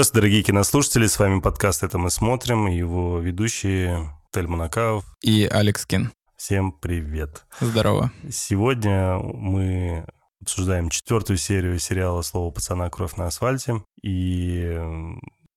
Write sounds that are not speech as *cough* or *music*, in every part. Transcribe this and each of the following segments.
Здравствуйте, дорогие кинослушатели, с вами подкаст «Это мы смотрим», его ведущие Тель Монакаев и Алекс Кин. Всем привет. Здорово. Сегодня мы обсуждаем четвертую серию сериала «Слово пацана. Кровь на асфальте». И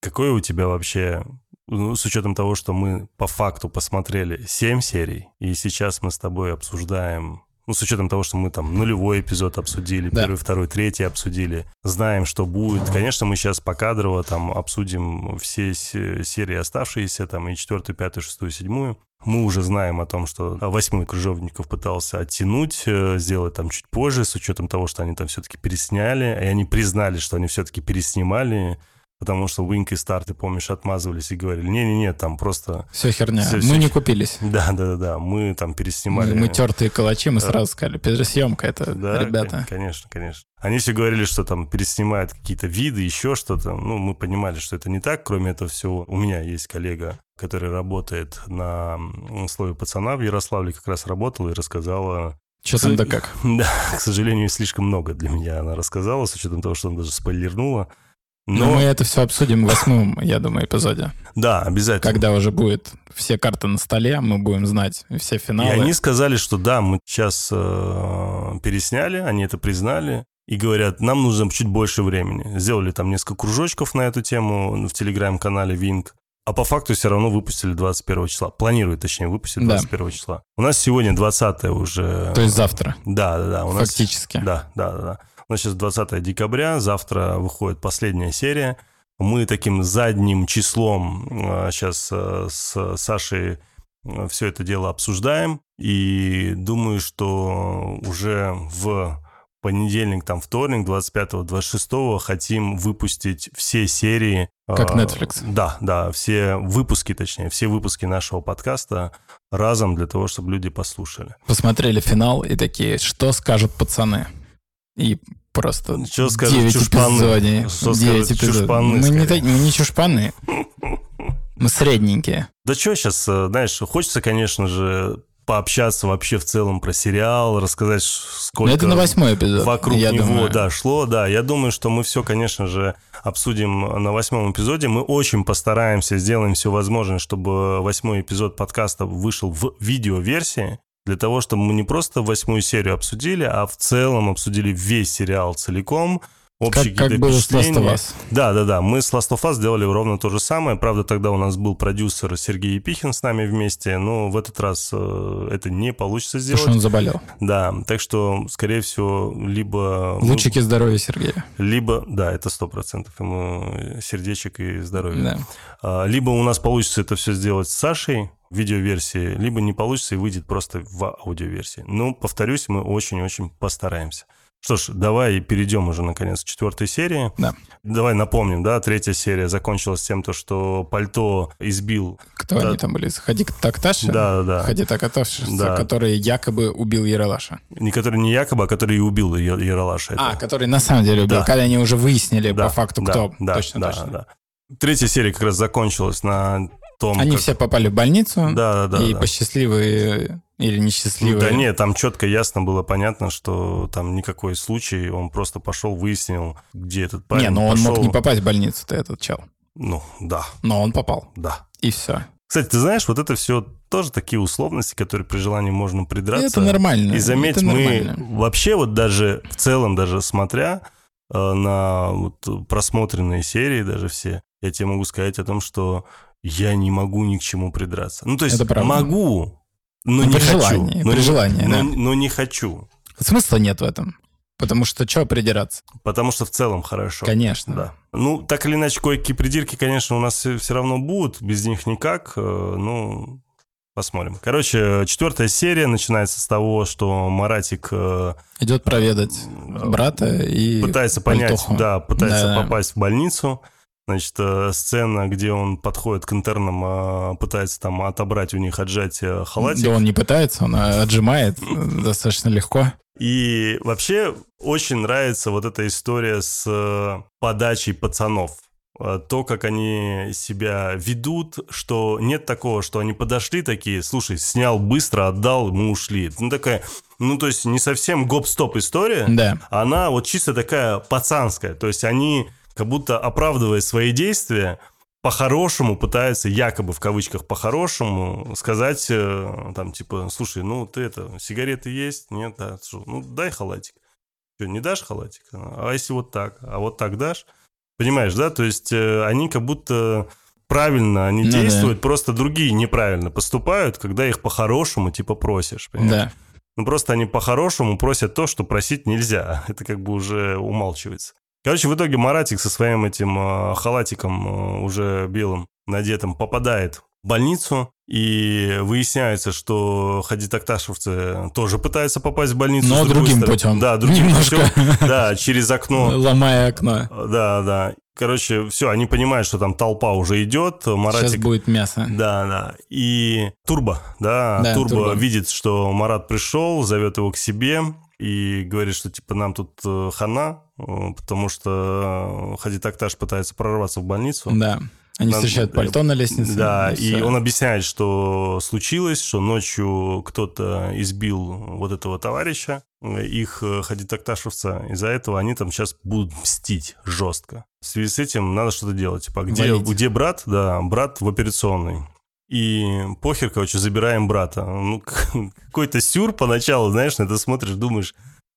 какое у тебя вообще ну, с учетом того, что мы по факту посмотрели 7 серий, и сейчас мы с тобой обсуждаем ну, с учетом того, что мы там нулевой эпизод обсудили, да. первый, второй, третий обсудили, знаем, что будет. Конечно, мы сейчас покадрово там обсудим все серии оставшиеся, там и четвертую, пятую, шестую, седьмую. Мы уже знаем о том, что восьмой Крыжовников пытался оттянуть, э, сделать там чуть позже, с учетом того, что они там все-таки пересняли, и они признали, что они все-таки переснимали потому что Wink и Star, ты помнишь, отмазывались и говорили, не-не-не, там просто... Все херня, все, мы все... не купились. *laughs* Да-да-да, мы там переснимали. Мы, тертые калачи, мы сразу сказали, пересъемка это, да, ребята. конечно, конечно. Они все говорили, что там переснимают какие-то виды, еще что-то. Ну, мы понимали, что это не так. Кроме этого всего, у меня есть коллега, который работает на слове пацана в Ярославле, как раз работала и рассказала что там да как? *laughs* Да, к сожалению, слишком много для меня она рассказала, с учетом того, что она даже спойлернула. Но... Но мы это все обсудим в восьмом, я думаю, эпизоде. Да, обязательно. Когда уже будет все карты на столе, мы будем знать все финалы. И они сказали, что да, мы сейчас э, пересняли, они это признали. И говорят, нам нужно чуть больше времени. Сделали там несколько кружочков на эту тему в телеграм-канале Винг. А по факту все равно выпустили 21 числа. Планируют, точнее, выпустить 21 да. числа. У нас сегодня 20 уже. То есть завтра. Да, да, да. У Фактически. Нас... Да, да, да. да. Нас сейчас 20 декабря, завтра выходит последняя серия. Мы таким задним числом сейчас а, э, с Сашей э, все это дело обсуждаем. И думаю, что уже в понедельник, там вторник, 25-26 хотим выпустить все серии. Как Netflix. Да, да, все выпуски, точнее, все выпуски нашего подкаста разом для того, чтобы люди послушали. Посмотрели финал и такие, что скажут пацаны? И просто Что скажут 9 чушпаны? Что 9 эпизодов. Чушпаны, мы, не, мы не чушпаны. *laughs* Мы средненькие. Да что сейчас, э, знаешь, хочется, конечно же, пообщаться вообще в целом про сериал, рассказать, сколько... Но это на восьмой эпизод, Вокруг я него, думаю. да, шло, да. Я думаю, что мы все, конечно же, обсудим на восьмом эпизоде. Мы очень постараемся, сделаем все возможное, чтобы восьмой эпизод подкаста вышел в видеоверсии для того, чтобы мы не просто восьмую серию обсудили, а в целом обсудили весь сериал целиком, общие как, как было с Last of Us. Да, да, да. Мы с Last of Us сделали ровно то же самое. Правда, тогда у нас был продюсер Сергей Епихин с нами вместе, но в этот раз э, это не получится сделать. Потому что он заболел. Да, так что, скорее всего, либо... Лучики мы... здоровья Сергея. Либо, да, это сто процентов ему сердечек и здоровья. Да. А, либо у нас получится это все сделать с Сашей, видеоверсии, либо не получится и выйдет просто в аудиоверсии. Но, повторюсь, мы очень-очень постараемся. Что ж, давай перейдем уже, наконец, к четвертой серии. Да. Давай напомним, да, третья серия закончилась тем, то, что пальто избил... Кто да. они там были? Хади Такташи? Да, да. Хади Такташи, да. который якобы убил Яралаша. Не который не якобы, а который и убил Яралаша. А, который на самом деле убил, да. когда они уже выяснили да, по факту, да, кто. Да, точно, да, точно. Да. Третья серия как раз закончилась на том, Они как... все попали в больницу, да, да, да, и да. по счастливой или несчастливой... Ну, да нет, там четко ясно было понятно, что там никакой случай, он просто пошел, выяснил, где этот парень Не, но он пошел... мог не попасть в больницу-то, этот чел. Ну, да. Но он попал. Да. И все. Кстати, ты знаешь, вот это все тоже такие условности, которые при желании можно придраться. Это нормально. И заметь, это мы нормально. вообще вот даже в целом, даже смотря э, на вот просмотренные серии даже все, я тебе могу сказать о том, что я не могу ни к чему придраться. Ну, то есть могу, но ну, не при хочу. Желании, но, при желании, но, да. но не хочу. Смысла нет в этом. Потому что что придираться? Потому что в целом хорошо. Конечно. Да. Ну, так или иначе, кое-какие придирки, конечно, у нас все равно будут. Без них никак. Э, ну, посмотрим. Короче, четвертая серия начинается с того, что Маратик... Э, Идет проведать брата и Пытается понять, да, пытается да. попасть в больницу. Значит, э, сцена, где он подходит к интернам, а, пытается там отобрать у них, отжать э, халатик. Да он не пытается, он э, отжимает достаточно легко. И вообще очень нравится вот эта история с подачей пацанов. То, как они себя ведут, что нет такого, что они подошли такие, слушай, снял быстро, отдал, мы ушли. Ну, такая, ну, то есть не совсем гоп-стоп история. Да. Она вот чисто такая пацанская. То есть они как будто оправдывая свои действия, по-хорошему пытается, якобы в кавычках по-хорошему, сказать, э, там, типа, слушай, ну, ты это, сигареты есть? Нет, да, ну, дай халатик. Что, не дашь халатик? А если вот так? А вот так дашь? Понимаешь, да? То есть э, они как будто правильно они ну, действуют, да. просто другие неправильно поступают, когда их по-хорошему, типа, просишь. Понимаешь? Да. Ну, просто они по-хорошему просят то, что просить нельзя. *laughs* Это как бы уже умалчивается. Короче, в итоге Маратик со своим этим э, халатиком э, уже белым надетым попадает в больницу, и выясняется, что хадитакташевцы тоже пытаются попасть в больницу. Но другим стороны. путем. Да, другим Немножко. путем. *laughs* Да, через окно. Ломая окно. Да, да. Короче, все, они понимают, что там толпа уже идет. Маратик... Сейчас будет мясо. Да, да. И Турбо, да, да Турбо, Турбо видит, что Марат пришел, зовет его к себе и говорит, что типа нам тут э, хана, э, потому что Хадитакташ пытается прорваться в больницу. Да. Они Надо... встречают пальто на лестнице. Да, и, и он объясняет, что случилось, что ночью кто-то избил вот этого товарища, их э, хадитакташевца. Из-за этого они там сейчас будут мстить жестко. В связи с этим надо что-то делать. Типа, где, где брат? Да, брат в операционной. И похер, короче, забираем брата. Ну, *laughs* какой-то сюр поначалу, знаешь, на это смотришь, думаешь,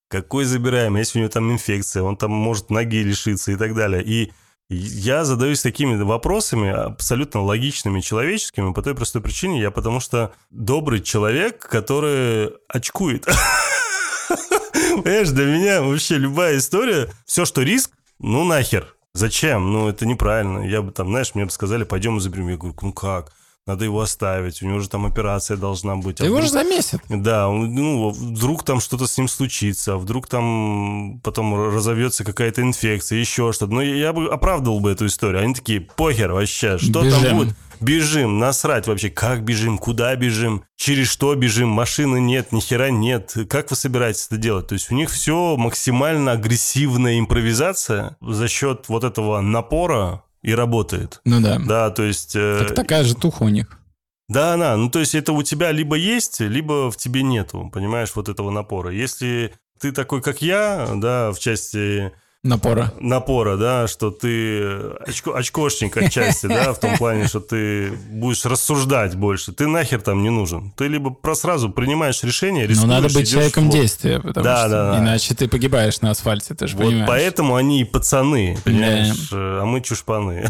какой забираем, если у него там инфекция, он там может ноги лишиться и так далее. И я задаюсь такими вопросами, абсолютно логичными, человеческими, по той простой причине, я потому что добрый человек, который очкует. *laughs* Понимаешь, для меня вообще любая история, все, что риск, ну нахер. Зачем? Ну, это неправильно. Я бы там, знаешь, мне бы сказали, пойдем и заберем. Я говорю, ну как? Надо его оставить, у него же там операция должна быть. А его вдруг... же замесят. Да, ну, вдруг там что-то с ним случится, а вдруг там потом разовьется какая-то инфекция, еще что-то. Ну, я бы оправдывал бы эту историю. Они такие, похер вообще, что Бежим. там будет? Бежим, насрать вообще, как бежим, куда бежим, через что бежим, машины нет, ни хера нет. Как вы собираетесь это делать? То есть у них все максимально агрессивная импровизация за счет вот этого напора, и работает. Ну да. Да, то есть... Э, так такая же туха у них. Да, она. Ну, то есть это у тебя либо есть, либо в тебе нету, понимаешь, вот этого напора. Если ты такой, как я, да, в части Напора. Напора, да, что ты очко, очкошник отчасти, да, в том *laughs* плане, что ты будешь рассуждать больше. Ты нахер там не нужен. Ты либо про сразу принимаешь решение, рискуешь, Но надо быть человеком действия, потому да, что да, да. иначе ты погибаешь на асфальте, ты же вот понимаешь. поэтому они и пацаны, понимаешь, да. а мы чушпаны.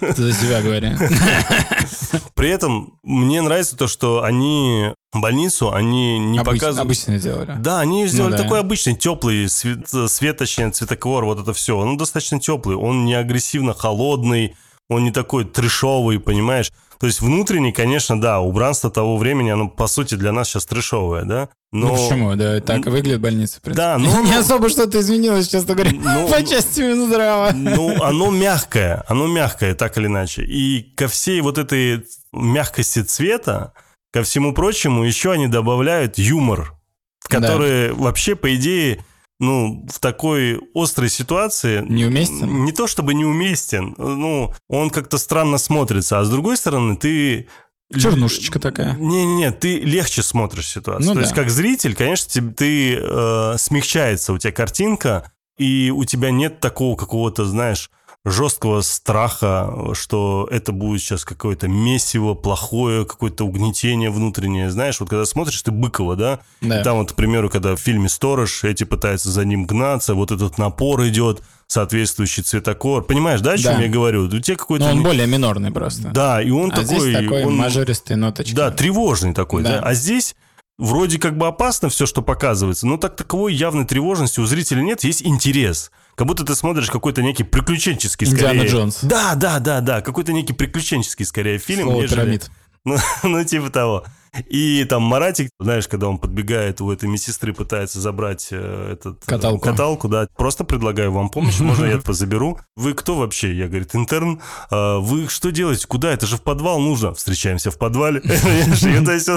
Это за себя говоря. *laughs* При этом мне нравится то, что они больницу, они не Обыч, показывают... Обычно сделали. Да, они сделали ну, да. такой обычный, теплый, свет, светочный, цветокор, вот это все. Он достаточно теплый, он не агрессивно холодный, он не такой трешовый, понимаешь? То есть внутренний, конечно, да, убранство того времени, оно, по сути, для нас сейчас трешовое, да? Но... Ну почему? Да, так и выглядит больница, в Да, но... Не особо что-то изменилось, честно говоря, ну, *laughs* по части Минздрава. Ну, оно мягкое, оно мягкое, так или иначе. И ко всей вот этой мягкости цвета, ко всему прочему, еще они добавляют юмор, который да. вообще, по идее, ну, в такой острой ситуации... Неуместен? Не то чтобы неуместен, ну, он как-то странно смотрится. А с другой стороны, ты Чернушечка такая. Не-не-не, ты легче смотришь ситуацию. Ну, То да. есть, как зритель, конечно, ты, ты э, смягчается у тебя картинка, и у тебя нет такого какого-то, знаешь, жесткого страха, что это будет сейчас какое-то месиво, плохое, какое-то угнетение внутреннее. Знаешь, вот когда смотришь ты Быкова, да, да. И там вот, к примеру, когда в фильме «Сторож» эти пытаются за ним гнаться, вот этот напор идет, соответствующий цветокор. Понимаешь, да, о чем да. я говорю? У тебя какой-то... Но он более минорный просто. Да, и он а такой... здесь такой он... мажористый ноточка. Да, тревожный такой, да. да. А здесь вроде как бы опасно все, что показывается, но так таковой явной тревожности у зрителя нет, есть интерес. Как будто ты смотришь какой-то некий приключенческий, скорее... Индиана Джонс. Да, да, да, да, какой-то некий приключенческий, скорее, фильм. Слово нежели... пирамид. *laughs* Ну, ну, типа того. И там Маратик, знаешь, когда он подбегает у этой медсестры, пытается забрать э, этот, э, каталку. каталку, да, просто предлагаю вам помощь, можно я *laughs* это заберу. Вы кто вообще? Я, говорит, интерн. А, вы что делаете? Куда? Это же в подвал нужно. Встречаемся в подвале. *laughs* То есть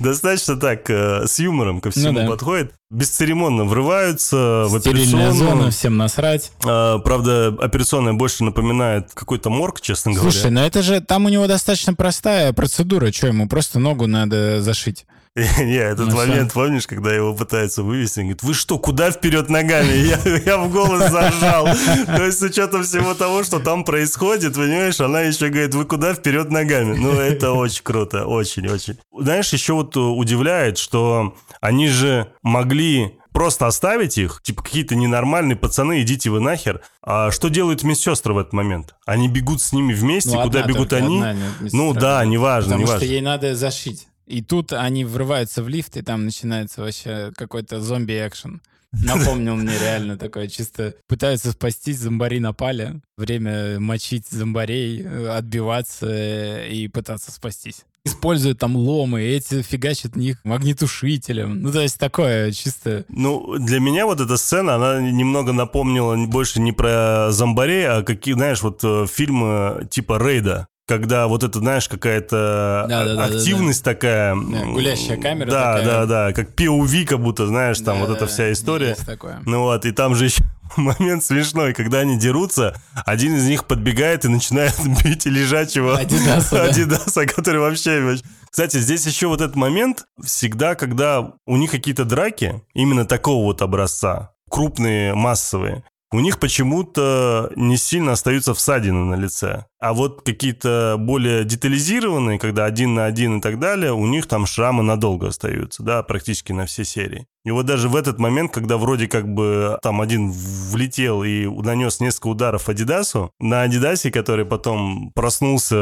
достаточно так э, с юмором ко всему ну подходит. Бесцеремонно врываются в операционную. зона, всем насрать. А, правда, операционная больше напоминает какой-то морг, честно говоря. Слушай, но это же там у него достаточно простая процедура. Что ему просто ногу надо зашить. *laughs* Не, этот ну, момент, помнишь, когда его пытаются вывести, он говорит, вы что, куда вперед ногами? *laughs* Я, я в голос зажал. То есть с учетом всего того, что там происходит, понимаешь, она еще говорит, вы куда вперед ногами? Ну, это очень круто, очень-очень. Знаешь, еще вот удивляет, что они же могли просто оставить их, типа какие-то ненормальные пацаны, идите вы нахер. А что делают медсестры в этот момент? Они бегут с ними вместе, ну, куда одна, бегут они? ну да, неважно, Потому неважно. что ей надо зашить. И тут они врываются в лифт, и там начинается вообще какой-то зомби-экшен. Напомнил мне реально такое, чисто пытаются спастись, зомбари напали. Время мочить зомбарей, отбиваться и пытаться спастись используют там ломы, эти фигачат них магнитушителем. Ну, то есть такое чисто... Ну, для меня вот эта сцена, она немного напомнила больше не про зомбарей, а какие, знаешь, вот э, фильмы типа «Рейда», когда вот это, знаешь, какая-то да, да, активность да, да, такая. Да, гулящая камера Да, такая. да, да, как POV, как будто, знаешь, там да, вот эта вся история. Есть такое. Ну вот, и там же еще *laughs* момент смешной, когда они дерутся, один из них подбегает и начинает *laughs* бить лежачего Адидаса, *laughs* Адидаса да. который вообще... Кстати, здесь еще вот этот момент, всегда, когда у них какие-то драки, именно такого вот образца, крупные, массовые, у них почему-то не сильно остаются всадины на лице. А вот какие-то более детализированные, когда один на один и так далее, у них там шрамы надолго остаются, да, практически на все серии. И вот даже в этот момент, когда вроде как бы там один влетел и нанес несколько ударов Адидасу, на Адидасе, который потом проснулся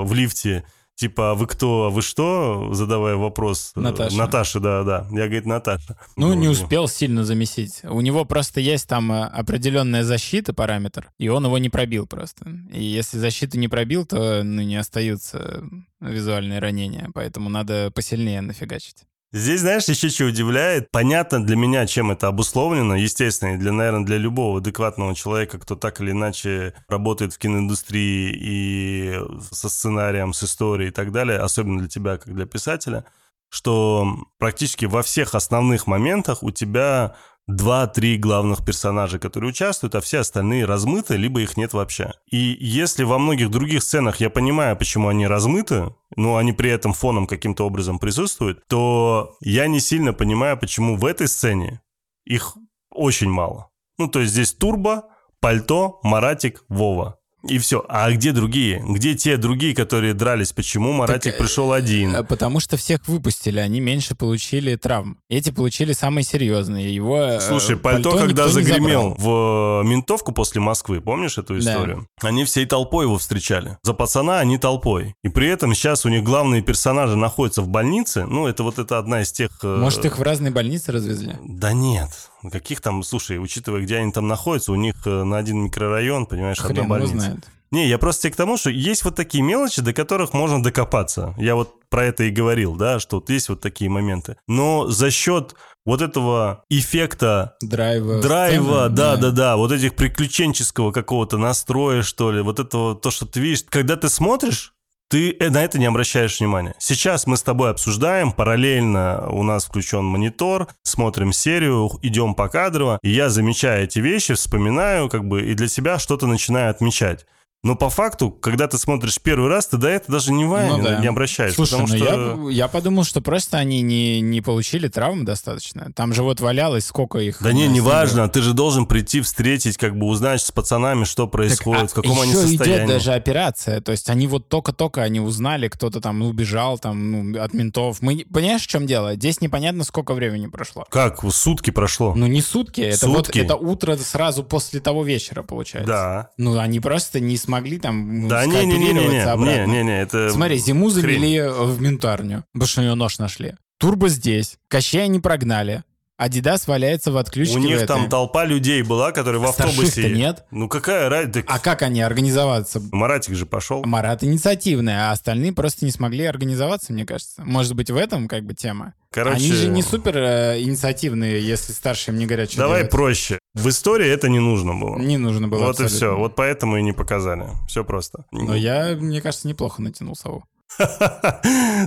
в лифте типа, а вы кто, а вы что, задавая вопрос. Э, Наташа. Наташа, да, да. Я, говорит, Наташа. Ну, не успел сильно замесить. У него просто есть там э, определенная защита, параметр, и он его не пробил просто. И если защиту не пробил, то ну, не остаются визуальные ранения, поэтому надо посильнее нафигачить. Здесь, знаешь, еще что удивляет. Понятно для меня, чем это обусловлено. Естественно, и для, наверное, для любого адекватного человека, кто так или иначе работает в киноиндустрии и со сценарием, с историей и так далее, особенно для тебя, как для писателя, что практически во всех основных моментах у тебя два-три главных персонажа, которые участвуют, а все остальные размыты, либо их нет вообще. И если во многих других сценах я понимаю, почему они размыты, но они при этом фоном каким-то образом присутствуют, то я не сильно понимаю, почему в этой сцене их очень мало. Ну, то есть здесь Турбо, Пальто, Маратик, Вова. И все. А где другие? Где те другие, которые дрались? Почему Маратик так, пришел один? Э, потому что всех выпустили, они меньше получили травм. Эти получили самые серьезные. Его э, Слушай, пальто, пальто когда загремел в э, ментовку после Москвы, помнишь эту историю? Да. Они всей толпой его встречали. За пацана они толпой. И при этом сейчас у них главные персонажи находятся в больнице. Ну, это вот это одна из тех... Может, их в разные больницы развезли? Да нет. Каких там, слушай, учитывая, где они там находятся, у них на один микрорайон, понимаешь, Хрен одна больница. Знает. Не, я просто к тому, что есть вот такие мелочи, до которых можно докопаться. Я вот про это и говорил, да, что вот есть вот такие моменты. Но за счет вот этого эффекта драйва, драйва, сцены, да, да, да, да, вот этих приключенческого какого-то настроя, что ли, вот этого, то, что ты видишь, когда ты смотришь, ты э, на это не обращаешь внимания. Сейчас мы с тобой обсуждаем, параллельно у нас включен монитор, смотрим серию, идем по кадрово, и я замечаю эти вещи, вспоминаю, как бы, и для себя что-то начинаю отмечать. Но по факту, когда ты смотришь первый раз, ты до этого даже не, ну, да. не обращаешься. Слушай, потому ну что... я, я подумал, что просто они не, не получили травм достаточно. Там же вот валялось, сколько их... Да не, неважно. Ты же должен прийти, встретить, как бы узнать с пацанами, что происходит, так, а в каком они состоянии. идет даже операция. То есть они вот только-только они узнали, кто-то там убежал там ну, от ментов. Мы, понимаешь, в чем дело? Здесь непонятно, сколько времени прошло. Как? Сутки прошло? Ну не сутки. Это сутки? вот это утро сразу после того вечера, получается. Да. Ну они просто не смогли могли там да, не, не, не, не, не, не, не, это Смотри, зиму завели в ментарню, потому что у нее нож нашли. Турбо здесь. Кощея не прогнали. Адидас валяется в отключке. У них этой. там толпа людей была, которые в автобусе... нет. Ну какая разница? А как они организоваться? Маратик же пошел. Марат инициативный, а остальные просто не смогли организоваться, мне кажется. Может быть, в этом как бы тема? Короче... Они же не супер э, инициативные, если старшие им не говорят, что Давай делать. проще. В истории это не нужно было. Не нужно было Вот абсолютно. и все. Вот поэтому и не показали. Все просто. Но я, мне кажется, неплохо натянул сову. *laughs*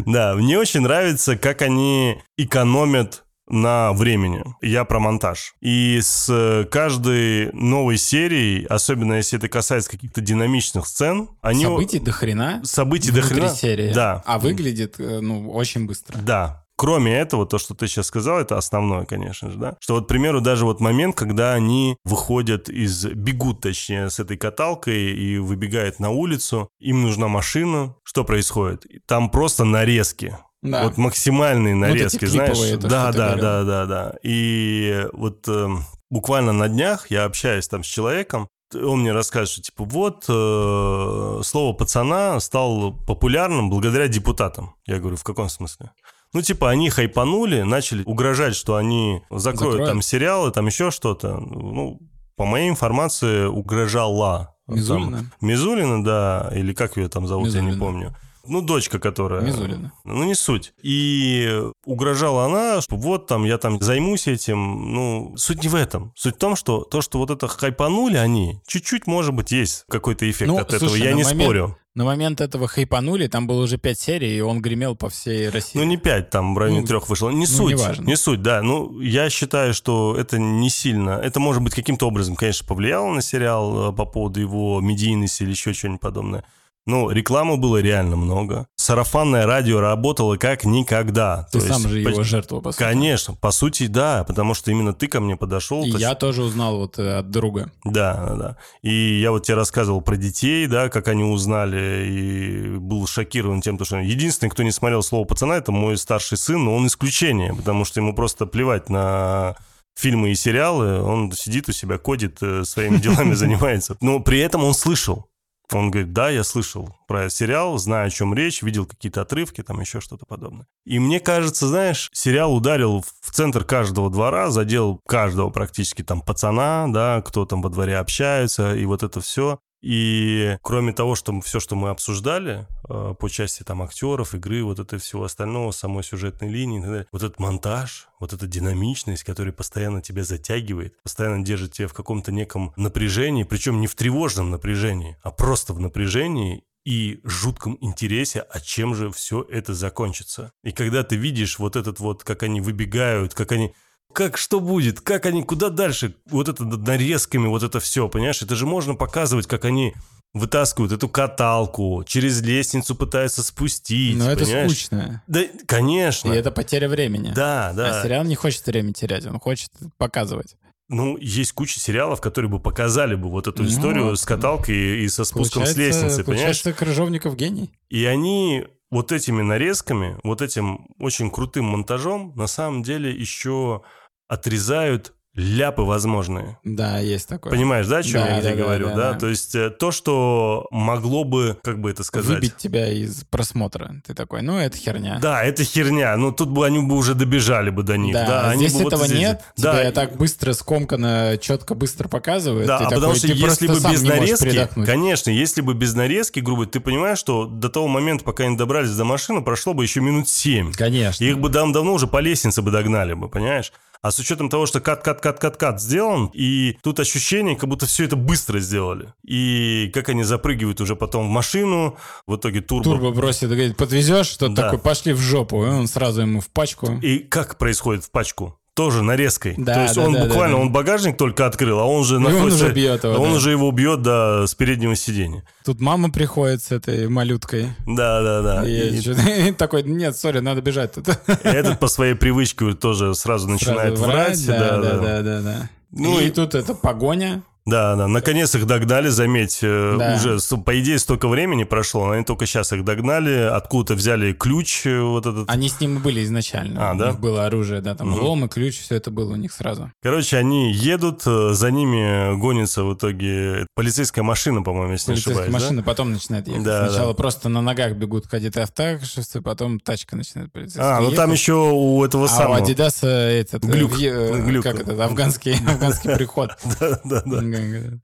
Да, мне очень нравится, как они экономят на времени. Я про монтаж. И с э, каждой новой серией, особенно если это касается каких-то динамичных сцен, они... Событий до хрена? Событий до хрена. серии. Да. А выглядит, э, ну, очень быстро. Да. Кроме этого, то, что ты сейчас сказал, это основное, конечно же, да. Что вот, к примеру, даже вот момент, когда они выходят из, бегут, точнее, с этой каталкой и выбегают на улицу, им нужна машина, что происходит? Там просто нарезки. Да. Вот максимальные нарезки, эти знаешь? клиповые, то, да, да, говорил. да, да, да. И вот э, буквально на днях я общаюсь там с человеком, он мне рассказывает, что типа вот э, слово пацана стал популярным благодаря депутатам. Я говорю, в каком смысле? Ну, типа, они хайпанули, начали угрожать, что они закроют, Закроют. там сериалы, там еще что-то. Ну, по моей информации, угрожала. там, Мизулина? Мизулина, да, или как ее там зовут, я не Мизулина. помню. Ну, дочка, которая... Мизулина. Ну, не суть. И угрожала она, что вот там я там займусь этим. Ну, суть не в этом. Суть в том, что то, что вот это хайпанули они, чуть-чуть, может быть, есть какой-то эффект Ну, от этого. слушай, Я на не момент- спорю. На момент этого хайпанули, там было уже пять серий, и он гремел по всей России. Ну, не 5, там в районе Ну, трех вышло. Не ну, суть. неважно. Не суть, да. Ну, я считаю, что это не сильно. Это, может быть, каким-то образом, конечно, повлияло на сериал э, по поводу его медийности или еще что-нибудь подобное. Но рекламы было реально много. Сарафанное радио работало как никогда. Ты То сам есть же его поч- жертвовал, по сути. Конечно, по сути, да, потому что именно ты ко мне подошел. И то я есть- тоже узнал вот э, от друга. Да, да, да. И я вот тебе рассказывал про детей, да, как они узнали, и был шокирован тем, то, что единственный, кто не смотрел «Слово пацана», это мой старший сын, но он исключение, потому что ему просто плевать на фильмы и сериалы, он сидит у себя, кодит, э, своими *laughs* делами занимается. Но при этом он слышал. Он говорит, да, я слышал про сериал, знаю, о чем речь, видел какие-то отрывки, там еще что-то подобное. И мне кажется, знаешь, сериал ударил в центр каждого двора, задел каждого практически там пацана, да, кто там во дворе общается, и вот это все. И кроме того, что все, что мы обсуждали э, по части там актеров, игры, вот это всего остального, самой сюжетной линии, вот этот монтаж, вот эта динамичность, которая постоянно тебя затягивает, постоянно держит тебя в каком-то неком напряжении, причем не в тревожном напряжении, а просто в напряжении и жутком интересе, а чем же все это закончится. И когда ты видишь вот этот вот, как они выбегают, как они как что будет, как они, куда дальше, вот это нарезками, вот это все, понимаешь, это же можно показывать, как они вытаскивают эту каталку, через лестницу пытаются спустить, Но это понимаешь? скучно. Да, конечно. И это потеря времени. Да, да. А сериал не хочет время терять, он хочет показывать. Ну, есть куча сериалов, которые бы показали бы вот эту Ну, историю вот. с каталкой и со спуском с лестницы, понимаешь? получается, Крыжовников гений. И они вот этими нарезками, вот этим очень крутым монтажом на самом деле еще отрезают ляпы возможные. Да, есть такое. Понимаешь, да, о чем Да, я где да, говорю, да, да? да. То есть э, то, что могло бы, как бы это сказать... Выбить тебя из просмотра. Ты такой, ну, это херня. Да, это херня. Ну, тут бы они бы уже добежали бы до них. Да, Да, а они здесь бы вот этого здесь- нет. Да, Тебя так быстро, скомканно, четко, быстро показывают. Да, а такой, потому что если бы без нарезки, конечно, если бы без нарезки, грубо, ты понимаешь, что до того момента, пока они добрались до машины, прошло бы еще минут семь. Конечно. Их бы дав- давно уже по лестнице бы догнали бы, понимаешь? А с учетом того, что кат-кат-кат-кат-кат сделан, и тут ощущение, как будто все это быстро сделали. И как они запрыгивают уже потом в машину, в итоге турбо... Турбо бросит, говорит, подвезешь, что Да. такой, пошли в жопу. И он сразу ему в пачку. И как происходит в пачку? Тоже нарезкой. Да, То есть да, он да, буквально, да, да. он багажник только открыл, а он он находится... уже бьет его, Он да. уже его убьет, да, с переднего сиденья. Тут мама приходит с этой малюткой. Да, да, да. И И- *laughs* такой, нет, сори, надо бежать тут. *laughs* Этот по своей привычке тоже сразу начинает Сразу врать. Да, да, да. да, да, да. Ну и, и- тут это погоня. Да, да, наконец их догнали, заметь, э, Да. уже, по идее, столько времени прошло, но они только сейчас их догнали, откуда-то взяли ключ э, вот этот. Они с ним и были изначально. А, у да? них было оружие, да, там Мгм. лом и ключ, все это было у них сразу. Короче, они едут, э, за ними гонится в итоге полицейская машина, по-моему, если не Полицейская ошибаюсь, да? машина потом начинает ехать. Да, Сначала да. просто на ногах бегут кадеты автошевцы, потом тачка начинает полицейская А, ну там ехать. еще у этого А у самого... Адидаса этот... Глюк. э, Глюк. Как этот? Афганский, *laughs* афганский приход. Да, да, да.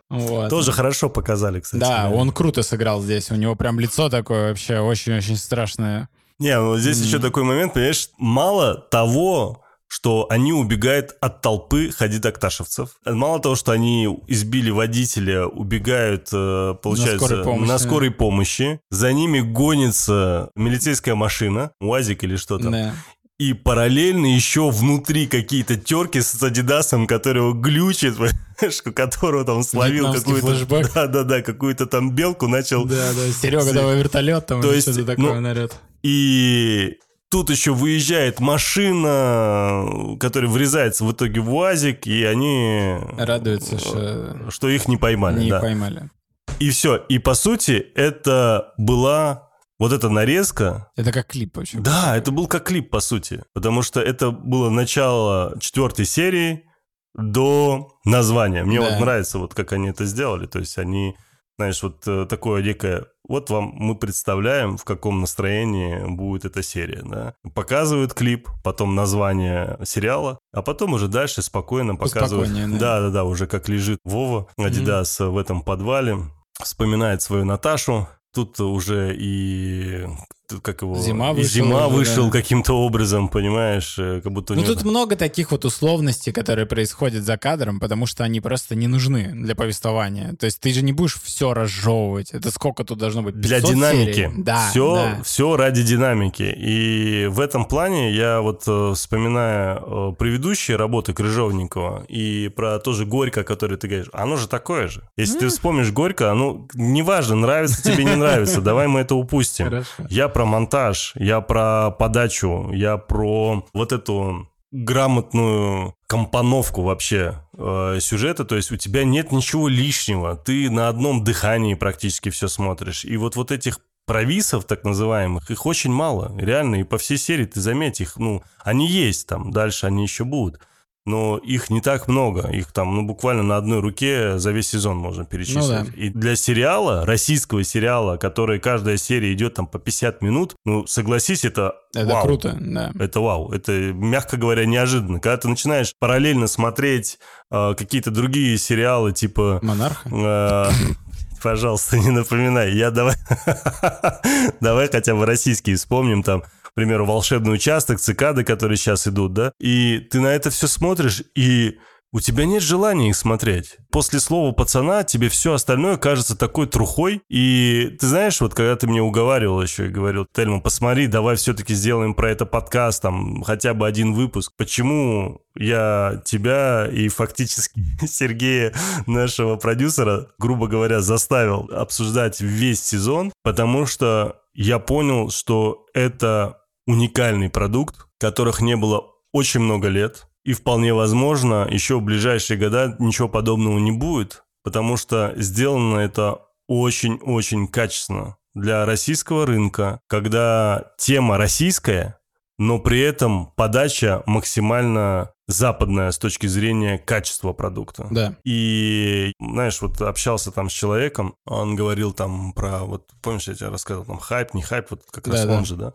Вот. Тоже хорошо показали, кстати. Да, он круто сыграл здесь. У него прям лицо такое вообще очень-очень страшное. Не, ну здесь еще такой момент, понимаешь, мало того, что они убегают от толпы ходит-акташевцев. Мало того, что они избили водителя, убегают, э, получается, скорой помощи. на скорой помощи. За ними гонится милицейская машина, УАЗик или что там. Да. И параллельно еще внутри какие-то терки с Адидасом, которого глючит, *laughs* которого там словил какую-то... *laughs* Да-да-да, какую-то там белку начал... Да, да, Серега, давай вертолет там То есть, что-то такое ну, нарет. И тут еще выезжает машина, которая врезается в итоге в УАЗик, и они... Радуются, что... Что их не поймали. Не да. поймали. И все. И по сути, это была вот эта нарезка... Это как клип вообще. Да, это был как клип, по сути. Потому что это было начало четвертой серии до названия. Мне Да. вот нравится, вот как они это сделали. То есть они, знаешь, вот э, такое некое... Вот вам мы представляем, в каком настроении будет эта серия, да. Показывают клип, потом название сериала, а потом уже дальше спокойно показывают... Да-да-да, уже как лежит Вова, Адидас в этом подвале, вспоминает свою Наташу. Тут уже и как его Зима вышел зима вышел да. каким-то образом, понимаешь, э, как будто Ну, тут много таких вот условностей, которые происходят за кадром, потому что они просто не нужны для повествования. То есть ты же не будешь все разжевывать. Это сколько тут должно быть? для 500 динамики. серий? Да, все, да. все ради динамики. И в этом плане я вот э, вспоминая э, предыдущие работы Крыжовникова и про тоже Горько, который ты говоришь, оно же такое же. Если ты вспомнишь Горько, оно неважно, нравится тебе, не нравится, давай мы это упустим. Я про монтаж, я про подачу, я про вот эту грамотную компоновку вообще э, сюжета, то есть у тебя нет ничего лишнего, ты на одном дыхании практически все смотришь, и вот вот этих провисов, так называемых, их очень мало, реально, и по всей серии ты заметь их, ну, они есть там, дальше они еще будут, но их не так много, их там, ну, буквально на одной руке за весь сезон можно перечислить. Ну да. И для сериала, российского сериала, который каждая серия идет там по 50 минут, ну, согласись, это Это вау. круто, да. Это вау. Это, мягко говоря, неожиданно. Когда ты начинаешь параллельно смотреть э, какие-то другие сериалы, типа... Монарха? э, *laughs* Пожалуйста, не напоминай. Я давай... *laughs* давай хотя бы российские вспомним там. Примеру, «Волшебный участок», «Цикады», которые сейчас идут, да? И ты на это все смотришь, и у тебя нет желания их смотреть. После слова пацана тебе все остальное кажется такой трухой. И ты знаешь, вот когда ты мне уговаривал еще и говорил, Тельма, посмотри, давай все-таки сделаем про это подкаст, там, хотя бы один выпуск. Почему я тебя и фактически *laughs* Сергея, нашего продюсера, грубо говоря, заставил обсуждать весь сезон? Потому что я понял, что это уникальный продукт, которых не было очень много лет. И вполне возможно, еще в ближайшие года ничего подобного не будет, потому что сделано это очень-очень качественно для российского рынка, когда тема российская, но при этом подача максимально западная с точки зрения качества продукта. Да. И, знаешь, вот общался там с человеком, он говорил там про, вот помнишь, я тебе рассказывал, там хайп, не хайп, вот как раз Да-да. он же, да?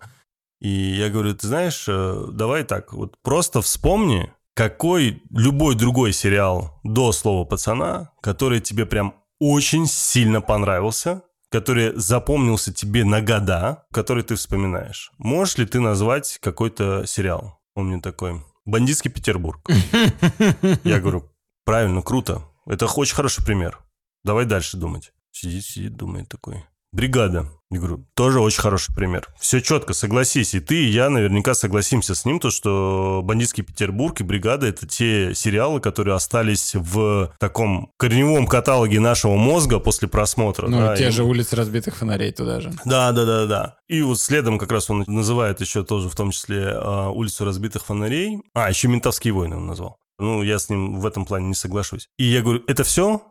И я говорю, ты знаешь, э, давай так, вот просто вспомни, какой любой другой сериал до слова пацана, который тебе прям очень сильно понравился, который запомнился тебе на года, который ты вспоминаешь. Можешь ли ты назвать какой-то сериал? Он мне такой, «Бандитский Петербург». Я говорю, правильно, круто. Это очень хороший пример. Давай дальше думать. Сидит, сидит, думает такой. Бригада. Я говорю, тоже очень хороший пример. Все четко, согласись. И ты, и я наверняка согласимся с ним, то, что «Бандитский Петербург» и «Бригада» — это те сериалы, которые остались в таком корневом каталоге нашего мозга после просмотра. Ну, да, те и- же улицы разбитых фонарей туда же. да, да, да, да. И вот следом как раз он называет еще тоже в том числе а, улицу разбитых фонарей. А, еще ментовские войны он назвал. Ну, я с ним в этом плане не соглашусь. И я говорю, это все?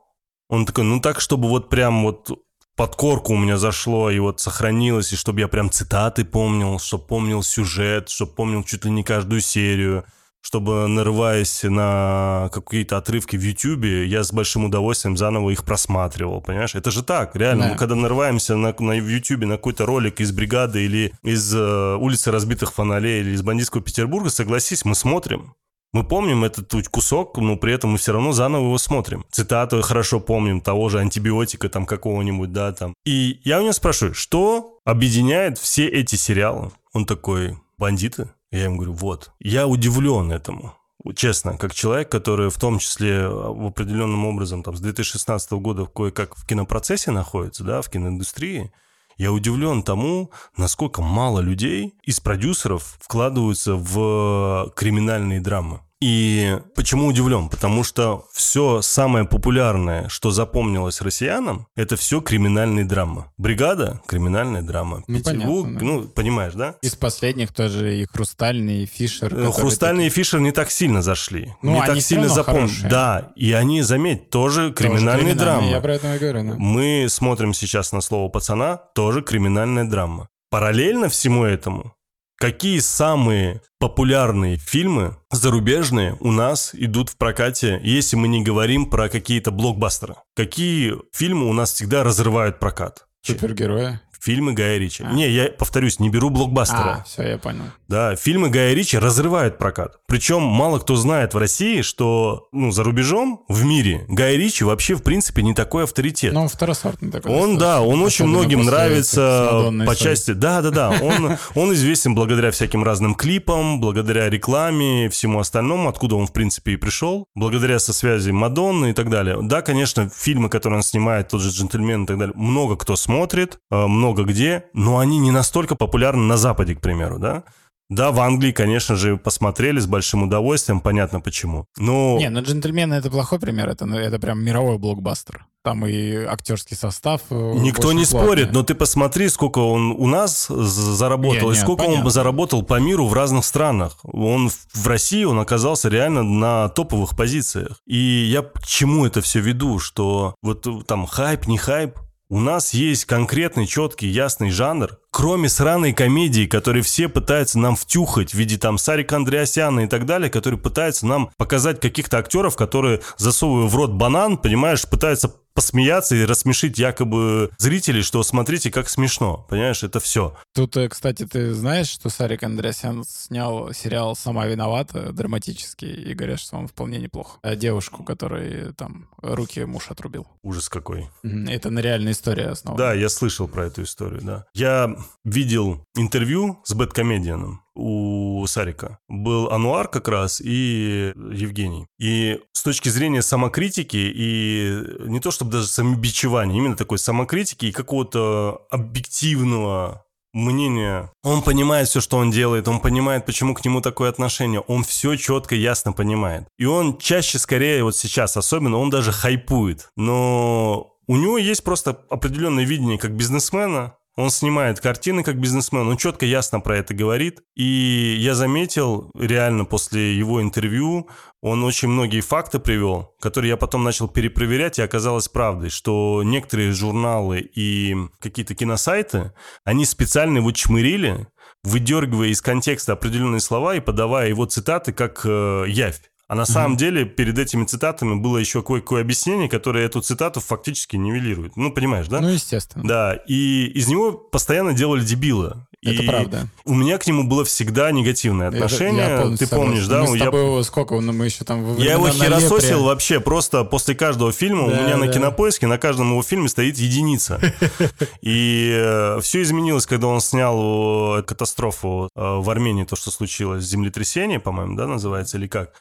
Он такой, ну так, чтобы вот прям вот под корку у меня зашло и вот сохранилось, и чтобы я прям цитаты помнил, чтобы помнил сюжет, чтобы помнил чуть ли не каждую серию, чтобы, нарываясь на какие-то отрывки в Ютубе, я с большим удовольствием заново их просматривал, понимаешь? Это же так, реально. Да. Мы когда нарываемся на, на Ютубе на какой-то ролик из «Бригады» или из э, «Улицы разбитых фонарей» или из «Бандитского Петербурга», согласись, мы смотрим. Мы помним этот кусок, но при этом мы все равно заново его смотрим. Цитату хорошо помним, того же антибиотика там какого-нибудь, да, там. И я у него спрашиваю, что объединяет все эти сериалы? Он такой, бандиты? Я ему говорю, вот. Я удивлен этому. Честно, как человек, который в том числе в определенном образом там, с 2016 года кое-как в кинопроцессе находится, да, в киноиндустрии, я удивлен тому, насколько мало людей из продюсеров вкладываются в криминальные драмы. И почему удивлен? Потому что все самое популярное, что запомнилось россиянам, это все криминальные драмы. Бригада — криминальная драма. Ну, Петербург, понятно, да. ну, понимаешь, да? Из последних тоже и Хрустальный, и Фишер. Э, Хрустальный и Фишер не так сильно зашли. Ну, не так сильно запомнили. Да, и они, заметь, тоже такие- тоже криминальные драмы. Я про это и говорю, да. Мы смотрим сейчас на слово пацана, тоже криминальная драма. Параллельно всему этому, какие самые популярные фильмы зарубежные у нас идут в прокате, если мы не говорим про какие-то блокбастеры? Какие фильмы у нас всегда разрывают прокат? Супергерои. Фильмы Гая Ричи. А. Не, я повторюсь, не беру блокбастера. А, все, я понял. Да, фильмы Гая Ричи разрывают прокат. Причем мало кто знает в России, что ну, за рубежом, в мире, Гай Ричи вообще в принципе не такой авторитет. Ну, он второсортный такой. Он, да, он очень многим нравится по истории. части... Да, да, да. Он, *laughs* он известен благодаря всяким разным клипам, благодаря рекламе, всему остальному, откуда он, в принципе, и пришел, благодаря со связи Мадонны и так далее. Да, конечно, фильмы, которые он снимает, тот же «Джентльмен» и так далее, много кто смотрит, э, много где, но они не настолько популярны на Западе, к примеру, да. Да, в Англии, конечно же, посмотрели с большим удовольствием, понятно почему. Но... Не, ну «Джентльмены» — это плохой пример, это, ну, это прям мировой блокбастер. Там и актерский состав э, Никто не классный. спорит, но ты посмотри, сколько он у нас заработал, Не, и не, сколько он понятно. бы заработал по миру в разных странах. Он в- в России, он оказался реально на топовых позициях. И я к чему это все веду, что вот э, там хайп, не хайп, у нас есть конкретный, четкий, ясный жанр, кроме сраной комедии, которые все пытаются нам втюхать в виде там Сарика Андреасяна и так далее, которые пытаются нам показать каких-то актеров, которые, засовывая в рот банан, понимаешь, пытаются посмеяться и рассмешить якобы зрителей, что смотрите, как смешно. Понимаешь, это все. Тут, э, кстати, ты знаешь, что Сарик Андреасян снял сериал «Сама виновата» драматический, и говорят, что он вполне неплох. А девушку, которой там руки муж отрубил. Ужас какой. Это на реальной истории основано. Да, я слышал про эту историю, да. Я видел интервью с Бэткомедианом у Сарика. Был Ануар как раз и Евгений. И с точки зрения самокритики и не то чтобы даже самобичевания, именно такой самокритики и какого-то объективного мнения. Он понимает все, что он делает, он понимает, почему к нему такое отношение, он все четко, ясно понимает. И он чаще, скорее, вот сейчас особенно, он даже хайпует. Но у него есть просто определенное видение как бизнесмена, он снимает картины как бизнесмен, он четко, ясно про это говорит. И я заметил, реально после его интервью, он очень многие факты привел, которые я потом начал перепроверять, и оказалось правдой, что некоторые журналы и какие-то киносайты, они специально его чмырили, выдергивая из контекста определенные слова и подавая его цитаты как э, явь. А на самом деле перед этими цитатами было еще кое-какое объяснение, которое эту цитату фактически нивелирует. Ну, понимаешь, да? Ну, естественно. Да, и из него постоянно делали дебила. Это И правда. У меня к нему было всегда негативное Это- отношение. я полностью Ты помнишь, да? Мы с Я- тобой сколько, ну, мы еще там... я его на херососил Лепре. вообще просто после каждого фильма. У Да, меня на да. кинопоиске на каждом его фильме стоит единица. *laughs* И все изменилось, когда он снял э, катастрофу э, в Армении, то, что случилось, землетрясение, по-моему, да, называется, или как?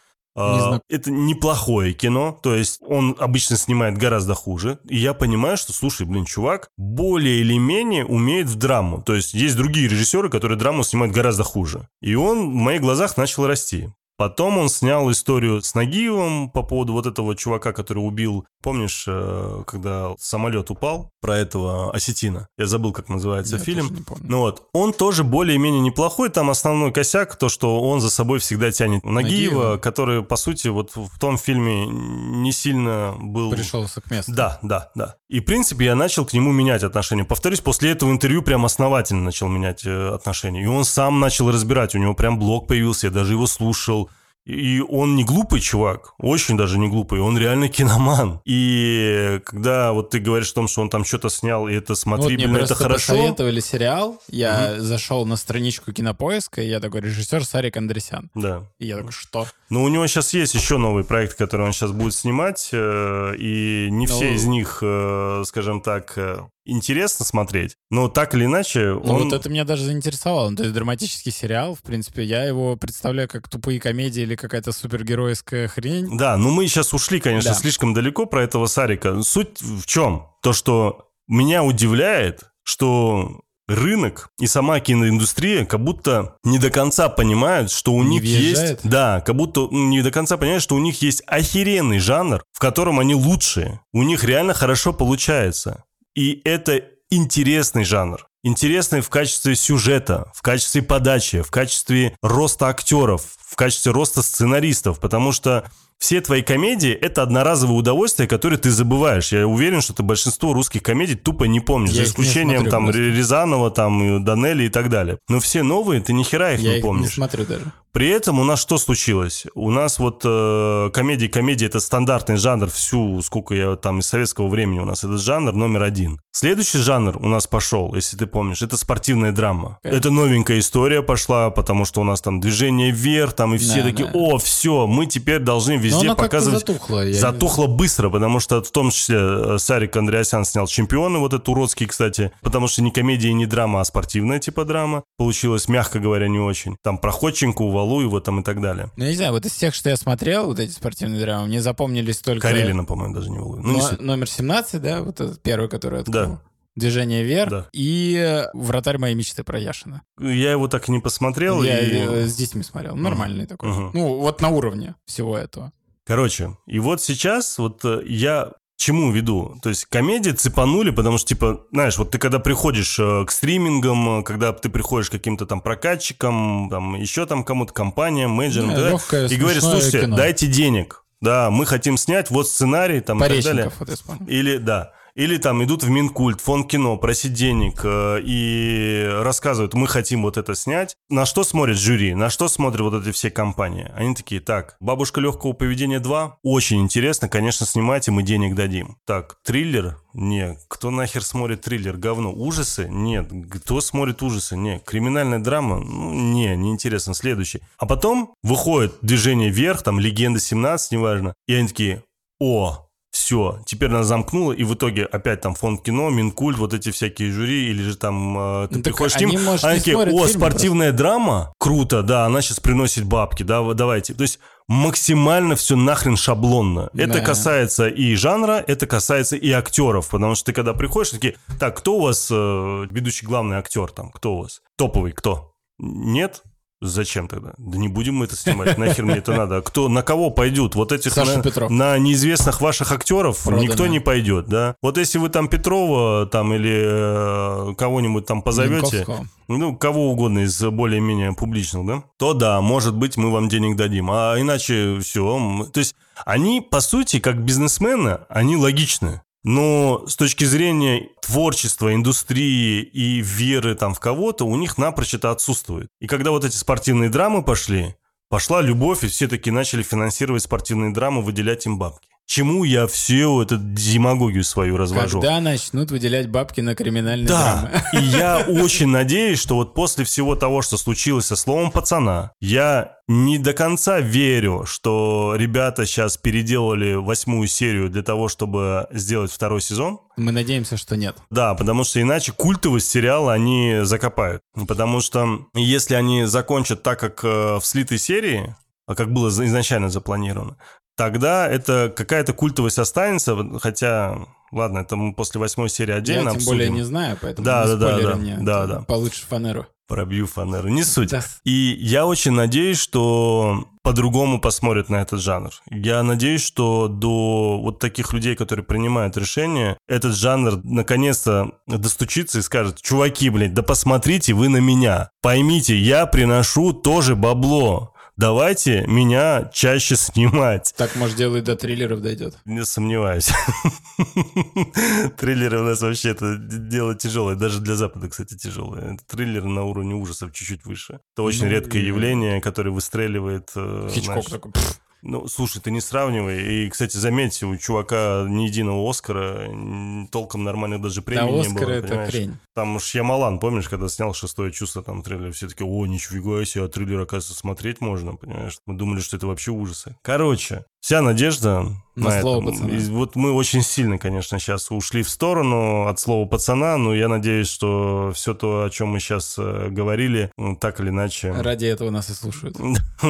А, Не. Это неплохое кино, то есть он обычно снимает гораздо хуже. И я понимаю, что, слушай, блин, чувак более или менее умеет в драму. То есть есть другие режиссеры, которые драму снимают гораздо хуже. И он в моих глазах начал расти. Потом он снял историю с Нагиевым по поводу вот этого чувака, который убил, помнишь, э, когда самолет упал, про этого осетина. Я забыл, как называется Я фильм. не помню. Ну вот, он тоже более-менее неплохой. Там основной косяк, то, что он за собой всегда тянет Нагиева, Нагиева. который, по сути, вот в том фильме не сильно был... Пришелся к месту. Да, да, да. И, в принципе, я начал к нему менять отношения. Повторюсь, после этого интервью прям основательно начал менять э, отношения. И он сам начал разбирать. У него прям блог появился, я даже его слушал. И он не глупый чувак, очень даже не глупый, он реально киноман. И когда вот ты говоришь о том, что он там что-то снял, и это Ну, вот смотрибельно, мне это хорошо. посоветовали сериал, я зашел на страничку Кинопоиска, и я такой, режиссер Сарик Андресян. Да. И я такой, что? Но у него сейчас есть еще новый проект, который он сейчас будет снимать, э, и не все Ну. из них, э, скажем так, э, интересно смотреть. Но так или иначе, Ну, он... вот это меня даже заинтересовало. Ну, то есть драматический сериал, в принципе, я его представляю как тупые комедии или какая-то супергеройская хрень. Да, ну мы сейчас ушли, конечно, Да. слишком далеко про этого Сарика. Суть в чем? То, что меня удивляет, что рынок и сама киноиндустрия как будто не до конца понимают, что у Не них въезжает? есть... Да, как будто не до конца понимают, что у них есть охеренный жанр, в котором они лучшие. У них реально хорошо получается. И это интересный жанр. Интересный в качестве сюжета, в качестве подачи, в качестве роста актеров, в качестве роста сценаристов, потому что все твои комедии — это одноразовое удовольствие, которое ты забываешь. Я уверен, что ты большинство русских комедий тупо не помнишь, Я за не исключением смотрю там просто. Рязанова, там, и Данели и так далее. Но все новые, ты ни хера их Я не их не помнишь. смотрю даже. При этом у нас что случилось? У нас вот э, комедия, комедия это стандартный жанр всю, сколько я там из советского времени у нас этот жанр номер один. Следующий жанр у нас пошел, если ты помнишь, это спортивная драма. Конечно. Это новенькая история пошла, потому что у нас там движение вверх, там и все Да, такие, да. о, все, мы теперь должны везде показывать. затухло. я- Затухло быстро, потому что в том числе э, Сарик Андреасян снял «Чемпионы», вот этот уродский, кстати, потому что не комедия, не драма, а спортивная типа драма. Получилось, мягко говоря, не очень. Там про Ходченко, Валуева там и так далее. Ну, я не знаю, вот из тех, что я смотрел, вот эти спортивные драмы, мне запомнились только... Карелина, по-моему, даже не Валуева. Ну, Но- номер 17, да, вот этот первый, который открыл. Да. Движение вверх Да. и вратарь моей мечты про Яшина. Я его так и не посмотрел. Я и- с детьми смотрел. Нормальный такой. Мгм. Ну, вот на уровне всего этого. Короче, и вот сейчас вот э, я чему веду? То есть комедии цепанули, потому что, типа, знаешь, вот ты когда приходишь э, к стримингам, э, когда ты приходишь к каким-то там прокатчикам, там еще там кому-то, компаниям, менеджерам, Да, легкое, и говоришь, слушайте, кино. дайте денег, да, мы хотим снять, вот сценарий, там, и так далее. Вот. Или, да, или там идут в Минкульт, фонд кино, просить денег э, и рассказывают, мы хотим вот это снять. На что смотрит жюри? На что смотрят вот эти все компании? Они такие, так, «Бабушка легкого поведения 2» очень интересно, конечно, снимайте, мы денег дадим. Так, триллер? Не. Кто нахер смотрит триллер? Говно. Ужасы? Нет. Кто смотрит ужасы? Не. Криминальная драма? Ну, не, неинтересно. Следующий. А потом выходит «Движение вверх», там «Легенда 17», неважно. И они такие, о, все, теперь нас замкнуло, и в итоге опять там фонд кино, Минкульт, вот эти всякие жюри, или же там э, ты Ну, приходишь к они, ним, может, они такие, о, спортивная драма, круто, да, она сейчас приносит бабки, да, давайте. То есть максимально все нахрен шаблонно. Это Да. касается и жанра, это касается и актеров, потому что ты когда приходишь, такие, так, кто у вас э, ведущий главный актер там, кто у вас? Топовый, кто? Нет? Зачем тогда? Да не будем мы это снимать, нахер мне это надо. Кто, на кого пойдут? Вот этих Саша на, Петров. на неизвестных ваших актеров Продано. никто не пойдет, да? Вот если вы там Петрова там или э, кого-нибудь там позовете, Янковского. ну, кого угодно из более-менее публичных, да, то да, может быть, мы вам денег дадим. А иначе все. То есть они, по сути, как бизнесмены, они логичны. Но с точки зрения творчества, индустрии и веры там в кого-то, у них напрочь это отсутствует. И когда вот эти спортивные драмы пошли, пошла любовь, и все таки начали финансировать спортивные драмы, выделять им бабки. Чему я всю эту демагогию свою развожу? Когда начнут выделять бабки на криминальные Да, драмы? *laughs* и я очень надеюсь, что вот после всего того, что случилось со словом пацана, я не до конца верю, что ребята сейчас переделали восьмую серию для того, чтобы сделать второй сезон. Мы надеемся, что нет. Да, потому что иначе культовость сериала они закопают. Потому что если они закончат так, как э, в слитой серии, а как было изначально запланировано, тогда это какая-то культовость останется, хотя, ладно, это мы после восьмой серии отдельно Я тем обсудим. более не знаю, поэтому Да, не да, да, да. мне. Да, да. Получишь фанеру. Пробью фанеру, не суть. Да. И я очень надеюсь, что по-другому посмотрят на этот жанр. Я надеюсь, что до вот таких людей, которые принимают решения, этот жанр наконец-то достучится и скажет, чуваки, блядь, да посмотрите вы на меня. Поймите, я приношу тоже бабло. Давайте меня чаще снимать. Так, может, дело и до триллеров дойдет. Не сомневаюсь. *laughs* Триллеры у нас вообще это дело тяжелое. Даже для Запада, кстати, тяжелое. Триллеры на уровне ужасов чуть-чуть выше. Это очень Ну, редкое явление, которое выстреливает. э, Хичкок такой. Ну, слушай, ты не сравнивай. И, кстати, заметьте, у чувака ни единого Оскара, толком нормальных даже Да, премий не Оскар было, это понимаешь? хрень. Там уж Ямалан, помнишь, когда снял «Шестое чувство», там трейлер, все таки о, ничего себе, а трейлер, оказывается, смотреть можно, понимаешь? Мы думали, что это вообще ужасы. Короче, вся надежда На на, слово этом. пацана. И вот мы очень сильно, конечно, сейчас ушли в сторону от слова пацана, но я надеюсь, что все то, о чем мы сейчас говорили, ну, так или иначе... Ради этого нас и слушают.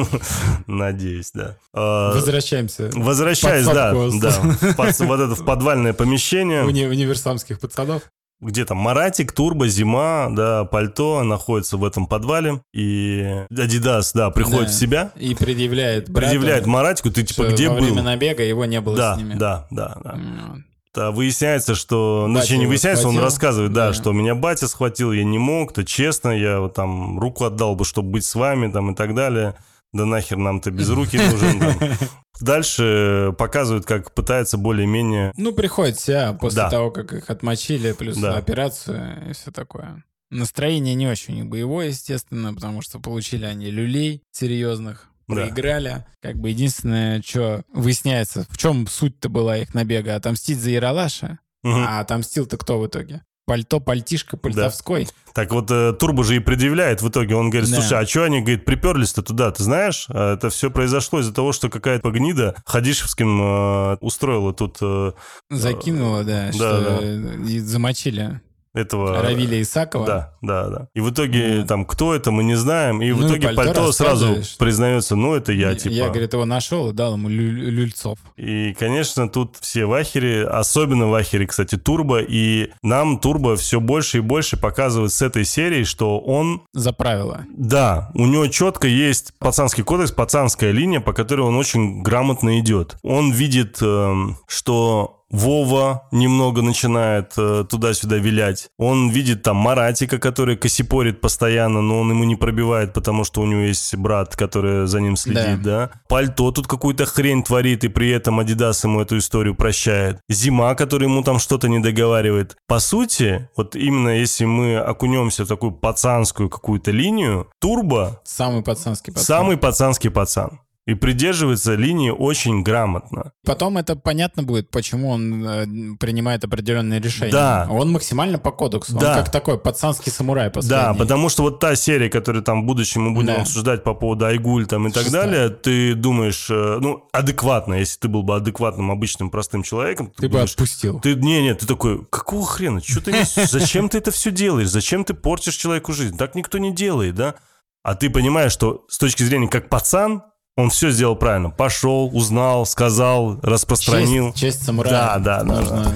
*laughs* Надеюсь, да. А, Возвращаемся. Возвращаясь, да, вот это в подвальное помещение. Уни- универсамских пацанов. Где там Маратик, Турбо, Зима, да, пальто находится в этом подвале, и Адидас, да, приходит Да. в себя, И предъявляет брату, предъявляет Маратику, ты типа где во был? время набега его не было Да, с ними. да, да, да. М, Да, выясняется, что... Ну, Батя точнее, не выясняется, он схватил. рассказывает, да, Да. что меня батя схватил, я не мог, то честно, я вот там руку отдал бы, чтобы быть с вами, там, и так далее. Да нахер нам-то без руки нужен. *laughs* Дальше показывают, как пытается более-менее... Ну, приходит в себя после Да. того, как их отмочили, плюс Да. операцию и все такое. Настроение не очень боевое, естественно, потому что получили они люлей серьезных, Да. проиграли. Как бы единственное, что выясняется, в чем суть-то была их набега, отомстить за Яралаша, Мгм. а отомстил-то кто в итоге? Пальто, пальтишка, пальтовской. Так вот, э, Турбо же и предъявляет в итоге. Он говорит, Да. слушай, а что они, говорит, приперлись-то туда? Ты знаешь, А это все произошло из-за того, что какая-то гнида Хадишевским э, устроила тут э, Закинула, да, да, что да. э, и замочили этого... Равиля Исакова. Да, да, да. И в итоге Вот. там кто это, мы не знаем. И в Ну, и итоге пальто пальто, сразу признается, ну это я, типа. Я, говорит, его нашел и дал ему лю- люльцов. И, конечно, тут все в ахере, особенно в ахере, кстати, Турбо. И нам Турбо все больше и больше показывает с этой серии, что он За правило. Да, у него четко есть пацанский кодекс, пацанская линия, по которой он очень грамотно идет. Он видит, эм, что Вова немного начинает э, туда-сюда вилять. Он видит там Маратика, который косипорит постоянно, но он ему не пробивает, потому что у него есть брат, который за ним следит, да. Пальто тут какую-то хрень творит, и при этом Адидас ему эту историю прощает. Зима, который ему там что-то не договаривает. По сути, вот именно если мы окунемся в такую пацанскую какую-то линию, Турбо Самый пацанский пацан. самый пацанский пацан. И придерживается линии очень грамотно. Потом это понятно будет, почему он э, принимает определенные решения. Да. Он максимально по кодексу. Да. Он как такой пацанский самурай последний. Да, потому что вот та серия, которую там в будущем мы будем Да. обсуждать по поводу Айгуль там и так Шестая. далее, ты думаешь, э, ну, адекватно, если ты был бы адекватным, обычным, простым человеком, Ты бы думаешь, отпустил. Ты, не, не, ты такой, какого хрена, что ты несешь? *laughs* зачем ты это все делаешь, зачем ты портишь человеку жизнь, так никто не делает, да? А ты понимаешь, что с точки зрения как пацан, он все сделал правильно, пошел, узнал, сказал, распространил. Честь, честь самурая. Да, да, да, Нужно...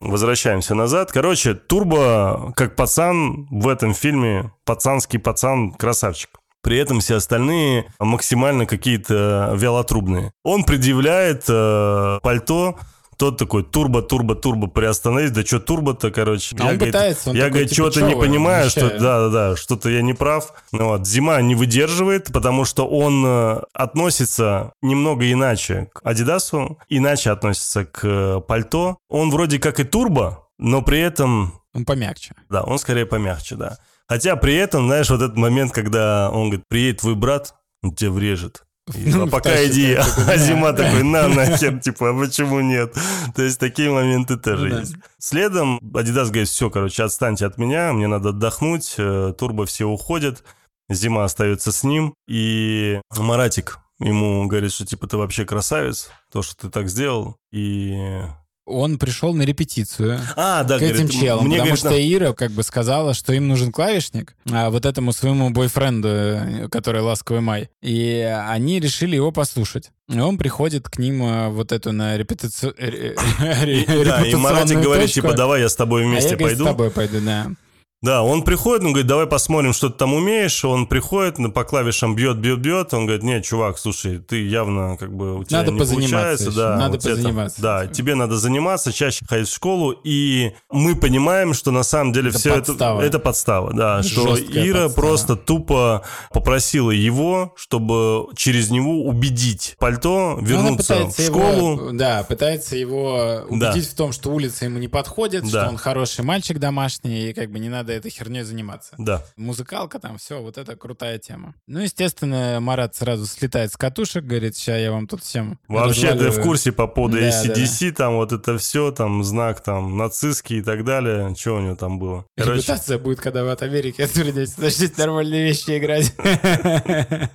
Возвращаемся назад. Короче, Турбо, как пацан, в этом фильме пацанский пацан, красавчик. При этом все остальные максимально какие-то вялотрубные. Он предъявляет э, пальто, тот такой турбо, турбо, турбо, приостановись. Да что турбо-то, короче. А он пытается, он я, такой, говорит, типа, что-то «Чё не понимаю, что вещаю?» да, да, да, что-то я не прав. Ну, вот, зима не выдерживает, потому что он э, относится немного иначе к Адидасу, иначе относится к э, пальто. Он вроде как и турбо, но при этом Он помягче. да, он скорее помягче, да. Хотя при этом, знаешь, вот этот момент, когда он говорит, приедет твой брат, он тебя врежет. И, Ну, «А пока втащит, иди, такой, а «Да, зима да». такой, на, нахер, типа, а почему нет? То есть такие моменты тоже Ну да. есть. Следом Адидас говорит, все, короче, отстаньте от меня, мне надо отдохнуть, э, Турбо все уходят, Зима остается с ним, и Маратик ему говорит, что типа ты вообще красавец, то, что ты так сделал, и... Он пришел на репетицию. А, да, к этим говорит, челам, мне, потому говорит, что Ира как бы сказала, что им нужен клавишник, а вот этому своему бойфренду, э, который ласковый май, и они решили его послушать. И он приходит к ним э, вот эту на репетицию... э, *laughs* Да, и Маратик говорит, типа, давай я с тобой а вместе я, пойду. с тобой пойду, да. Да, он приходит, он говорит, давай посмотрим, что ты там умеешь. Он приходит, по клавишам бьет, бьет, бьет. Он говорит, нет, чувак, слушай, ты явно как бы у тебя Надо не получается. еще, Да, надо там- позаниматься да, этим. тебе надо заниматься, чаще ходить в школу. И мы понимаем, что на самом деле Это все подстава. это, это подстава. Да, *laughs* что Жесткая Ира подстава. просто тупо попросила его, чтобы через него убедить пальто Ну, вернуться в школу. Его, да, пытается его Да. убедить в том, что улица ему не подходит, Да. что он хороший мальчик домашний, и как бы не надо этой херней заниматься. Да. Музыкалка там, все, вот это крутая тема. Ну, естественно, Марат сразу слетает с катушек, говорит, сейчас я вам тут всем Вообще, ты в развалю». курсе по поводу Да, ACDC, там вот это все, там знак там нацистский и так далее. Что у него там было? Короче, Репутация будет, когда вы от Америки отвернетесь, начнете нормальные вещи играть. *laughs*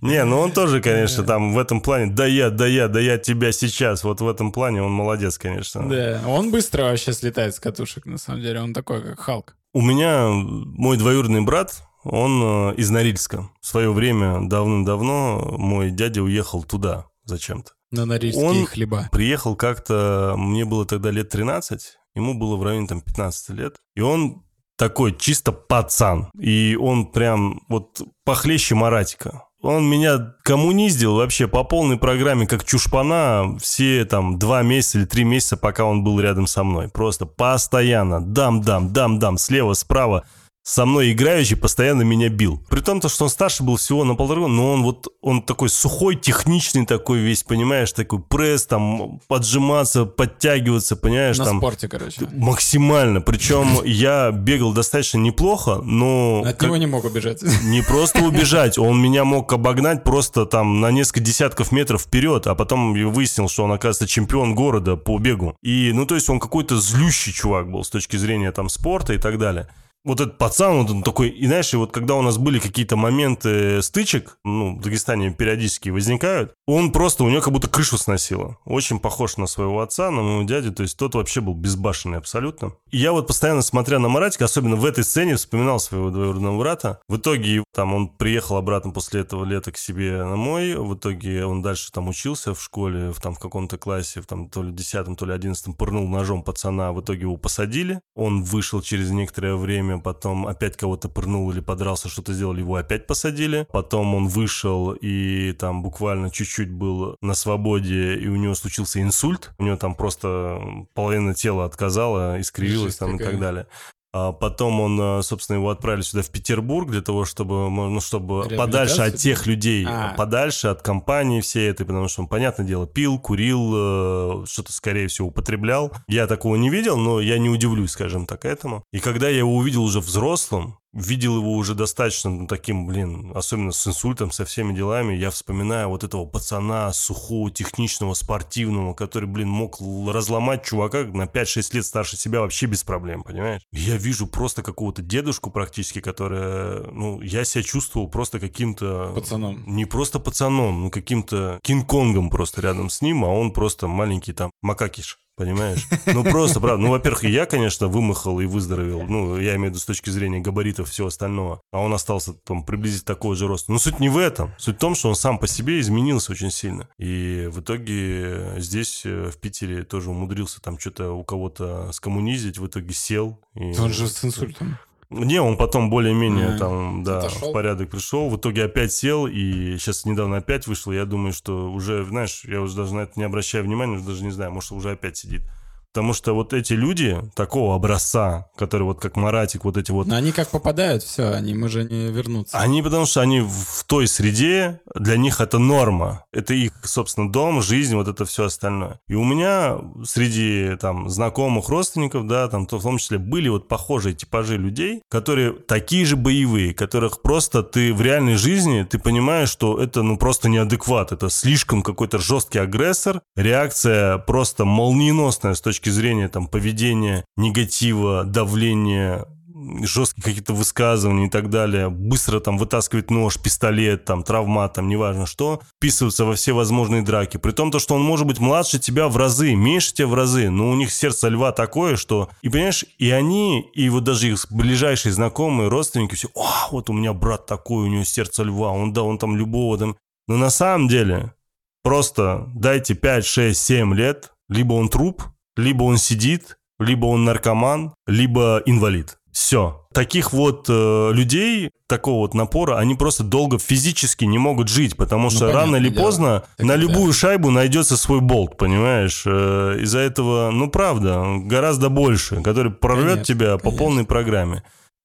не, ну он тоже, конечно, там в этом плане, да я, да я, да я тебя сейчас. Вот в этом плане он молодец, конечно. Да, он быстро вообще слетает с катушек, на самом деле, он такой, как Халк. У меня мой двоюродный брат, Он э, из Норильска. В свое время, давным-давно, мой дядя уехал туда зачем-то. На норильские Он хлеба. Приехал как-то, мне было тогда лет 13, ему было в районе там 15 лет. И он такой чисто пацан. И он прям вот похлеще Маратика. Он меня коммуниздил вообще по полной программе, как чушпана, все там два месяца или три месяца, пока он был рядом со мной. Просто постоянно дам-дам, дам-дам, слева, справа со мной играющий постоянно меня бил. При том, то, что он старше был всего на полтора но он вот, он такой сухой, техничный такой весь, понимаешь, такой пресс, там, поджиматься, подтягиваться, понимаешь, На там. спорте, короче. Максимально. Причем *laughs* я бегал достаточно неплохо, но... От него не мог убежать. *laughs* не просто убежать, он меня мог обогнать просто там на несколько десятков метров вперед, а потом выяснил, что он, оказывается, чемпион города по бегу. И, ну, то есть он какой-то злющий чувак был с точки зрения там спорта и так далее. Вот этот пацан, вот он такой, и знаешь, и вот когда у нас были какие-то моменты стычек, ну, в Дагестане периодически возникают, он просто, у него как будто крышу сносило. Очень похож на своего отца, на моего дядю, то есть тот вообще был безбашенный абсолютно. И я вот постоянно, смотря на Маратика, особенно в этой сцене, вспоминал своего двоюродного брата. В итоге там он приехал обратно после этого лета к себе домой, в итоге он дальше там учился в школе, в, там в каком-то классе, в там то ли 10 то ли 11 пырнул ножом пацана, в итоге его посадили. Он вышел через некоторое время, потом опять кого-то пырнул или подрался, что-то сделал, его опять посадили. Потом он вышел и там буквально чуть-чуть был на свободе, и у него случился инсульт. У него там просто половина тела отказала, искривилась Жесть там и какая. так далее. А потом он, э, собственно, его отправили сюда в Петербург для того, чтобы, ну, чтобы подальше от тех людей, А. подальше от компании всей этой, потому что он, понятное дело, пил, курил, э, что-то, скорее всего, употреблял. Я такого не видел, но я не удивлюсь, скажем так, этому. И когда я его увидел уже взрослым, видел его уже достаточно ну, таким, блин, особенно с инсультом, со всеми делами, я вспоминаю вот этого пацана сухого, техничного, спортивного, который, блин, мог разломать чувака на 5-6 лет старше себя вообще без проблем, понимаешь? Я вижу просто какого-то дедушку практически, который, ну, я себя чувствовал просто каким-то... Пацаном. Не просто пацаном, ну, каким-то Кинг-Конгом просто рядом с ним, а он просто маленький там макакиш. Понимаешь? Ну, просто, правда. Ну, во-первых, и я, конечно, вымахал и выздоровел. Ну, я имею в виду с точки зрения габаритов всего остального. А он остался там приблизительно такого же роста. Но суть не в этом. Суть в том, что он сам по себе изменился очень сильно. И в итоге здесь, э, в Питере, тоже умудрился там что-то у кого-то скоммунизить. В итоге сел. И... Он же с инсультом. Не, он потом более-менее А, там, да, отошел? в порядок пришел. В итоге опять сел, и сейчас недавно опять вышел. Я думаю, что уже, знаешь, я уже даже на это не обращаю внимания, уже даже не знаю, может, уже опять сидит. Потому что вот эти люди такого образца, которые вот как Маратик, вот эти вот Но они как попадают, все, они уже не вернутся. они потому что они в той среде, для них это норма. Это их, собственно, дом, жизнь, вот это все остальное. И у меня среди там знакомых, родственников, да, там то в том числе были вот похожие типажи людей, которые такие же боевые, которых просто ты в реальной жизни, ты понимаешь, что это ну просто неадекват, это слишком какой-то жесткий агрессор, реакция просто молниеносная с точки зрения там поведения, негатива, давления, жесткие какие-то высказывания и так далее, быстро там вытаскивать нож, пистолет, там, травмат, там, неважно что, вписываться во все возможные драки. При том, то, что он может быть младше тебя в разы, меньше тебя в разы, но у них сердце льва такое, что... И понимаешь, и они, и вот даже их ближайшие знакомые, родственники, все, о, вот у меня брат такой, у него сердце льва, он, да, он там любого там... Но на самом деле, просто дайте 5, 6, 7 лет, либо он труп, либо он сидит, либо он наркоман, либо инвалид. Все. Таких вот э, людей, такого вот напора, они просто долго физически не могут жить, потому Ну, что понятное рано или поздно Так на любую шайбу найдется свой болт, понимаешь? Э, из-за этого, ну правда, гораздо больше, который прорвет Конечно, тебя по конечно. полной программе.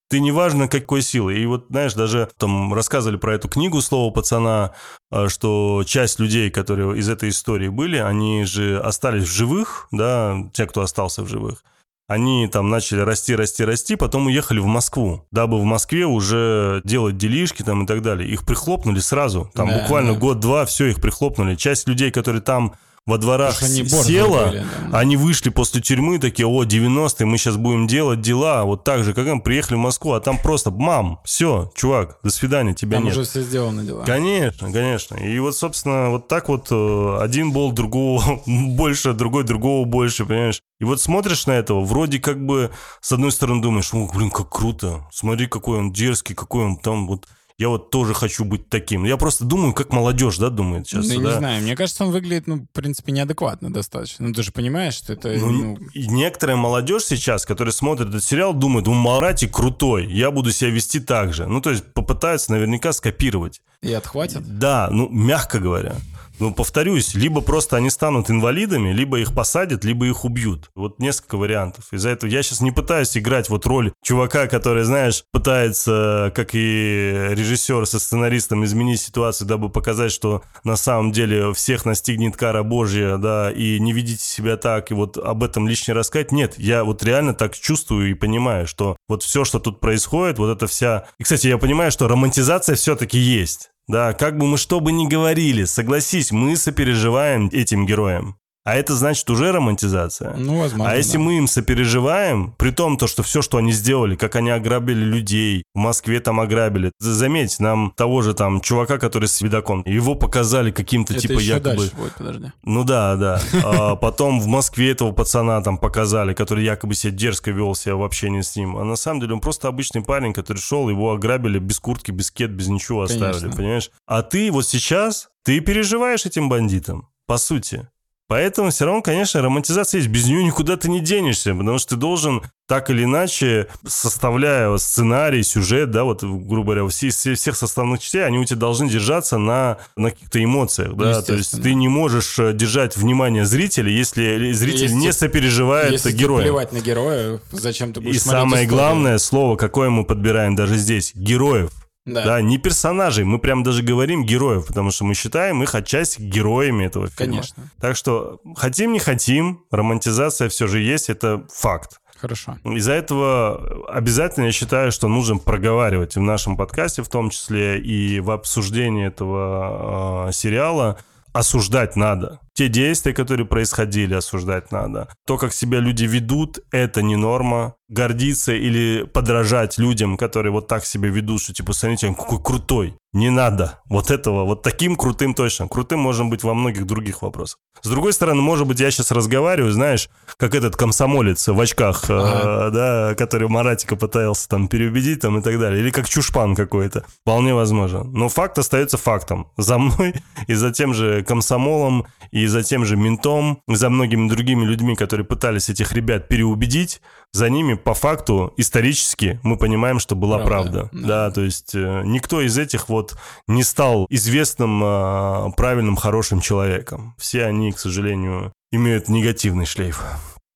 Ты неважно какой силы. И вот, знаешь, даже там рассказывали про эту книгу «Слово пацана», э, что часть людей, которые из этой истории были, они же остались в живых, да, те, кто остался в живых. Они там начали расти, расти, расти, потом уехали в Москву, дабы в Москве уже делать делишки там и так далее. Их прихлопнули сразу. Там Да, буквально да. год-два, все, их прихлопнули. Часть людей, которые там во дворах они села, были, да. они вышли после тюрьмы, такие, о, 90-е, мы сейчас будем делать дела, вот так же, как им приехали в Москву, а там просто, мам, все, чувак, до свидания, тебя Там нет. уже все сделано дела. Конечно, конечно. И вот, собственно, вот так вот э, один бол другого *laughs* больше, другой другого больше, понимаешь? И вот смотришь на этого, вроде как бы с одной стороны думаешь, о, блин, как круто, смотри, какой он дерзкий, какой он там вот... Я вот тоже хочу быть таким. Я просто думаю, как молодежь, да, думает сейчас. Ну, да? не знаю, мне кажется, он выглядит, ну, в принципе, неадекватно достаточно. Ну, ты же понимаешь, что это, Ну, ну, некоторая молодежь сейчас, которая смотрит этот сериал, думает, у Маратик крутой, я буду себя вести так же. Ну, то есть попытаются наверняка скопировать. и отхватит. Да, ну, мягко говоря. Ну, повторюсь, либо просто они станут инвалидами, либо их посадят, либо их убьют. Вот несколько вариантов. Из-за этого я сейчас не пытаюсь играть вот роль чувака, который, знаешь, пытается, как и режиссер со сценаристом, изменить ситуацию, дабы показать, что на самом деле всех настигнет кара Божья, да, и не ведите себя так, и вот об этом лишний раз сказать. Нет, я вот реально так чувствую и понимаю, что вот все, что тут происходит, вот это вся... И, кстати, я понимаю, что романтизация все-таки есть. Да, как бы мы что бы ни говорили, согласись, мы сопереживаем этим героям. А это значит уже романтизация. Ну, возможно, А если да. мы им сопереживаем, при том, то, что все, что они сделали, как они ограбили людей, в Москве там ограбили. Заметь, нам того же там чувака, который с видаком, его показали каким-то типа еще якобы... дальше будет, подожди. Ну да, да. *laughs* А потом в Москве этого пацана там показали, который якобы себя дерзко вел себя в общении с ним. А на самом деле он просто обычный парень, который шел, его ограбили без куртки, без кет, без ничего оставили, Конечно. понимаешь? А ты вот сейчас, ты переживаешь этим бандитам, по сути. Поэтому все равно, конечно, романтизация есть. Без нее никуда ты не денешься, потому что ты должен так или иначе, составляя сценарий, сюжет, да, вот, грубо говоря, все, все- всех составных частей, они у тебя должны держаться на, на каких-то эмоциях, да, то есть ты не можешь э, держать внимание зрителя, если зритель Если- не сопереживает Если тебе героем. плевать на героя, зачем ты будешь И самое историю? главное слово, какое мы подбираем даже здесь, героев. Да, Да, не персонажей, мы прям даже говорим героев, потому что мы считаем их отчасти героями этого фильма. конечно. Так что хотим не хотим, романтизация все же есть, это факт. Хорошо. Из-за этого обязательно я считаю, что нужно проговаривать в нашем подкасте, в том числе и в обсуждении этого э, сериала, осуждать надо. Те действия, которые происходили, осуждать надо. То, как себя люди ведут, это не норма. Гордиться или подражать людям, которые вот так себя ведут, что типа, смотрите, он какой крутой. Не надо. Вот этого, вот таким крутым точно. Крутым можем быть во многих других вопросах. С другой стороны, может быть, я сейчас разговариваю, знаешь, как этот комсомолец в очках, э, Ага. да, который Маратика пытался там переубедить там и так далее. Или как чушпан какой-то. Вполне возможно. Но факт остается фактом. За мной *laughs* и за тем же комсомолом, и за тем же ментом, и за многими другими людьми, которые пытались этих ребят переубедить, за ними по факту исторически мы понимаем, что была Правда, правда. да. Да, то есть э, никто из этих вот не стал известным, э, правильным, хорошим человеком. Все они, к сожалению, имеют негативный шлейф.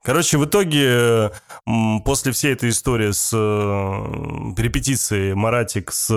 Короче, в итоге, после всей этой истории с э, репетицией Маратик с...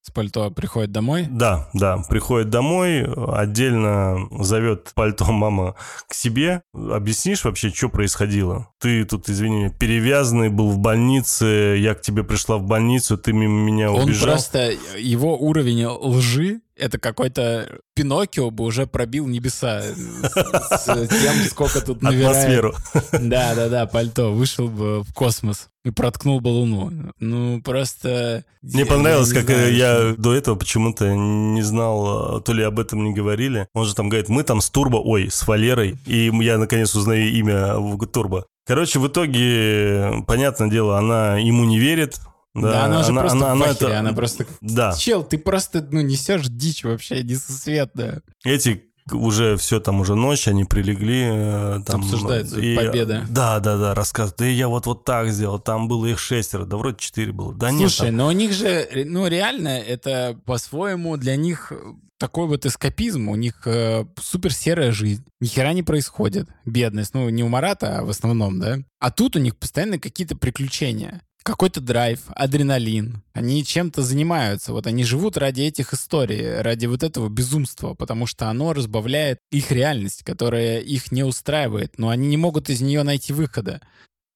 С пальто приходит домой. Да, да, приходит домой, отдельно зовет пальто мама к себе. Объяснишь вообще, что происходило? Ты тут, извини, перевязанный был в больнице, я к тебе пришла в больницу, ты мимо меня Он убежал. просто, его уровень лжи, это какой-то Пиноккио бы уже пробил небеса с, с тем, сколько тут *laughs* набирает. Атмосферу. Да-да-да, пальто. Вышел бы в космос и проткнул бы Луну. Ну, просто... Мне я- понравилось, я как э, знаю, я что- до этого почему-то не знал, э, то ли об этом не говорили. Он же там говорит, мы там с Турбо, ой, с Валерой, и я наконец узнаю имя Турбо. Короче, в итоге, понятное дело, она ему не верит. Да, она уже просто в это- ахере, она просто... Да, Чел, ты просто, ну, несешь дичь вообще несусветную. эти уже все там уже ночь, они прилегли. э, Там, Обсуждают свои победы. Да, да, да, рассказывают. Да я вот вот так сделал, там было их шестеро, да вроде четыре было. Да нет, Слушай, там- но у них же, ну, реально, это по-своему для них такой вот эскапизм, у них э, супер серая жизнь. Ни хера не происходит. Бедность. Ну, не у Марата, а в основном, да? А тут у них постоянно какие-то приключения. Какой-то драйв, адреналин. Они чем-то занимаются. Вот они живут ради этих историй, ради вот этого безумства, потому что оно разбавляет их реальность, которая их не устраивает, но они не могут из нее найти выхода.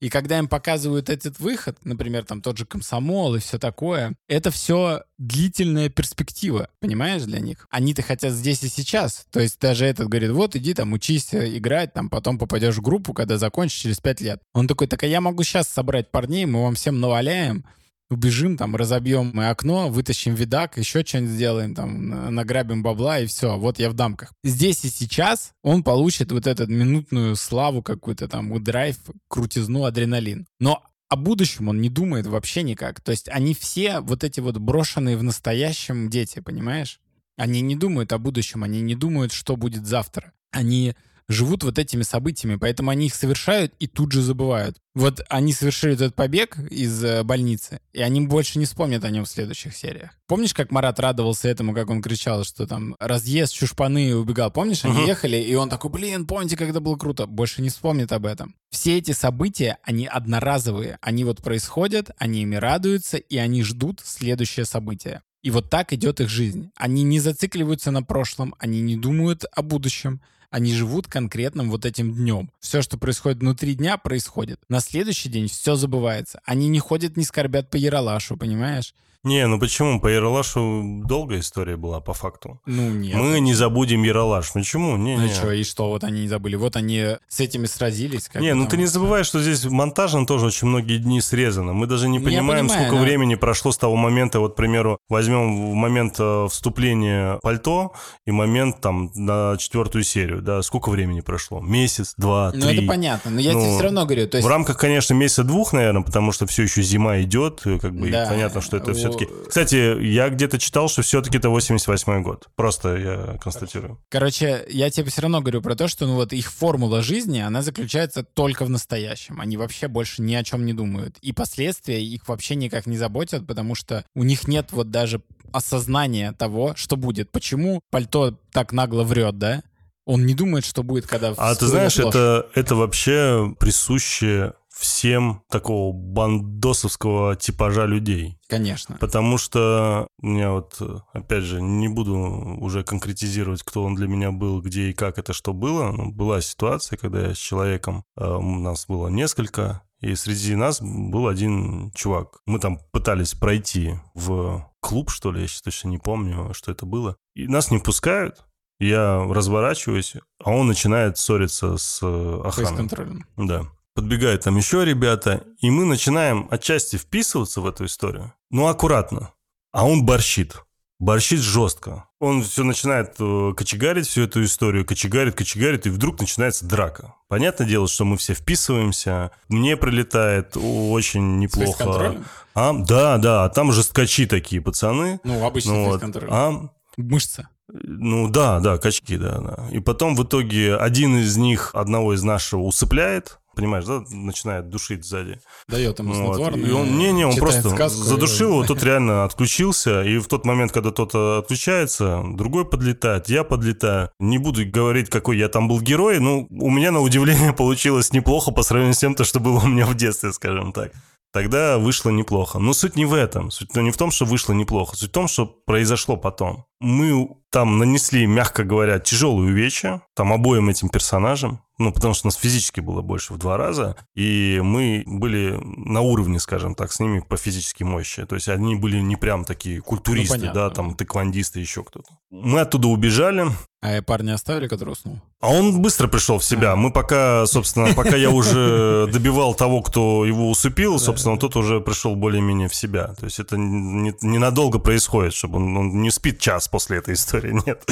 И когда им показывают этот выход, например, там тот же комсомол и все такое, это все длительная перспектива, понимаешь, для них. Они-то хотят здесь и сейчас. То есть даже этот говорит, вот иди там учись играть, там потом попадешь в группу, когда закончишь через пять лет. Он такой, так а я могу сейчас собрать парней, мы вам всем наваляем, убежим, там, разобьем мы окно, вытащим видак, еще что-нибудь сделаем, там, награбим бабла, и все, вот я в дамках. Здесь и сейчас он получит вот эту минутную славу какую-то, там, драйв, крутизну, адреналин. Но о будущем он не думает вообще никак. То есть они все вот эти вот брошенные в настоящем дети, понимаешь? Они не думают о будущем, они не думают, что будет завтра. Они живут вот этими событиями, поэтому они их совершают и тут же забывают. Вот они совершили этот побег из э, больницы, и они больше не вспомнят о нем в следующих сериях. Помнишь, как Марат радовался этому, как он кричал, что там разъезд, чушпаны убегал? Помнишь, они uh-huh. ехали, и он такой, блин, помните, как это было круто? Больше не вспомнит об этом. Все эти события, они одноразовые. Они вот происходят, они ими радуются, и они ждут следующее событие. И вот так идет их жизнь. Они не зацикливаются на прошлом, они не думают о будущем, они живут конкретным вот этим днем. Все, что происходит внутри дня, происходит. На следующий день все забывается. Они не ходят, не скорбят по Яралашу, понимаешь? Не, ну почему? По Яралашу долгая история была, по факту. Ну, нет. Мы не забудем Яралаш. Почему? Не, ну не. что, и что, вот они не забыли? Вот они с этими сразились. Как не, ну ты не забывай, что здесь монтажно тоже очень многие дни срезано. Мы даже не понимаем, понимаю, сколько да. времени прошло с того момента, вот, к примеру, возьмем момент э, вступления пальто и момент там на четвертую серию, да, сколько времени прошло? Месяц, два, ну, три. Ну это понятно, но я ну, тебе все равно говорю. То есть... В рамках, конечно, месяца двух, наверное, потому что все еще зима идет, как бы, да. и понятно, что это все все-таки... Кстати, я где-то читал, что все-таки это 88 год. Просто я констатирую. Короче, я тебе все равно говорю про то, что ну вот их формула жизни, она заключается только в настоящем. Они вообще больше ни о чем не думают. И последствия их вообще никак не заботят, потому что у них нет вот даже осознания того, что будет. Почему пальто так нагло врет, да? Он не думает, что будет, когда... А ты знаешь, это, это вообще присуще всем такого бандосовского типажа людей. Конечно. Потому что у меня вот, опять же, не буду уже конкретизировать, кто он для меня был, где и как это что было. Но была ситуация, когда я с человеком, э, у нас было несколько, и среди нас был один чувак. Мы там пытались пройти в клуб, что ли, я сейчас точно не помню, что это было. И нас не пускают. Я разворачиваюсь, а он начинает ссориться с э, охраной. Да подбегают там еще ребята, и мы начинаем отчасти вписываться в эту историю. Ну, аккуратно. А он борщит. Борщит жестко. Он все начинает э, кочегарить всю эту историю, кочегарит, кочегарит, и вдруг начинается драка. Понятное дело, что мы все вписываемся. Мне прилетает очень неплохо. А, да, да, а там жесткачи такие пацаны. Ну, обычно ну, вот. А, Мышца. Ну да, да, качки, да, да. И потом в итоге один из них, одного из нашего усыпляет, понимаешь, да, начинает душить сзади. Дает ему снотворное. Вот. И он, не-не, он просто сказку, задушил его, тот реально отключился, и в тот момент, когда тот отключается, другой подлетает, я подлетаю. Не буду говорить, какой я там был герой, но у меня, на удивление, *laughs* получилось неплохо по сравнению с тем, то, что было у меня в детстве, скажем так тогда вышло неплохо. Но суть не в этом. Суть не в том, что вышло неплохо. Суть в том, что произошло потом. Мы там нанесли, мягко говоря, тяжелую увечья, там обоим этим персонажам, ну, потому что у нас физически было больше в два раза, и мы были на уровне, скажем так, с ними по физической мощи. То есть они были не прям такие культуристы, ну, да, там, тэквондисты, еще кто-то. Мы оттуда убежали. А парня оставили, который уснул? А он быстро пришел в себя. Мы пока, собственно, пока я уже *laughs* добивал того, кто его усыпил, собственно, тот уже пришел более-менее в себя. То есть это ненадолго происходит, чтобы он не спит час после этой истории, *laughs* нет.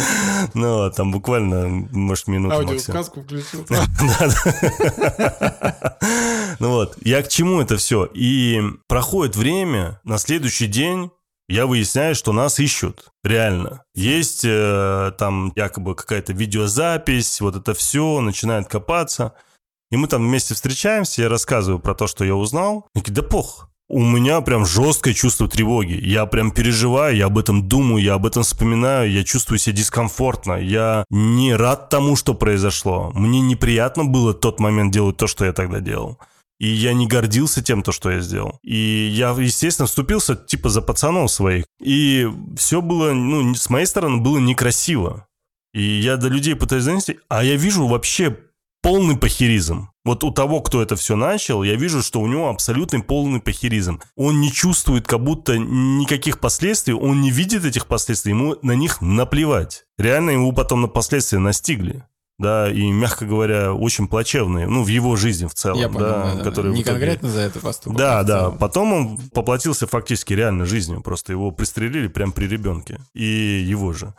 Ну, там буквально, может, минуту Аудиосказку включил. *laughs* Ну вот, я к чему это все? И проходит время, на следующий день я выясняю, что нас ищут. Реально. Есть э, там якобы какая-то видеозапись, вот это все, начинает копаться. И мы там вместе встречаемся, я рассказываю про то, что я узнал. И да пох, у меня прям жесткое чувство тревоги. Я прям переживаю, я об этом думаю, я об этом вспоминаю, я чувствую себя дискомфортно. Я не рад тому, что произошло. Мне неприятно было тот момент делать то, что я тогда делал. И я не гордился тем, то, что я сделал. И я, естественно, вступился типа за пацанов своих. И все было, ну, с моей стороны, было некрасиво. И я до людей пытаюсь донести, а я вижу вообще полный похеризм. Вот у того, кто это все начал, я вижу, что у него абсолютный полный похеризм. Он не чувствует как будто никаких последствий, он не видит этих последствий, ему на них наплевать. Реально ему потом на последствия настигли да, и, мягко говоря, очень плачевные, ну, в его жизни в целом, Я понял, да, да, да. которые Не итоге- конкретно за это поступок. Да, а да. Потом он поплатился фактически реально жизнью, просто его пристрелили прямо при ребенке и его же.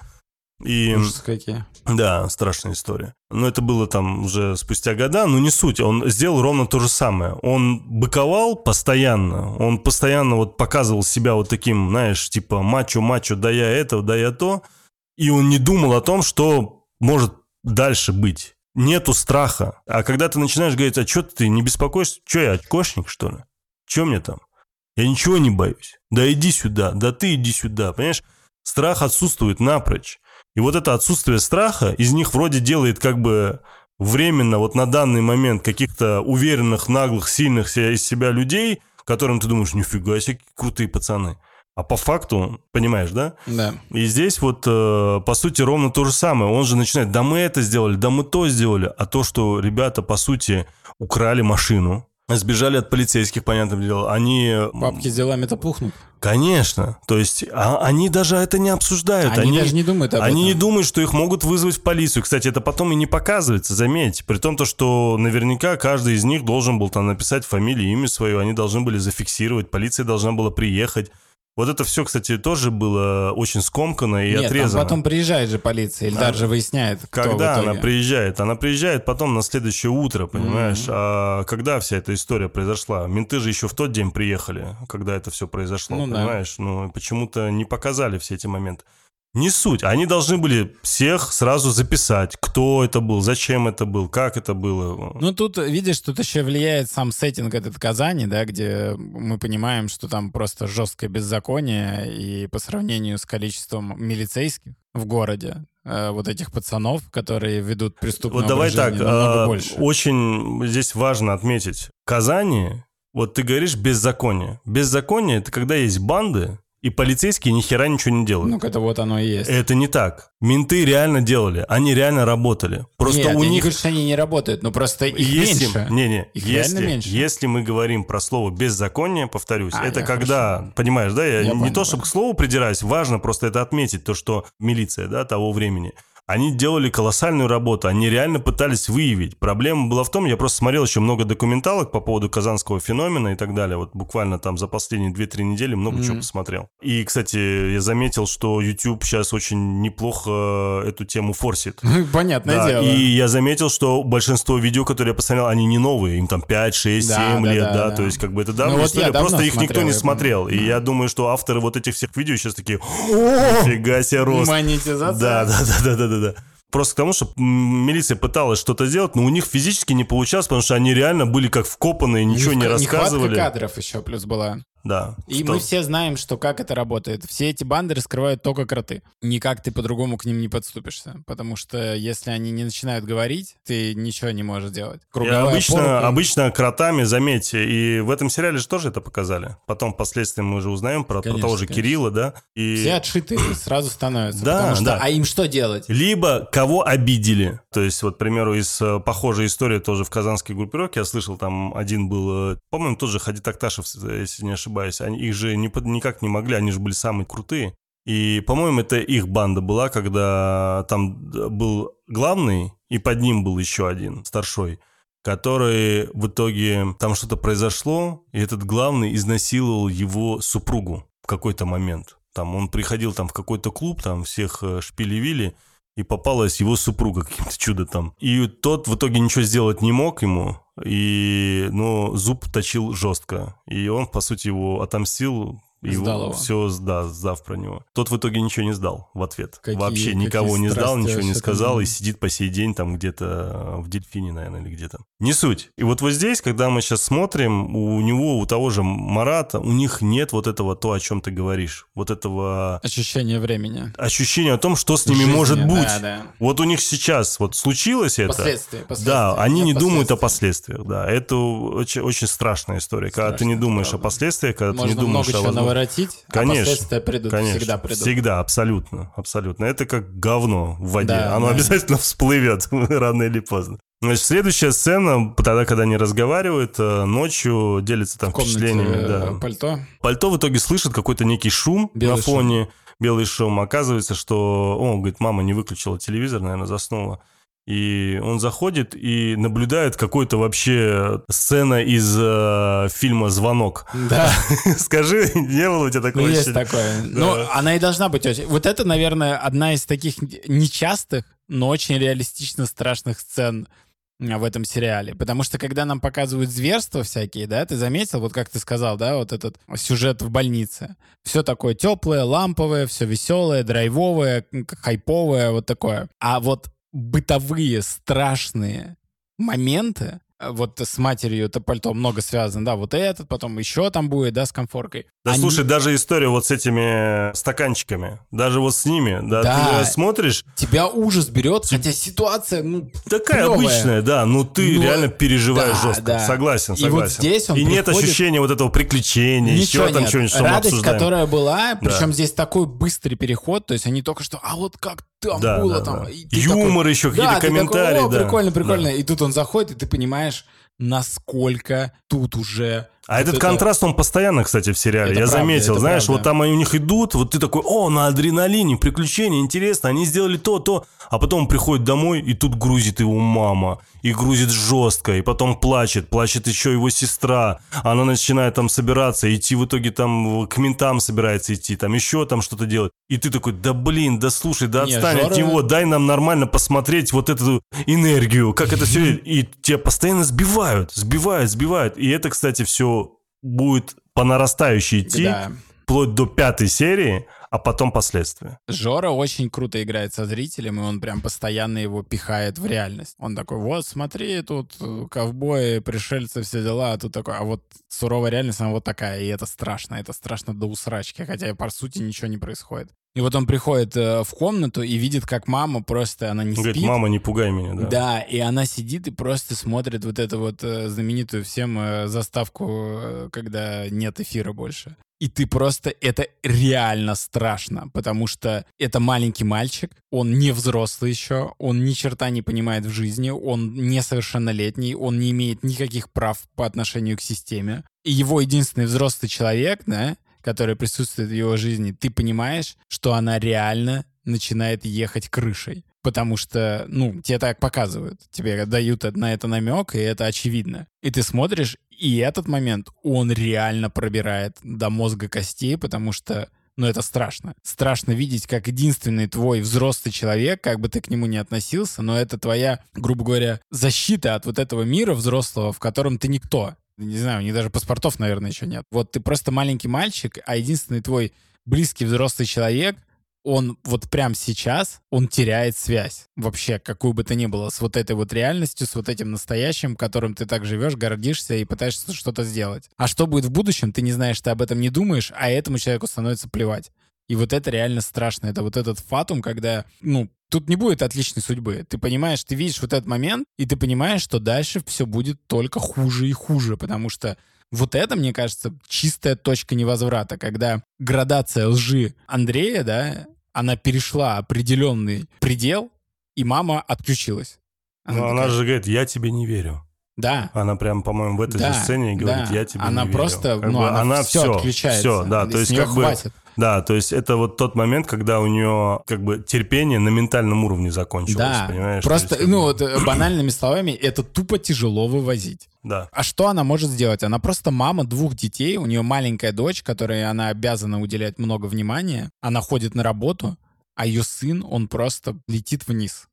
И Ужас какие. да, страшная история. Но это было там уже спустя года, но не суть. Он сделал ровно то же самое. Он быковал постоянно, он постоянно вот показывал себя вот таким, знаешь, типа мачо-мачо, да я это, да я то. И он не думал о том, что может дальше быть. Нету страха. А когда ты начинаешь говорить, а что ты не беспокоишься? Что я, очкошник, что ли? Что мне там? Я ничего не боюсь. Да иди сюда, да ты иди сюда. Понимаешь, страх отсутствует напрочь. И вот это отсутствие страха из них вроде делает как бы временно, вот на данный момент, каких-то уверенных, наглых, сильных из себя людей, которым ты думаешь, нифига себе, какие крутые пацаны. А по факту, понимаешь, да? Да. И здесь вот, э, по сути, ровно то же самое. Он же начинает, да мы это сделали, да мы то сделали. А то, что ребята, по сути, украли машину, сбежали от полицейских, понятное дело, они... Папки с делами-то пухнут. Конечно. То есть а- они даже это не обсуждают. Они, даже не думают об Они не этом. думают, что их могут вызвать в полицию. Кстати, это потом и не показывается, заметьте. При том, то, что наверняка каждый из них должен был там написать фамилию, имя свое, они должны были зафиксировать, полиция должна была приехать. Вот это все, кстати, тоже было очень скомкано и Нет, отрезано. потом приезжает же полиция, или Да. даже выясняет, кто Когда она приезжает? Она приезжает потом на следующее утро, понимаешь? Мгм. А когда вся эта история произошла? Менты же еще в тот день приехали, когда это все произошло, Ну да. понимаешь? Ну, почему-то не показали все эти моменты. Не суть. Они должны были всех сразу записать, кто это был, зачем это был, как это было. Ну, тут, видишь, тут еще влияет сам сеттинг этот Казани, да, где мы понимаем, что там просто жесткое беззаконие, и по сравнению с количеством милицейских в городе, э, вот этих пацанов, которые ведут преступное Вот давай так, а, больше. очень здесь важно отметить. В Казани, вот ты говоришь беззаконие. Беззаконие – это когда есть банды, и полицейские ни хера ничего не делают. Ну, это вот оно и есть. Это не так. Менты реально делали, они реально работали. Просто Нет, у я не них говорю, что они не работают, но просто их если, меньше. не, не, Их если, реально меньше. если мы говорим про слово беззаконие, повторюсь, А, это когда, понимаешь, да, я, Я не понял, то чтобы к слову придираюсь, важно просто это отметить, то, что милиция, да, того времени, они делали колоссальную работу, они реально пытались выявить. Проблема была в том, я просто смотрел еще много документалок по поводу казанского феномена и так далее, вот буквально там за последние 2-3 недели много чего Мгм. посмотрел. И, кстати, я заметил, что YouTube сейчас очень неплохо эту тему форсит. *laughs* Понятное Да, дело. и я заметил, что большинство видео, которые я посмотрел, они не новые, им там 5, 6, Да, 7 да, лет, да, да, да. то есть как бы это давняя Ну вот я история, просто их никто не смотрел. И я думаю, что авторы вот этих всех видео сейчас такие, нифига себе рост. Монетизация. Да, да, да, да, да, да. Просто к тому, что милиция пыталась что-то сделать, но у них физически не получалось, потому что они реально были как вкопанные, ничего не Нехватка рассказывали. кадров еще плюс была. Да. И мы все знаем, что как это работает. Все эти банды раскрывают только кроты. Никак ты по-другому к ним не подступишься. Потому что если они не начинают говорить, ты ничего не можешь делать. И Круговая обычно, порука. обычно кротами, заметьте, и в этом сериале же тоже это показали. Потом впоследствии мы уже узнаем про, про Конечно, того же конечно. Кирилла, да. И... Все отшитые сразу становятся. Да, что, да. а им что делать? Либо кого обидели. То есть, вот, к примеру, из э, похожей истории тоже в казанской группировке, я слышал, там один был, э, по-моему, тоже Хадид Акташев, э, если не ошибаюсь. Они, их же не, никак не могли, они же были самые крутые. И, по-моему, это их банда была, когда там был главный, и под ним был еще один, старшой, который в итоге, там что-то произошло, и этот главный изнасиловал его супругу в какой-то момент. Там он приходил там в какой-то клуб, там всех э, шпили-вили, и попалась его супруга каким-то чудо там. И тот в итоге ничего сделать не мог ему, и, ну, зуб точил жестко. И он, по сути, его отомстил, Сдал его. все, да, сдав про него. Тот в итоге ничего не сдал в ответ. Какие- Вообще какие никого не сдал, ничего не сказал, и сидит по сей день там где-то в Дельфине, наверное, или где-то. Не суть. И вот вот здесь, когда мы сейчас смотрим, у него, у того же Марата, у них нет вот этого то, о чем ты говоришь. Вот этого Ощущение времени. ощущения о том, что с ними Жизни, может да, быть. да. Вот у них сейчас вот случилось это. Последствия, Да, последствия. они Нет не думают о последствиях, да. Это очень, очень страшная история. когда ты Страшно, не думаешь правда. о последствиях, когда ты Можно не думаешь о возможных разворотить, Конечно, а последствия придут, Конечно, всегда придут. Всегда, абсолютно, абсолютно. Это как говно в воде. Да, Оно да. обязательно *laughs* всплывет *laughs* рано или поздно. Значит, следующая сцена, тогда, когда они разговаривают, э, ночью делятся там комнате впечатлениями. Да. пальто. Пальто в итоге слышит какой-то некий шум Белый на фоне, белый шум. Оказывается, что, он говорит, мама не выключила телевизор, наверное, заснула. И он заходит и наблюдает какой-то вообще сцена из э, фильма «Звонок». Да, *laughs* Скажи, не было у тебя ну такого есть ощущения? такое. Ну, она и должна быть очень... Вот это, наверное, одна из таких нечастых, но очень реалистично страшных сцен а, в этом сериале. Потому что когда нам показывают зверства всякие, да, ты заметил, вот как ты сказал, да, вот этот сюжет в больнице. Все такое теплое, ламповое, все веселое, драйвовое, хайповое, вот такое. А вот бытовые страшные моменты, вот с матерью это пальто много связано, да, вот этот, потом еще там будет, да, с комфоркой. Да Они- слушай, даже история вот с этими стаканчиками, даже вот с ними, да, Да. ты смотришь, Тебя ужас берет, хотя ситуация, ну, такая клёвая. обычная, да, но ты Ну, реально переживаешь да, жестко, да. согласен, И вот согласен. здесь он И нет приходит- ощущения вот этого приключения, еще там нет. что-нибудь, что мы Радость, обсуждаем. которая была, причем здесь такой быстрый переход, то есть они только что, а вот как там Да, было да, там. да. Юмор такой, еще, какие-то да, ты такой, комментарии, «О, да, прикольно, прикольно. да. И тут он заходит, и ты понимаешь, насколько тут уже... А вот этот это- контраст, он постоянно, кстати, в сериале. Это Я правда, заметил, знаешь, правда. вот там они у них идут, вот ты такой, о, на адреналине, приключения, интересно, они сделали то, то. А потом он приходит домой, и тут грузит его мама. И грузит жестко, и потом плачет. Плачет еще его сестра. Она начинает там собираться, идти в итоге там к ментам собирается идти, там еще там что-то делать. И ты такой, да блин, да слушай, да отстань от Жора- него, дай нам нормально посмотреть вот эту энергию, как это все... *laughs* И тебя постоянно сбивают, сбивают, сбивают. И это, кстати, все будет по нарастающей идти, Да. вплоть до пятой серии, а потом последствия. Жора очень круто играет со зрителем, и он прям постоянно его пихает в реальность. Он такой, вот, смотри, тут э, ковбои, пришельцы, все дела, а тут такой, а вот суровая реальность, она вот такая, и это страшно, это страшно до усрачки, хотя, по сути, ничего не происходит. И вот он приходит э, в комнату и видит, как мама просто, она не Он спит. говорит, мама, не пугай меня, да. Да, и она сидит и просто смотрит вот эту вот э, знаменитую всем э, заставку, э, когда нет эфира больше. И ты просто... Это реально страшно, потому что это маленький мальчик, он не взрослый еще, он ни черта не понимает в жизни, он несовершеннолетний, он не имеет никаких прав по отношению к системе. И его единственный взрослый человек, да, который присутствует в его жизни, ты понимаешь, что она реально начинает ехать крышей. Потому что, ну, тебе так показывают. Тебе дают на это намек, и это очевидно. И ты смотришь, и этот момент, он реально пробирает до мозга костей, потому что ну, это страшно. Страшно видеть, как единственный твой взрослый человек, как бы ты к нему не относился, но это твоя, грубо говоря, защита от вот этого мира взрослого, в котором ты никто. Не знаю, у них даже паспортов, наверное, еще нет. Вот ты просто маленький мальчик, а единственный твой близкий взрослый человек, он вот прямо сейчас, он теряет связь вообще, какую бы то ни было, с вот этой вот реальностью, с вот этим настоящим, которым ты так живешь, гордишься и пытаешься что-то сделать. А что будет в будущем, ты не знаешь, ты об этом не думаешь, а этому человеку становится плевать. И вот это реально страшно. Это вот этот фатум, когда, ну, тут не будет отличной судьбы. Ты понимаешь, ты видишь вот этот момент, и ты понимаешь, что дальше все будет только хуже и хуже, потому что вот это, мне кажется, чистая точка невозврата, когда градация лжи Андрея, да, она перешла определенный предел, и мама отключилась. Но она такая, же говорит, я тебе не верю. Да, Она прям, по-моему, в этой Да, же сцене говорит, да. я тебе Она не верю. просто, Как ну, бы она, все всё, отключается. всё, да, И то есть как бы, хватит. Да, то есть это вот тот момент, когда у нее как бы терпение на ментальном уровне закончилось, Да, понимаешь? То просто, есть, ну вот э, банальными словами, это тупо тяжело вывозить. да. А что она может сделать? Она просто мама двух детей, у нее маленькая дочь, которой она обязана уделять много внимания. Она ходит на работу, а ее сын, он просто летит вниз.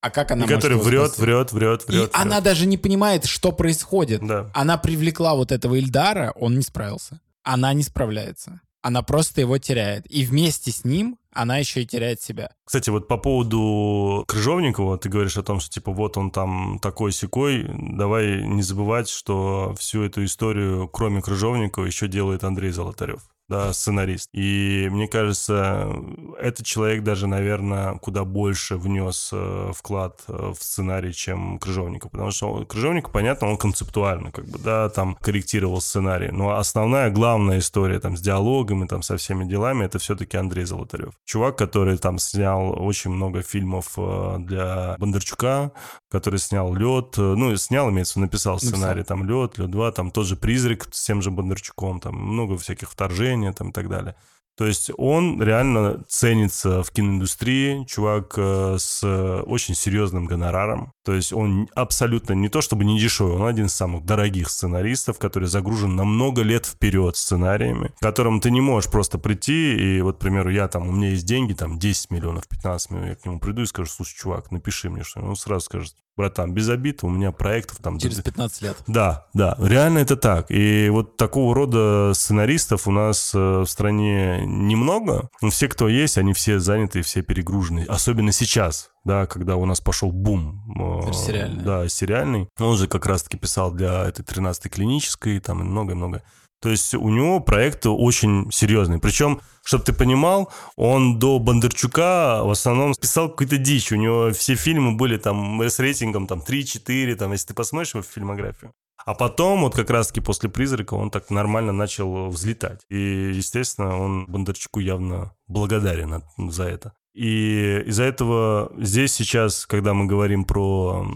А как она И который врет, спасти? врет, врет, И врет. она даже не понимает, что происходит. Да. Она привлекла вот этого Ильдара, он не справился. Она не справляется. Она просто его теряет. И вместе с ним она еще и теряет себя. Кстати, вот по поводу Крыжовникова, ты говоришь о том, что типа вот он там такой-сякой, давай не забывать, что всю эту историю, кроме Крыжовникова, еще делает Андрей Золотарев. Да, сценарист. И мне кажется, этот человек даже, наверное, куда больше внес э, вклад э, в сценарий, чем Крыжовников. Потому что Крыжовников, понятно, он концептуально, как бы, да, там корректировал сценарий. Но основная, главная история там с диалогами, там со всеми делами, это все-таки Андрей Золотарев. Чувак, который там снял очень много фильмов э, для Бондарчука, который снял «Лед», ну, снял, имеется, написал сценарий, написал. там «Лед», «Лед 2», там тот же «Призрак» с тем же Бондарчуком, там много всяких вторжений там и так далее. То есть он реально ценится в киноиндустрии, чувак э, с очень серьезным гонораром. То есть он абсолютно не то чтобы не дешевый, он один из самых дорогих сценаристов, который загружен на много лет вперед сценариями, которым ты не можешь просто прийти и вот, к примеру, я там, у меня есть деньги, там 10 миллионов, 15 миллионов, я к нему приду и скажу, слушай, чувак, напиши мне что-нибудь. Он сразу скажет, братан, без обид, у меня проектов там... Через 15 лет. Да, да, реально это так. И вот такого рода сценаристов у нас э, в стране немного. Но все, кто есть, они все заняты, все перегружены. Особенно сейчас, да, когда у нас пошел бум. Э, сериальный. Да, сериальный. Он же как раз-таки писал для этой 13-й клинической, там много-много. То есть у него проект очень серьезный. Причем, чтобы ты понимал, он до Бондарчука в основном писал какую-то дичь. У него все фильмы были там с рейтингом там 3-4, там, если ты посмотришь его фильмографию. А потом, вот как раз-таки после «Призрака», он так нормально начал взлетать. И, естественно, он Бондарчуку явно благодарен за это. И из-за этого здесь сейчас, когда мы говорим про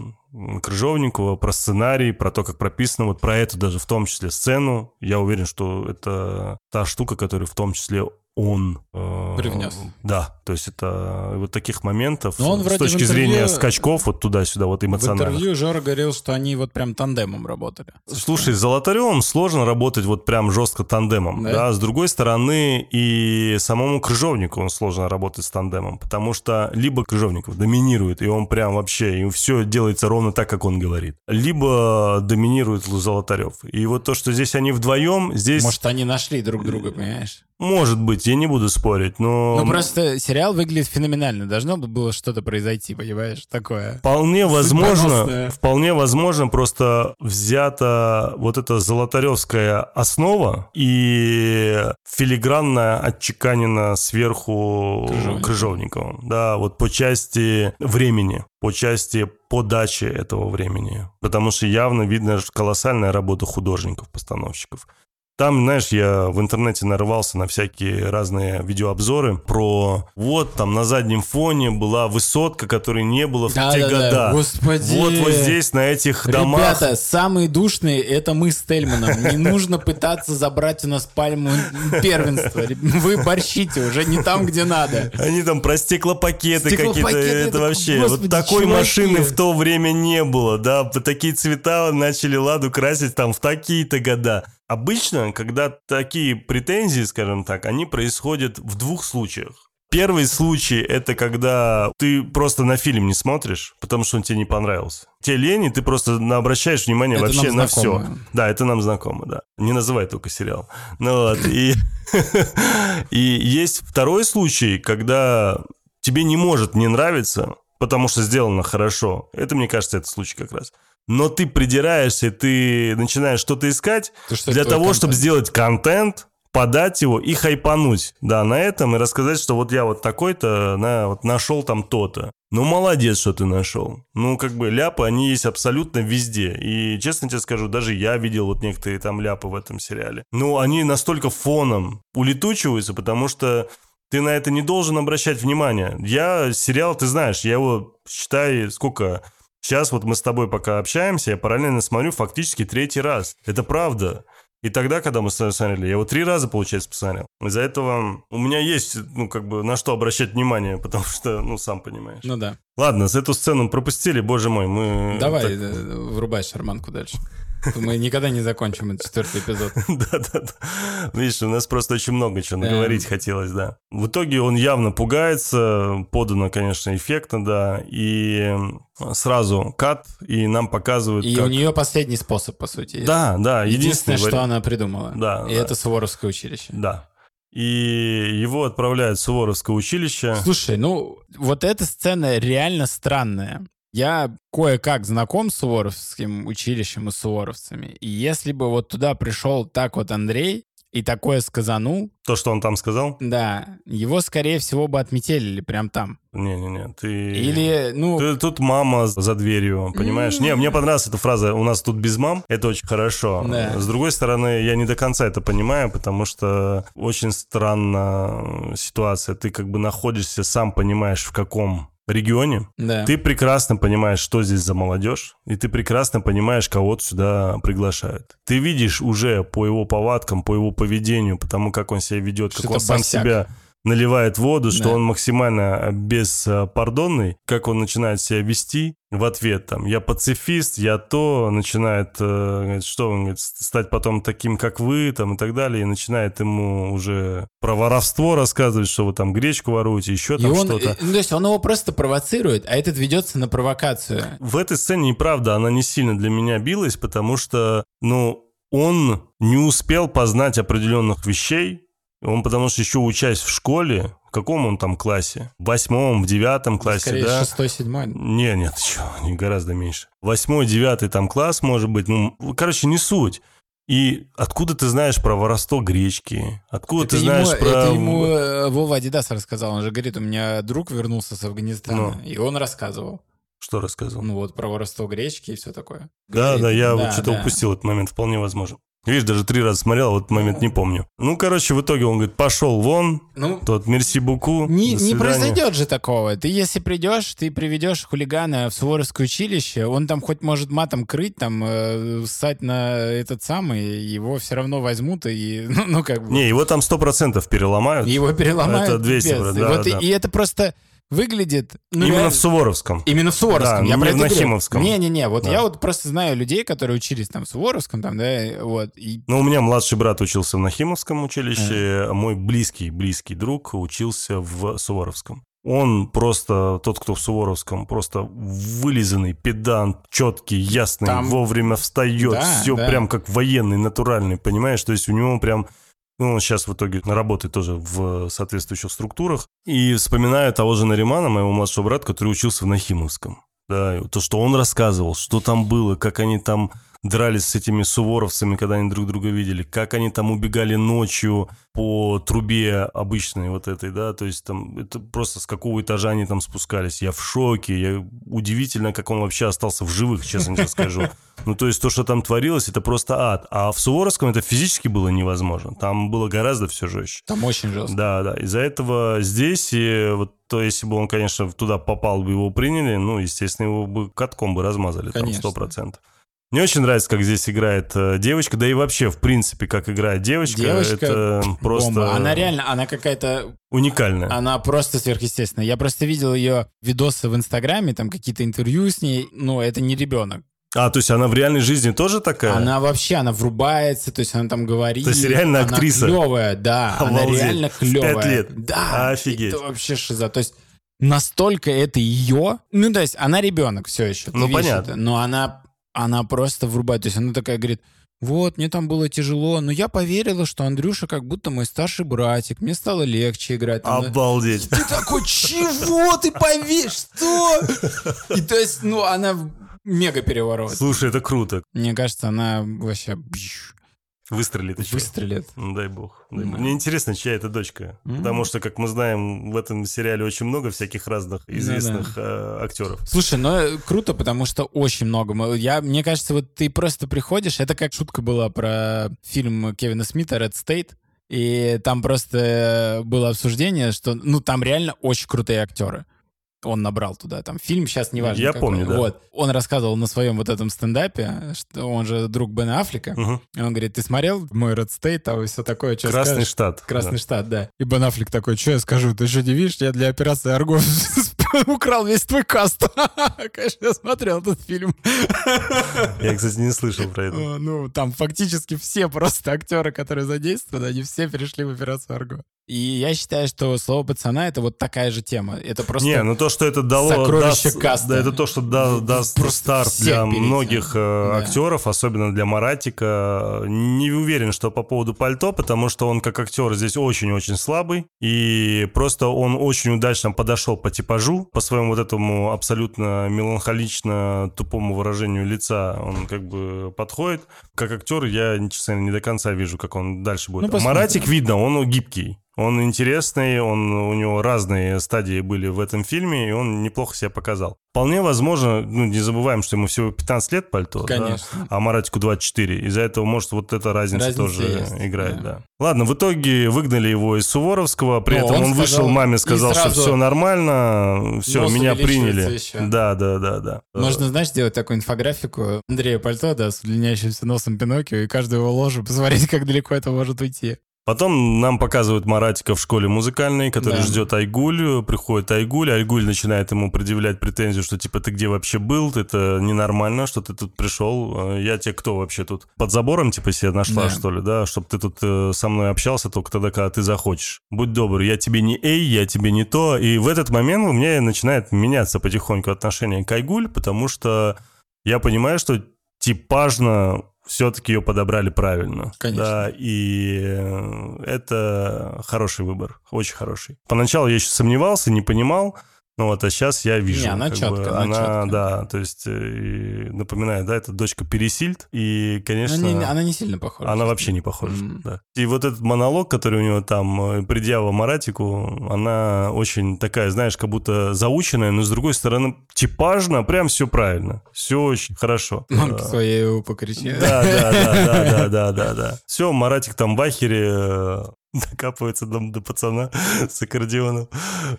Крыжовникова, про сценарий, про то, как прописано, вот про эту даже в том числе сцену. Я уверен, что это та штука, которая в том числе он... Э, Привнес. Да, то есть это вот таких моментов Но он с точки зрения скачков вот туда-сюда, вот эмоционально. В интервью Жора говорил, что они вот прям тандемом работали. Слушай, с Золотаревым сложно работать вот прям жестко тандемом, да? да? С другой стороны, и самому Крыжовнику он сложно работать с тандемом, потому что либо Крыжовников доминирует, и он прям вообще, и все делается ровно так, как он говорит, либо доминирует Золотарев. И вот то, что здесь они вдвоем, здесь... Может, они нашли друг друга, понимаешь? Может быть, я не буду спорить, но... Ну, просто сериал выглядит феноменально. Должно было что-то произойти, понимаешь? Такое. Вполне возможно, вполне возможно, просто взята вот эта золотаревская основа и филигранно отчеканена сверху Крыжовников. Крыжовниковым. Да, вот по части времени по части подачи этого времени. Потому что явно видно колоссальная работа художников-постановщиков. Там, знаешь, я в интернете нарывался на всякие разные видеообзоры про вот там на заднем фоне была высотка, которой не было в да, те да, года. Да. Господи. Вот вот здесь, на этих домах. Ребята, самые душные это мы с Тельманом. Не нужно пытаться забрать у нас пальму первенства. Вы борщите уже не там, где надо. Они там про стеклопакеты, какие-то. Это, вообще. Вот такой машины в то время не было, да. Такие цвета начали ладу красить там в такие-то года. Обычно, когда такие претензии, скажем так, они происходят в двух случаях. Первый случай — это когда ты просто на фильм не смотришь, потому что он тебе не понравился. Те лени, ты просто обращаешь внимание это вообще на все. Да, это нам знакомо, да. Не называй только сериал. Ну вот, и, *laughs* и есть второй случай, когда тебе не может не нравиться, потому что сделано хорошо. Это, мне кажется, это случай как раз но ты придираешься, ты начинаешь что-то искать что для того, контент? чтобы сделать контент, подать его и хайпануть, да, на этом и рассказать, что вот я вот такой-то, на, вот нашел там то-то. Ну, молодец, что ты нашел. Ну, как бы ляпы, они есть абсолютно везде. И, честно тебе скажу, даже я видел вот некоторые там ляпы в этом сериале. Ну, они настолько фоном улетучиваются, потому что ты на это не должен обращать внимание. Я сериал, ты знаешь, я его, считай, сколько Сейчас вот мы с тобой пока общаемся, я параллельно смотрю фактически третий раз. Это правда. И тогда, когда мы с тобой смотрели, я его три раза, получается, посмотрел. Из-за этого у меня есть, ну, как бы, на что обращать внимание, *laughs* потому что, ну, сам понимаешь. Ну да. Ладно, с эту сцену пропустили, боже мой, мы... Давай, так... Э, врубай шарманку дальше. Мы никогда не закончим этот четвертый эпизод. *laughs* Да-да-да. Видишь, у нас просто очень много чего наговорить хотелось, да. В итоге он явно пугается, подано, конечно, эффектно, да, и сразу кат, и нам показывают... И у нее последний способ, по сути. Да, да. Единственное, что она придумала. Да. И это Суворовское училище. Да. И его отправляют в Суворовское училище. Слушай, ну вот эта сцена реально странная. Я кое-как знаком с Суворовским училищем и суворовцами. И если бы вот туда пришел так вот Андрей, и такое сказанул, То, что он там сказал? да, его, скорее всего, бы отметелили прям там. Не-не-не, ты... Или, ну, Ты- Тут мама за дверью, понимаешь? Не, мне понравилась эта фраза «у нас тут без мам», это очень хорошо. Да. С другой стороны, я не до конца это понимаю, потому что очень странная ситуация. Ты как бы находишься, сам понимаешь, в каком регионе. да. Ты прекрасно понимаешь, что здесь за молодежь, и ты прекрасно понимаешь, кого сюда приглашают. Ты видишь уже по его повадкам, по его поведению, потому как он себя ведет, Что как он сам босяк. себя наливает воду, что Да. он максимально беспардонный, как он начинает себя вести в ответ там, я пацифист, я то, начинает, э, что он говорит, стать потом таким, как вы, там и так далее, и начинает ему уже про воровство рассказывать, что вы там гречку воруете, еще там что-то. э, ну, то есть он его просто провоцирует, а этот ведется на провокацию. В этой сцене, неправда, она не сильно для меня билась, потому что, ну, он не успел познать определенных вещей, он потому что еще учась в школе, в каком он там классе? В восьмом, в девятом классе, Скорее, да? шестой, седьмой. Не, нет, *laughs* еще, не гораздо меньше. Восьмой, девятый там класс, может быть, ну, короче, не суть. И откуда ты знаешь про воровство гречки? Откуда Это ты ему, знаешь про... это ему э, Вова Адидас рассказал. Он же говорит, у меня друг вернулся с Афганистана, Ну. и он рассказывал. Что рассказывал? Ну вот, про воровство гречки и все такое. Да, Говорит, да, я да, что-то да. упустил этот момент, вполне возможно. Видишь, даже три раза смотрел, а вот момент не помню. Ну, короче, в итоге он говорит, пошел вон, Ну, тот мерси буку, не, не свидания». произойдет же такого. Ты если придешь, ты приведешь хулигана в Суворовское училище, он там хоть может матом крыть, там, э, ссать на этот самый, его все равно возьмут и, *laughs* ну, ну, как бы... Не, его там сто процентов переломают. Его переломают. Это 200, пипец. И да, вот и- да. И это просто выглядит... ну, Именно реально- в Суворовском. Именно в Суворовском. Да, я не про в. Нахимовском. Не-не-не, вот Да. я вот просто знаю людей, которые учились там в Суворовском, там, да, вот. И Ну, у меня младший брат учился в Нахимовском училище, а мой близкий, близкий друг учился в Суворовском. Он просто, тот, кто в Суворовском, просто вылизанный, педант, четкий, ясный, Там- вовремя встает, Да, все да. прям как военный, натуральный, понимаешь? То есть у него прям ну, он сейчас в итоге работает тоже в соответствующих структурах. И вспоминаю того же Наримана, моего младшего брата, который учился в Нахимовском. Да, то, что он рассказывал, что там было, как они там дрались с этими суворовцами, когда они друг друга видели, как они там убегали ночью по трубе обычной вот этой, да, то есть там это просто с какого этажа они там спускались. Я в шоке, я удивительно, как он вообще остался в живых, честно тебе скажу. *laughs* Ну, то есть то, что там творилось, это просто ад. А в Суворовском это физически было невозможно. Там было гораздо все жестче. там очень жестко. Да, да. Из-за этого здесь, и вот то, если бы он, конечно, туда попал бы, его приняли, ну, естественно, его бы катком бы размазали, там, Конечно. сто процентов. Мне очень нравится, как здесь играет э, девочка, да и вообще, в принципе, как играет девочка, Девочка это просто Бомба. Она реально, она какая-то, уникальная. она просто сверхъестественная. Я просто видел ее видосы в Инстаграме, там какие-то интервью с ней. Ну, это не ребенок. А, то есть она в реальной жизни тоже такая? Она вообще, она врубается, то есть она там говорит. То есть реально она актриса? клевая, да. Она Обалдеть. реально В клевая. пять лет? Да. Офигеть. Это вообще шиза. То есть настолько это ее. Ну, то есть она ребенок все еще. Ну, видишь понятно. это, но она, она просто врубает. То есть она такая говорит, вот, мне там было тяжело, но я поверила, что Андрюша как будто мой старший братик. Мне стало легче играть. Там. Обалдеть. Ты такой, чего ты поверишь? Что? И то есть, ну, она мега переворот. Слушай, это круто. Мне кажется, она вообще бщ, Выстрелит еще. выстрелит. Ну, Дай бог. Дай бог. Да. Мне интересно, чья это дочка. М. Потому что, как мы знаем, в этом сериале очень много всяких разных да. известных э, актеров. Слушай, ну э, круто, потому что очень много. Я, мне кажется, вот ты просто приходишь, это как шутка была про фильм Кевина Смита «Red State», и там просто было обсуждение, что, ну, там реально очень крутые актеры. Он набрал туда там фильм, сейчас неважно. Я какой. помню, да. Вот. Он рассказывал на своем вот этом стендапе, что он же друг Бена Аффлека. Мгм. И он говорит, ты смотрел мой Red State, а все такое, что Красный скажешь?» штат. Красный штат, да. И Бен Аффлек такой, что я скажу, ты что не видишь, я для операции Арго *laughs* украл весь твой каст. *laughs* Конечно, я смотрел этот фильм. Да. *laughs* Я, кстати, не слышал про это. Э, Ну, там фактически все просто актеры, которые задействованы, они все перешли в операцию Арго. И я считаю, что слово пацана это вот такая же тема. Это просто... Не, ну то, что это дало... сокровище даст- каста. Да, это то, что да- даст Просто старт для берите. многих э, Да. актеров, особенно для Маратика. Не уверен, что по поводу пальто, потому что он как актер здесь очень-очень слабый. И просто он очень удачно подошел по типажу. По своему вот этому абсолютно меланхолично тупому выражению лица, он как бы подходит. Как актер я, честно, не до конца вижу, как он дальше будет. Ну, Маратик видно, он гибкий. Он интересный, он, у него разные стадии были в этом фильме, и он неплохо себя показал. Вполне возможно, ну, не забываем, что ему всего 15 лет пальто, Конечно. Да? а Маратику 24. Из-за этого, может, вот эта разница, Разница тоже есть, играет, да. да. Ладно, в итоге выгнали его из Суворовского, при Но этом он он, вышел, сказал- маме сказал, что все нормально, все, меня приняли. еще. Да, да, да, да. Можно, знаешь, сделать такую инфографику Андрея Пальто, да, с удлиняющимся носом Пиноккио, и каждую его ложу посмотреть, *laughs* как далеко это может уйти. Потом нам показывают Маратика в школе музыкальной, который Да. ждет Айгуль. Приходит Айгуль, Айгуль начинает ему предъявлять претензию, что типа ты где вообще был, это ненормально, что ты тут пришел. Э, Я тебе кто вообще тут? Под забором типа себе нашла, Да. что ли, да? Чтобы ты тут э, со мной общался только тогда, когда ты захочешь. Будь добр, я тебе не эй, я тебе не то. И в этот момент у меня начинает меняться потихоньку отношение к Айгуль, потому что я понимаю, что типажно все-таки ее подобрали правильно. Конечно. Да, и э, это хороший выбор, очень хороший. Поначалу я еще сомневался, не понимал, ну вот, а сейчас я вижу. Не, она как чётко, бы, она она, чётко. да, то есть, э, и напоминаю, да, это дочка Пересильд, и, конечно... Она не, она не сильно похожа. Она вообще не похожа, М. да. И вот этот монолог, который у него там, э, предъява Маратику, она очень такая, знаешь, как будто заученная, но с другой стороны типажно, прям все правильно. Все очень хорошо. Мамке Э, своей его покричи. да, да, да, да, да, *laughs* да, да, да. Все, Маратик там в ахере э, докапывается до, до пацана *laughs* с аккордеоном.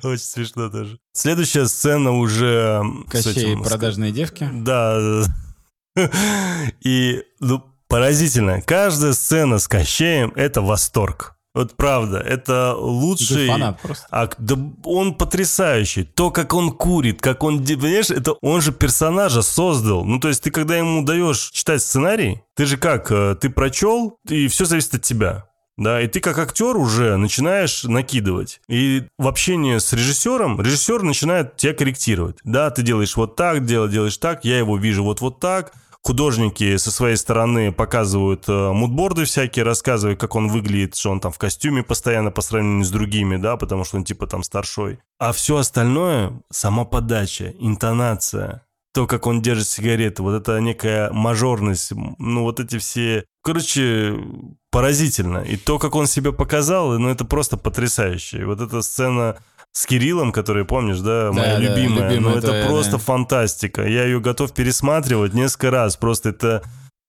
Очень смешно тоже. Следующая сцена уже... Кощей этим, продажные девки. Да. *laughs* И, ну, поразительно. Каждая сцена с Кощеем — это восторг. Вот правда, это Ты лучший... фанат просто. А, да он потрясающий. То, как он курит, как он... Понимаешь, это он же персонажа создал. Ну, то есть ты, когда ему даешь читать сценарий, ты же как, э, ты прочел, и все зависит от тебя. Да, и ты как актер уже начинаешь накидывать. И в общении с режиссером, режиссер начинает тебя корректировать. Да, ты делаешь вот так, дел- делаешь так, я его вижу вот вот так. Художники со своей стороны показывают э, мудборды всякие, рассказывают, как он выглядит, что он там в костюме постоянно по сравнению с другими, да, потому что он типа там старшой. А все остальное, сама подача, интонация, то, как он держит сигареты, вот эта некая мажорность, ну вот эти все... Короче, поразительно. И то, как он себя показал, ну это просто потрясающе. И вот эта сцена с Кириллом, которую помнишь, да, моя да, любимая, любимая ну это твоя, просто да. фантастика. Я ее готов пересматривать несколько раз. Просто это,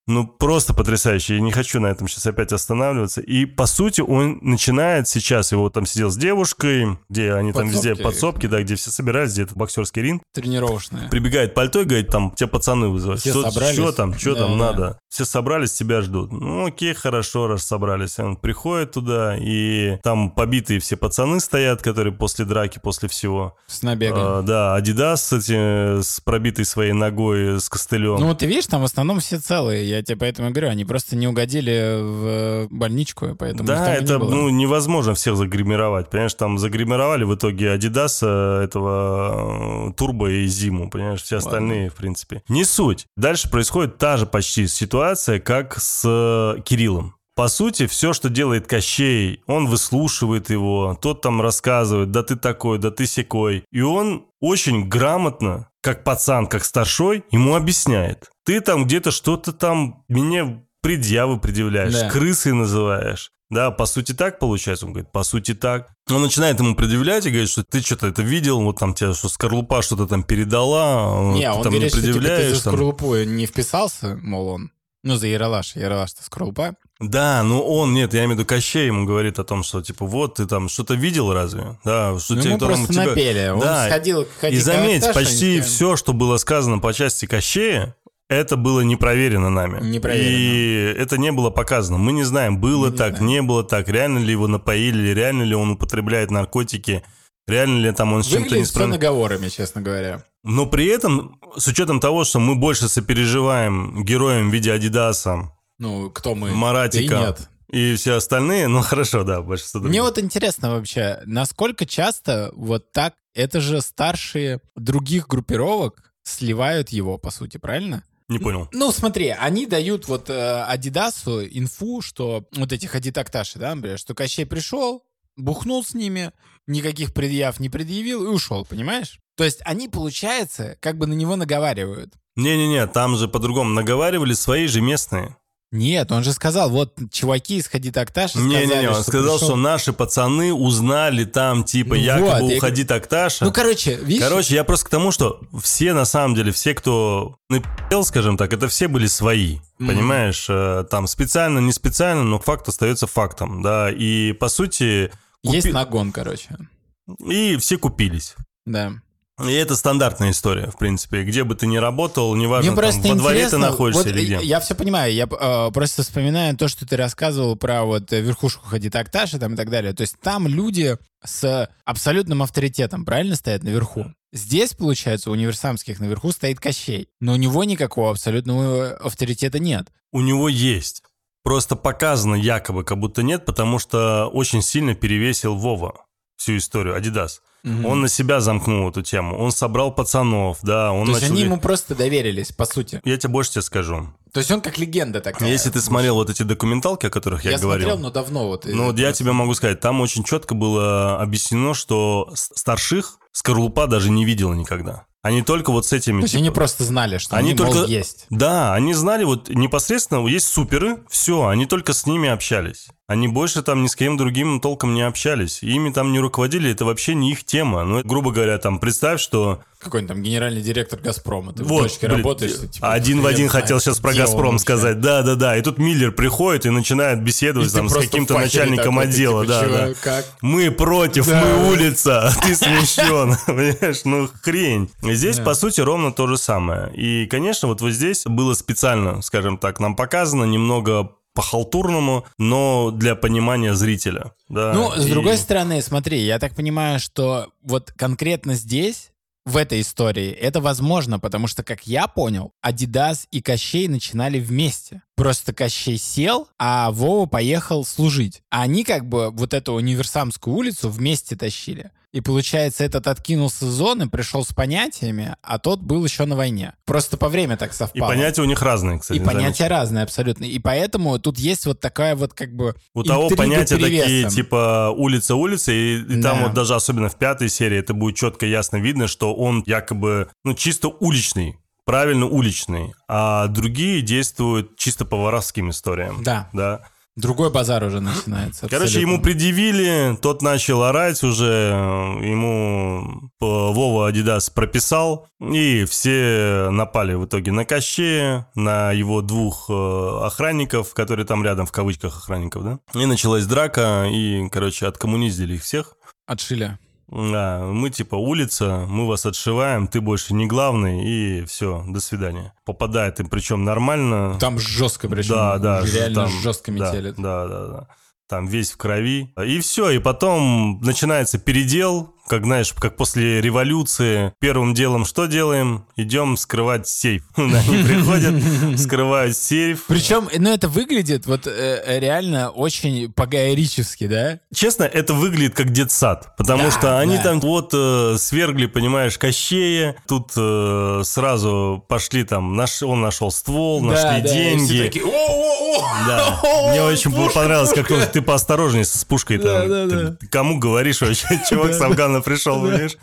ну просто потрясающе. Я не хочу на этом сейчас опять останавливаться. И по сути он начинает сейчас, его там сидел с девушкой, где они там везде Подсобки. подсобки, да, где все собирались, где это боксерский ринг. Тренировочная. Прибегает пальто и говорит, там, тебя пацаны вызывают. Все что, собрались? что там, что Да, там да. надо? Все собрались, тебя ждут. Ну, окей, хорошо, раз собрались. Он приходит туда, и там побитые все пацаны стоят, которые после драки, после всего. С набегом. А, да, Адидас с, эти, с пробитой своей ногой, с костылем. Ну, ты видишь, там в основном все целые. Я тебе поэтому говорю, они просто не угодили в э, больничку, поэтому да, не это было. ну, невозможно всех загримировать. Понимаешь, там загримировали в итоге Адидаса, этого э, Турбо и Зиму, понимаешь, все Ладно. остальные, в принципе. Не суть. Дальше происходит та же почти ситуация, как с э, Кириллом. По сути, все, что делает Кощей, он выслушивает его, тот там рассказывает, да ты такой, да ты секой. И он очень грамотно, как пацан, как старшой, ему объясняет. Ты там где-то что-то там мне предъявы предъявляешь, Да. крысой называешь. Да, по сути так получается. Он говорит, по сути так. Он начинает ему предъявлять и говорит, что ты что-то это видел, вот там тебе что скорлупа что-то там передала, Не, ты он там говорит, что типа, ты предъявляешь. за там. скорлупу не вписался, мол, он. Ну, за Яралаш. Яралаш-то скорлупа. Да, ну он, нет, я имею в виду Кощей ему говорит о том, что типа вот ты там что-то видел разве? Да, что Ну, те, ему кто там просто тебя- напели. Он Да, сходил И заметь, Кавакташу, почти они все, что было сказано по части Кощея, это было не проверено нами. Не проверено. И это не было показано. Мы не знаем, было не так, знаем. не было так, реально ли его напоили, реально ли он употребляет наркотики, реально ли там он с чем-то все несправедливым. наговорами, честно говоря. Но при этом, с учетом того, что мы больше сопереживаем героям в виде Адидаса, Ну, кто мы? Маратика Ты нет. и все остальные, ну хорошо, да, большинство Мне других. вот интересно вообще, насколько часто вот так, это же старшие других группировок сливают его, по сути, правильно? Не понял. Ну, смотри, они дают вот э, Адидасу инфу, что вот этих Адитакташи, да, например, что Кощей пришел, бухнул с ними, никаких предъяв не предъявил и ушел, понимаешь? То есть они, получается, как бы на него наговаривают. Не-не-не, там же по-другому наговаривали свои же местные. Нет, он же сказал, вот чуваки из Ходи Такташа сказали, Не-не-не, он что сказал, пришел- что наши пацаны узнали там, типа, Ну якобы вот, я- уходи Такташа. Ну, короче, видишь? Короче, я просто к тому, что все, на самом деле, все, кто напел, скажем так, это все были свои. Мгм. Понимаешь, Э, там специально, не специально, но факт остается фактом, да. И, по сути, купи- Есть нагон, короче. и все купились. Да. И это стандартная история, в принципе. Где бы ты ни работал, неважно, Мне там, во дворе ты находишься вот или где. Я все понимаю, я э, просто вспоминаю то, что ты рассказывал про вот э, верхушку Ходи Такташа там и так далее. То есть там люди с абсолютным авторитетом, правильно, стоят наверху. Здесь, получается, у универсамских наверху стоит Кощей, но у него никакого абсолютного авторитета нет. У него есть. Просто показано якобы, как будто нет, потому что очень сильно перевесил Вова всю историю, Адидас. Он на себя замкнул эту тему. Он собрал пацанов, да, он То есть начал... они ему просто доверились, по сути. Я тебе больше тебе скажу. То есть он как легенда такая. Если ты смотрел вот эти документалки, о которых я, Я говорил, смотрел, но давно вот. ну вот я тебе могу сказать, там очень четко было объяснено, что старших скорлупа даже не видела никогда. Они только вот с этими... То есть типа- они просто знали, что Они они, мол, только- есть. Да, они знали, вот непосредственно есть суперы, все, они только с ними общались. Они больше там ни с кем другим толком не общались. Ими там не руководили, это вообще не их тема. Ну, грубо говоря, там, представь, что Какой-нибудь там генеральный директор Газпрома. Ты в вот, точке блин, работаешь. ты, типа, один в один хотел сейчас про «Газпром» сказать. Да-да-да, и тут Миллер приходит и начинает беседовать И там, с в каким-то начальником такой, отдела. типа, да, «Чё, да. как?» Мы против, Да. мы улица, а ты *laughs* смещен. *laughs* Понимаешь, ну хрень. Здесь, по сути, ровно то же самое. И, конечно, вот вот здесь было специально, скажем так, нам показано немного по-халтурному, но для понимания зрителя. Да. Ну, с другой стороны, смотри, я так понимаю, что вот конкретно здесь, в этой истории, это возможно, потому что, как я понял, Адидас и Кощей начинали вместе. Просто Кощей сел, а Вова поехал служить. А они как бы вот эту универсамскую улицу вместе тащили. И получается, этот откинулся с зоны, пришел с понятиями, а тот был еще на войне. Просто по время так И совпало. понятия у них разные, кстати. И понятия заметь. разные абсолютно. И поэтому тут есть вот такая вот как бы У того понятия такие, типа улица-улица, и, и там Да. вот даже особенно в пятой серии это будет четко ясно видно, что он якобы, ну, чисто уличный, правильно уличный, а другие действуют чисто по воровским историям. Да. Да. Другой базар уже начинается. Короче, абсолютно. ему предъявили, тот начал орать уже, ему э, Вова Адидас прописал, и все напали в итоге на Кощея, на его двух э, охранников, которые там рядом, в кавычках охранников, да? И началась драка, и, короче, откоммуниздили их всех. Отшили. Да, мы типа улица, мы вас отшиваем, ты больше не главный, и все, до свидания. Попадает им причем нормально. Там жестко, причем. Да, да, Реально там, жестко да, метелит. Да, да, да. Там весь в крови. И все, и потом начинается передел, как, знаешь, как после революции. Первым делом что делаем? Идем скрывать сейф. *laughs* Они приходят, *laughs* скрывают сейф. Причем, ну, это выглядит вот э, реально очень по-гаорически, да? Честно, это выглядит как детсад, потому что они там вот э, свергли, понимаешь, Кощея, тут э, сразу пошли там, он нашел ствол, нашли деньги. Да. *laughs* Мне очень было понравилось, как ты поосторожней с пушкой Кому говоришь вообще? Чувак с Афгана пришел, понимаешь?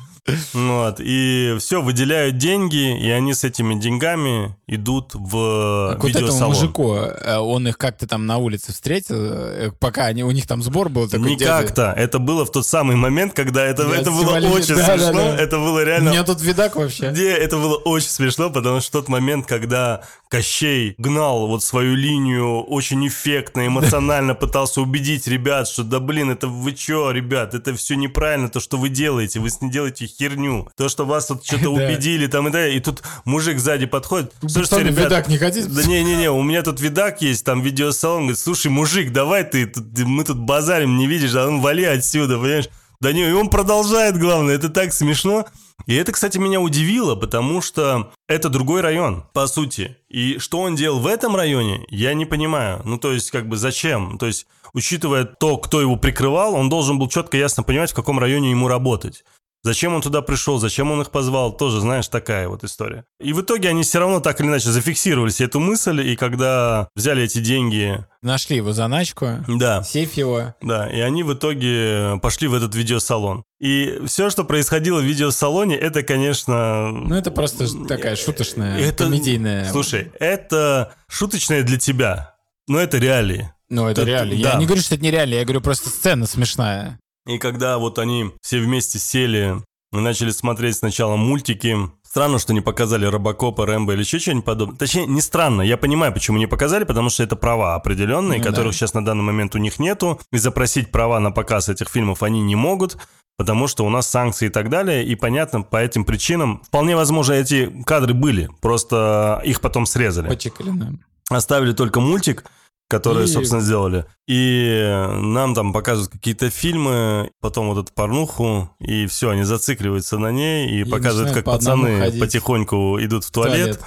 Вот. И все, выделяют деньги, и они с этими деньгами идут в Так вот этому видеосалон. мужику, э, он их как-то там на улице встретил, э, пока они, у них там сбор был такой. Не как-то. Это было в тот самый момент, когда это, Я это было очень да, да, смешно. да. Это было У реально меня тут видак вообще. Не, это было очень смешно, потому что тот момент, когда Кощей гнал вот свою линию очень эффектно, эмоционально *laughs* пытался убедить ребят, что да блин, это вы чё, ребят, это все неправильно, то, что вы делаете, вы с не делаете херню. То, что вас тут что-то *laughs* Да. убедили там и далее. И тут мужик сзади подходит. Слушайте, ребят, видак не хотите? да не-не-не, у меня тут видак есть, там видеосалон. Говорит, слушай, мужик, давай ты, мы тут базарим, не видишь, а он вали отсюда, понимаешь? Да не, и он продолжает, главное, это так смешно. И это, кстати, меня удивило, потому что это другой район, по сути. И что он делал в этом районе, я не понимаю. Ну, то есть, как бы, зачем? То есть, учитывая то, кто его прикрывал, он должен был четко, ясно понимать, в каком районе ему работать. Зачем он туда пришел, зачем он их позвал, тоже, знаешь, такая вот история. И в итоге они все равно так или иначе зафиксировали себе эту мысль, и когда взяли эти деньги... Нашли его заначку, Да, сейф его. да, и они в итоге пошли в этот видеосалон. И все, что происходило в видеосалоне, это, конечно... Ну, это просто такая шуточная, Это- комедийная. Слушай, это шуточное для тебя, но это реалии. Ну, это это- реально. да. Я не говорю, что это нереально, я говорю, просто сцена смешная. И когда вот они все вместе сели и начали смотреть сначала мультики, странно, что не показали Робокопа, Рэмбо или еще что-нибудь подобное. Точнее, не странно, я понимаю, почему не показали, потому что это права определенные, Ну которых да. сейчас на данный момент у них нету, и запросить права на показ этих фильмов они не могут, потому что у нас санкции и так далее, и понятно, по этим причинам, вполне возможно, эти кадры были, просто их потом срезали. Почекали нам. Оставили только мультик, который, И- собственно, сделали. И нам там показывают какие-то фильмы, потом вот эту порнуху, и все, они зацикливаются на ней и, И показывают, как по пацаны ходить. потихоньку идут в туалет.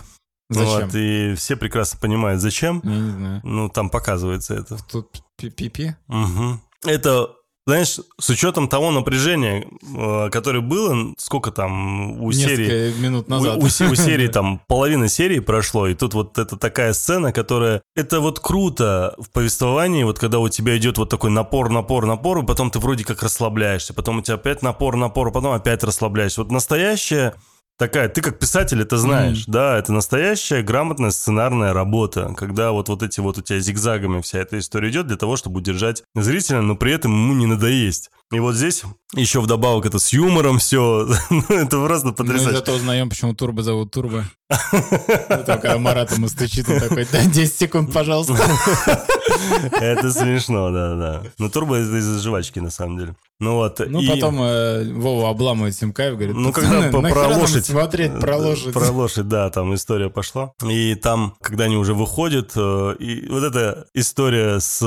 Зачем? Вот, и все прекрасно понимают, зачем. Я не знаю. Ну, там показывается это. Тут пи-пи-пи. Мгм. Это, знаешь, с учетом того напряжения, э, которое было, сколько там у серии... Несколько минут У- назад. У, се- у серии *laughs* там половина серии прошло, и тут вот это такая сцена, которая... Это вот круто в повествовании, вот когда у тебя идет вот такой напор, напор, напор, и потом ты вроде как расслабляешься, потом у тебя опять напор, напор, потом опять расслабляешься. Вот настоящая такая, ты как писатель это знаешь, да, это настоящая грамотная сценарная работа, когда вот, вот эти вот у тебя зигзагами вся эта история идет для того, чтобы удержать зрителя, но при этом ему не надоесть. И вот здесь еще вдобавок это с юмором все, *laughs* это просто Мы потрясающе. зато узнаем, почему Турбо зовут Турбо. Только Марат ему стучит, он такой, да, 10 секунд, пожалуйста. *laughs* Это смешно, да, да. Но турбо это из жвачки, на самом деле. Ну вот. Ну, и- потом э, Вова обламывает симкайф, говорит, Ну, «Пацаны, когда по- про лошадь. смотреть про лошадь. Про лошадь, да, там история пошла. И там, когда они уже выходят, э, и вот эта история с...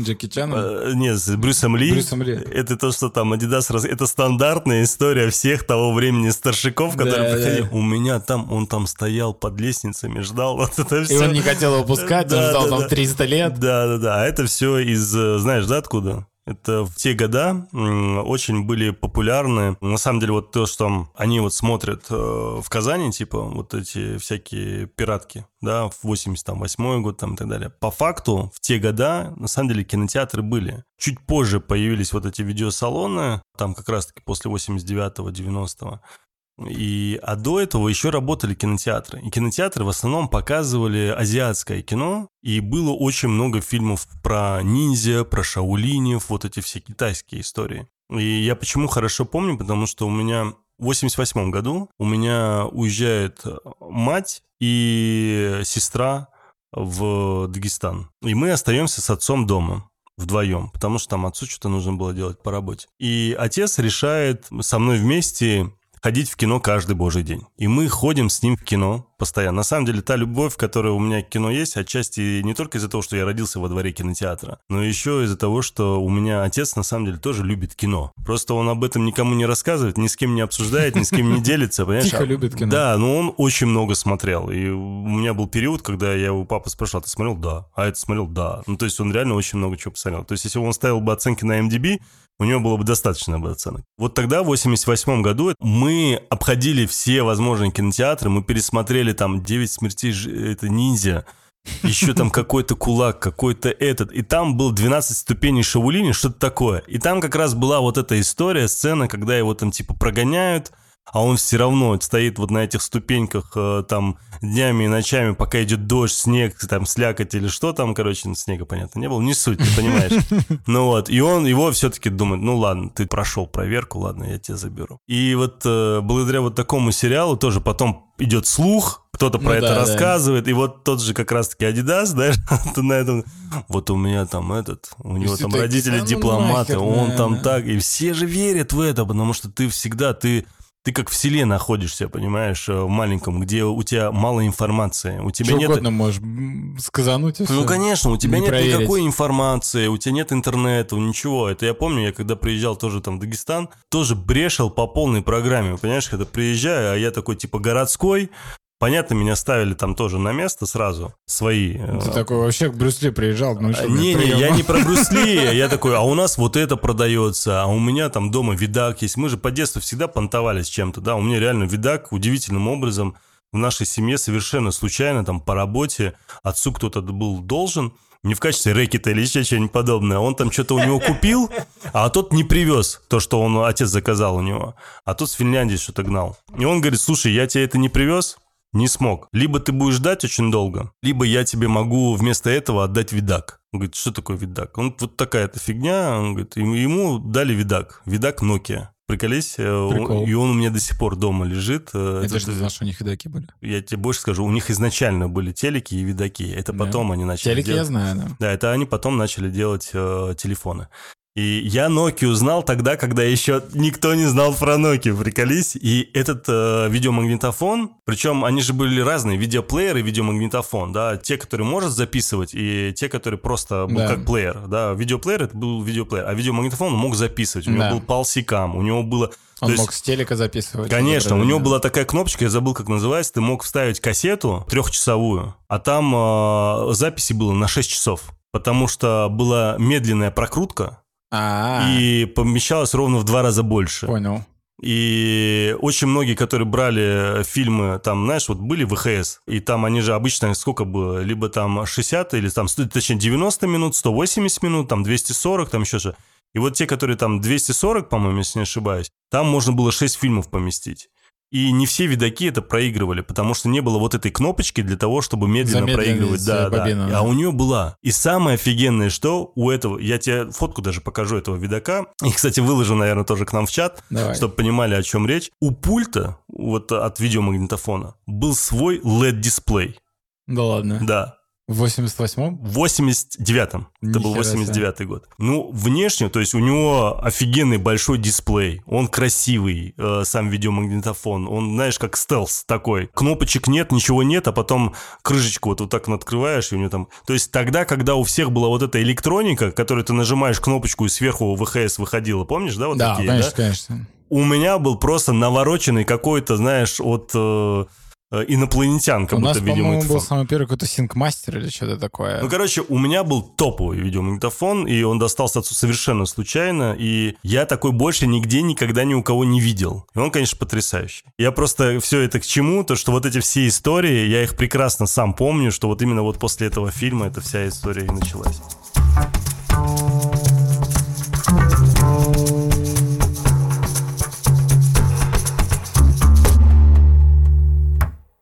Джеки Чаном. э, Нет, с Брюсом Ли. Брюсом Ли. Это то, что там Adidas... раз- Это стандартная история всех того времени старшиков, которые Да, приходили. да. У меня там, он там стоял под лестницами, ждал вот это И все. он не хотел его пускать, он Да, ждал да, там да. 300 лет. Да, да, да. А это все из, э, знаешь, да, откуда? Это в те года очень были популярны. На самом деле, вот то, что они вот смотрят э, в Казани, типа, вот эти всякие пиратки, да, в 88 год там и так далее. По факту, в те года, на самом деле, кинотеатры были. Чуть позже появились вот эти видеосалоны, там как раз-таки после 89-го, 90-го. И, а до этого еще работали кинотеатры. И кинотеатры в основном показывали азиатское кино. И было очень много фильмов про ниндзя, про шаулинев, вот эти все китайские истории. И я почему хорошо помню, потому что у меня в 88 году у меня уезжает мать и сестра в Дагестан. И мы остаемся с отцом дома вдвоем, потому что там отцу что-то нужно было делать по работе. И отец решает со мной вместе ходить в кино каждый божий день. И мы ходим с ним в кино постоянно. На самом деле, та любовь, которая у меня к кино есть, отчасти не только из-за того, что я родился во дворе кинотеатра, но еще из-за того, что у меня отец, на самом деле, тоже любит кино. Просто он об этом никому не рассказывает, ни с кем не обсуждает, ни с кем не делится, понимаешь? Тихо любит кино. Да, но он очень много смотрел. И у меня был период, когда я у папы спрашивал, «А ты смотрел? Да. А это смотрел? Да. Ну, то есть он реально очень много чего посмотрел. То есть если бы он ставил бы оценки на MDB, у него было бы достаточно бы оценок. Вот тогда, в 88 году, мы обходили все возможные кинотеатры, мы пересмотрели там «Девять смертей ж- это ниндзя», еще там какой-то кулак, какой-то этот. И там был 12 ступеней Шаулини, что-то такое. И там как раз была вот эта история, сцена, когда его там типа прогоняют, а он все равно стоит вот на этих ступеньках э, там днями и ночами, пока идет дождь, снег, там слякоть или что там, короче, ну, снега, понятно, не было, не суть, ты понимаешь. *laughs* Ну вот, и он его все-таки думает, ну ладно, ты прошел проверку, ладно, я тебя заберу. И вот э, благодаря вот такому сериалу тоже потом идет слух, кто-то про Ну это да, да. рассказывает, и вот тот же как раз-таки Adidas, *laughs* знаешь, на этом, вот у меня там этот, у него там родители «Да дипломаты, он там наверное». так, и все же верят в это, потому что ты всегда, ты ты как в селе находишься, понимаешь, э, в маленьком, где у тебя мало информации, у тебя Что нет... угодно можешь сказануть и Ну, конечно, у тебя Не нет проверить. никакой информации, у тебя нет интернета, ничего. Это я помню, я когда приезжал тоже там в Дагестан, тоже брешил по полной программе, понимаешь, когда приезжаю, а я такой типа городской, Понятно, меня ставили там тоже на место сразу, свои. Ну, ты такой вообще к Брюс приезжал, ну что, Не, не, я не про Брюс *laughs* я такой, а у нас вот это продается, а у меня там дома видак есть. Мы же по детству всегда понтовались чем-то, да, у меня реально видак удивительным образом в нашей семье совершенно случайно, там, по работе, отцу кто-то был должен, не в качестве рэкета или еще что-нибудь подобное. Он там что-то у него купил, а тот не привез то, что он отец заказал у него. А тот с Финляндии что-то гнал. И он говорит, слушай, я тебе это не привез, не смог. Либо ты будешь ждать очень долго, либо я тебе могу вместо этого отдать видак. Он говорит, что такое видак? Он вот такая-то фигня. Он говорит, ему дали видак. Видак Nokia. Приколись, э, Прикол. и он у меня до сих пор дома лежит. Э, это, это что знаешь, у них видаки были? Я тебе больше скажу, у них изначально были телеки и видаки. Это да. потом они начали Телеки делать... я знаю, да. Да, это они потом начали делать э, телефоны. И я Nokia узнал тогда, когда еще никто не знал про Nokia, приколись. И этот э, видеомагнитофон, причем они же были разные, видеоплеер и видеомагнитофон, да, те, которые может записывать, и те, которые просто был да. как плеер, да. Видеоплеер это был видеоплеер, а видеомагнитофон мог записывать. У него да. был палсикам, у него было он есть, мог с телека записывать. Конечно, у него была такая кнопочка, я забыл, как называется, ты мог вставить кассету трехчасовую, а там э, записи было на 6 часов, потому что была медленная прокрутка, а. И помещалось ровно в два раза больше. Понял. И очень многие, которые брали фильмы, там, знаешь, вот были ВХС, и там они же обычно сколько было, либо там 60 или там, точнее, 90 минут, 180 минут, там 240, там еще же. И вот те, которые там 240, по-моему, если не ошибаюсь, там можно было 6 фильмов поместить. И не все видаки это проигрывали, потому что не было вот этой кнопочки для того, чтобы медленно проигрывать. Да, да. А у нее была. И самое офигенное, что у этого, я тебе фотку даже покажу этого видака. И, кстати, выложу, наверное, тоже к нам в чат, Давай. чтобы понимали, о чем речь. У пульта, вот от видеомагнитофона, был свой LED-дисплей. Да ладно? Да. В 88-м? В 89-м. Это был 89-й год. Ну, внешне, то есть у него офигенный большой дисплей. Он красивый, э, сам видеомагнитофон. Он, знаешь, как стелс такой. Кнопочек нет, ничего нет, а потом крышечку вот, вот так открываешь, и у него там... То есть тогда, когда у всех была вот эта электроника, которую ты нажимаешь кнопочку, и сверху ВХС выходила, помнишь, да, вот да, такие? конечно, да, конечно. У меня был просто навороченный какой-то, знаешь, от... Э, инопланетян, как у будто нас, видеомагнитофон. был самый первый какой-то синкмастер или что-то такое. Ну, короче, у меня был топовый видеомагнитофон, и он достался отцу совершенно случайно, и я такой больше нигде никогда ни у кого не видел. И он, конечно, потрясающий. Я просто все это к чему? То, что вот эти все истории, я их прекрасно сам помню, что вот именно вот после этого фильма эта вся история и началась.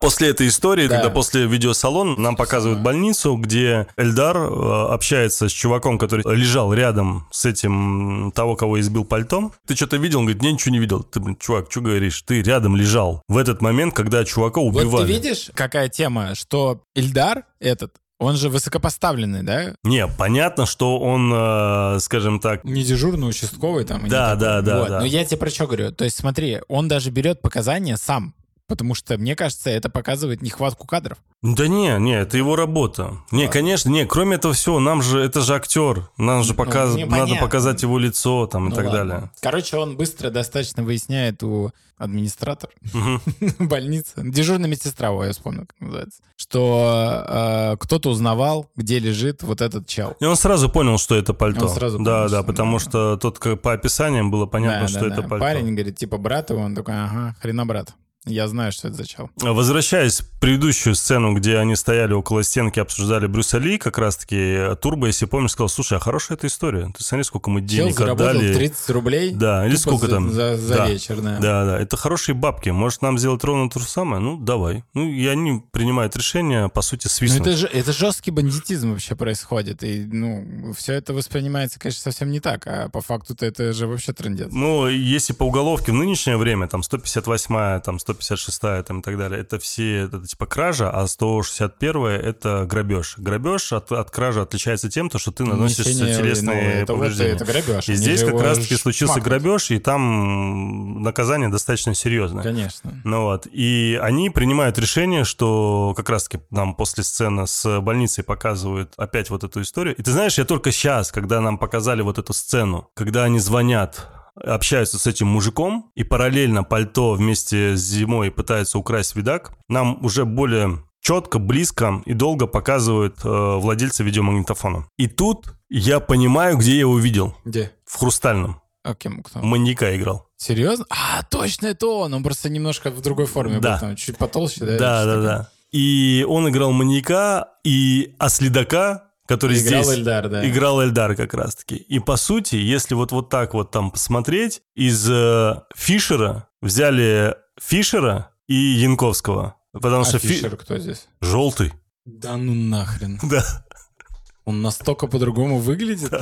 После этой истории, да. когда после видеосалона нам показывают больницу, где Эльдар э, общается с чуваком, который лежал рядом с этим того, кого избил пальтом. Ты что-то видел? Он говорит, я ничего не видел. Ты, блин, чувак, что говоришь? Ты рядом лежал в этот момент, когда чувака убивали. Вот ты видишь, какая тема, что Эльдар этот он же высокопоставленный, да? Не, понятно, что он, э, скажем так... Не дежурный участковый там. Да, да, да, вот. да. Но я тебе про что говорю. То есть смотри, он даже берет показания сам. Потому что, мне кажется, это показывает нехватку кадров. Да не, не, это его работа. Не, конечно, не, кроме этого всего, нам же, это же актер, нам же показ... ну, надо показать его лицо там и ну, так ладно. далее. Короче, он быстро достаточно выясняет у администратора *laughs* больницы, дежурная медсестра, я вспомнил, как называется, что э, кто-то узнавал, где лежит вот этот чел. И он сразу понял, что это пальто. Он сразу понял, да, да, потому что тот по описаниям было понятно, что это пальто. Парень говорит, типа, брат его, он такой, ага, хрена брат. Я знаю, что это за чел. Возвращаясь в предыдущую сцену, где они стояли около стенки, обсуждали Брюса Ли, как раз-таки Турбо, если помнишь, сказал, слушай, а хорошая эта история. Ты смотри, сколько мы денег чел отдали. 30 рублей? Да, или сколько за, там? За, за да. вечер, да. Да, да, это хорошие бабки. Может, нам сделать ровно то же самое? Ну, давай. Ну, и они принимают решение, по сути, свистнуть. Ну, это, же, это жесткий бандитизм вообще происходит. И, ну, все это воспринимается, конечно, совсем не так. А по факту-то это же вообще трендец. Ну, если по уголовке в нынешнее время, там, 158-я, там, 156-я, там, и так далее, это все, это типа кража, а 161 это грабеж. Грабеж от, от кражи отличается тем, то, что ты наносишь Несение, телесные ну, повреждения. Это, это грабеж. И здесь как раз-таки случился шмакнуть. грабеж, и там наказание достаточно серьезное. Конечно. Ну вот. И они принимают решение, что как раз-таки нам после сцены с больницей показывают опять вот эту историю. И ты знаешь, я только сейчас, когда нам показали вот эту сцену, когда они звонят общаются с этим мужиком, и параллельно пальто вместе с зимой пытается украсть видак, нам уже более четко, близко и долго показывают э, владельца видеомагнитофона. И тут я понимаю, где я его видел. Где? В «Хрустальном». А кем кто? Маньяка играл. Серьезно? А, точно, это он. Он просто немножко в другой форме Да. был. Там, чуть потолще, да? Да, да, да. И он играл маньяка, и а следака, который Играл здесь... Эльдар, да. Играл Эльдар как раз-таки. И по сути, если вот, вот так вот там посмотреть, из э, Фишера взяли Фишера и Янковского. Потому А что Фи- Фишер кто здесь? желтый. Да ну нахрен. Да. Он настолько по-другому выглядит?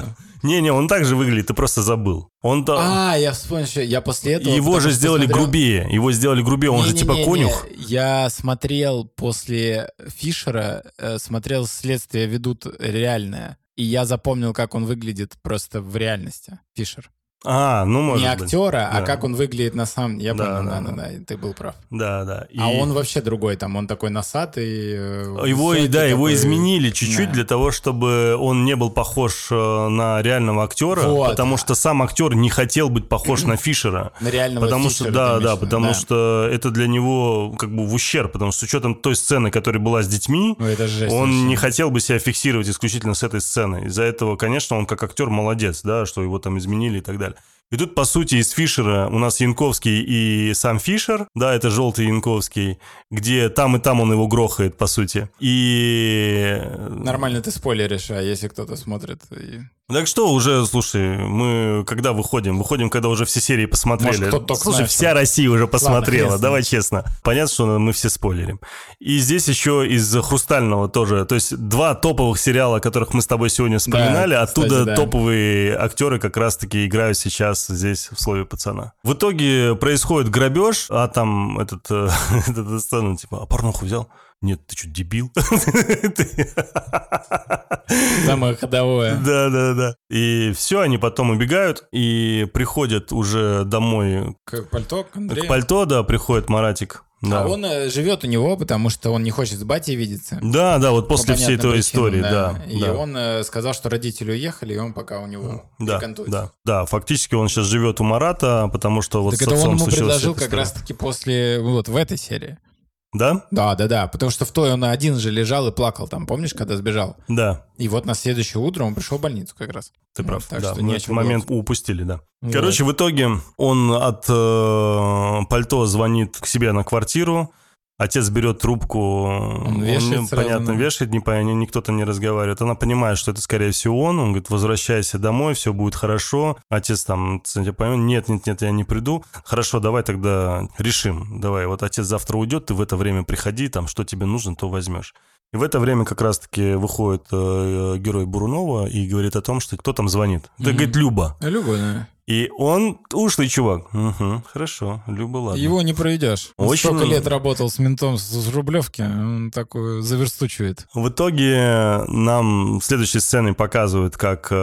Не-не, он так же выглядит, ты просто забыл. Он то... А, я вспомнил, что я после этого... Его же сделали смотрел- грубее. Его сделали грубее. Он же типа конюх. Я смотрел после Фишера, э, смотрел «Следствие ведут реальное», и я запомнил, как он выглядит просто в реальности, Фишер. А, ну может Не быть. актера, а Да. как он выглядит на самом. Я Да, понял, да, да, да, да. да, ты был прав. Да, да. А И- он вообще другой, там он такой носатый. э, Его, и да, его такой. изменили чуть-чуть Да. для того, чтобы он не был похож э, на реального актера, Вот. потому что сам актер не хотел быть похож на Фишера. *clears throat* На реального Потому Фишера, что, да, да, потому да. что это для него как бы в ущерб, потому что с учетом той сцены, которая была с детьми, Ну, это жесть он вообще. не хотел бы себя фиксировать исключительно с этой сценой. Из-за этого, конечно, он как актер молодец, да, что его там изменили и так далее. but И тут, по сути, из Фишера у нас Янковский и сам Фишер, да, это желтый Янковский, где там и там он его грохает, по сути. И... Нормально ты спойлеришь, а если кто-то смотрит... и- Так что уже, слушай, мы когда выходим? Выходим, когда уже все серии посмотрели. Может, только слушай, начал. вся Россия уже посмотрела, с давай честно. Понятно, что мы все спойлерим. И здесь еще из «Хрустального» тоже. То есть два топовых сериала, которых мы с тобой сегодня вспоминали, кстати, оттуда да. топовые актеры как раз-таки играют сейчас здесь в слове пацана. В итоге происходит грабеж, а там этот, э, *laughs* этот сцена, типа, а порнуху взял? Нет, ты что, дебил? *laughs* Самое ходовое. Да, да, да. И все, они потом убегают и приходят уже домой Как пальто к Андрею. к пальто, да, приходит Маратик. Да. А он э, живет у него, потому что он не хочет с батей видеться. Да, да, вот По после всей той причинам, истории, да. И да. он э, сказал, что родители уехали, и он пока у него да, кантует. да, да, фактически он сейчас живет у Марата, потому что вот Так с это он отцом ему случилась предложил как раз-таки после, вот в этой серии. Да? Да, да, да, потому что в той он один же лежал и плакал там, помнишь, когда сбежал? Да, И вот на следующее утро он пришел в больницу как раз. Ты Вот, прав. так да, что мы о этот момент упустили, да. Вот. Короче, в итоге он от э, пальто звонит к себе на квартиру, отец берет трубку, он, вешает сразу, понятно, ну. вешает, не, пон- никто-то не разговаривает. Она понимает, что это, скорее всего, он. Он говорит, возвращайся домой, все будет хорошо. Отец там, нет, нет, нет, я не приду. Хорошо, давай тогда решим. Давай, вот отец завтра уйдет, ты в это время приходи, там, что тебе нужно, то возьмешь. И в это время как раз-таки выходит э, герой Бурунова и говорит о том, что кто там звонит. Это, Мгм. говорит, Люба. Любой, да. И он ушлый чувак. Угу, хорошо, Люба, ладно. Его не проведешь. Он Очень- столько лет работал с ментом с, Рублевки, он такой заверстучивает. В итоге нам следующей сценой показывают, как э,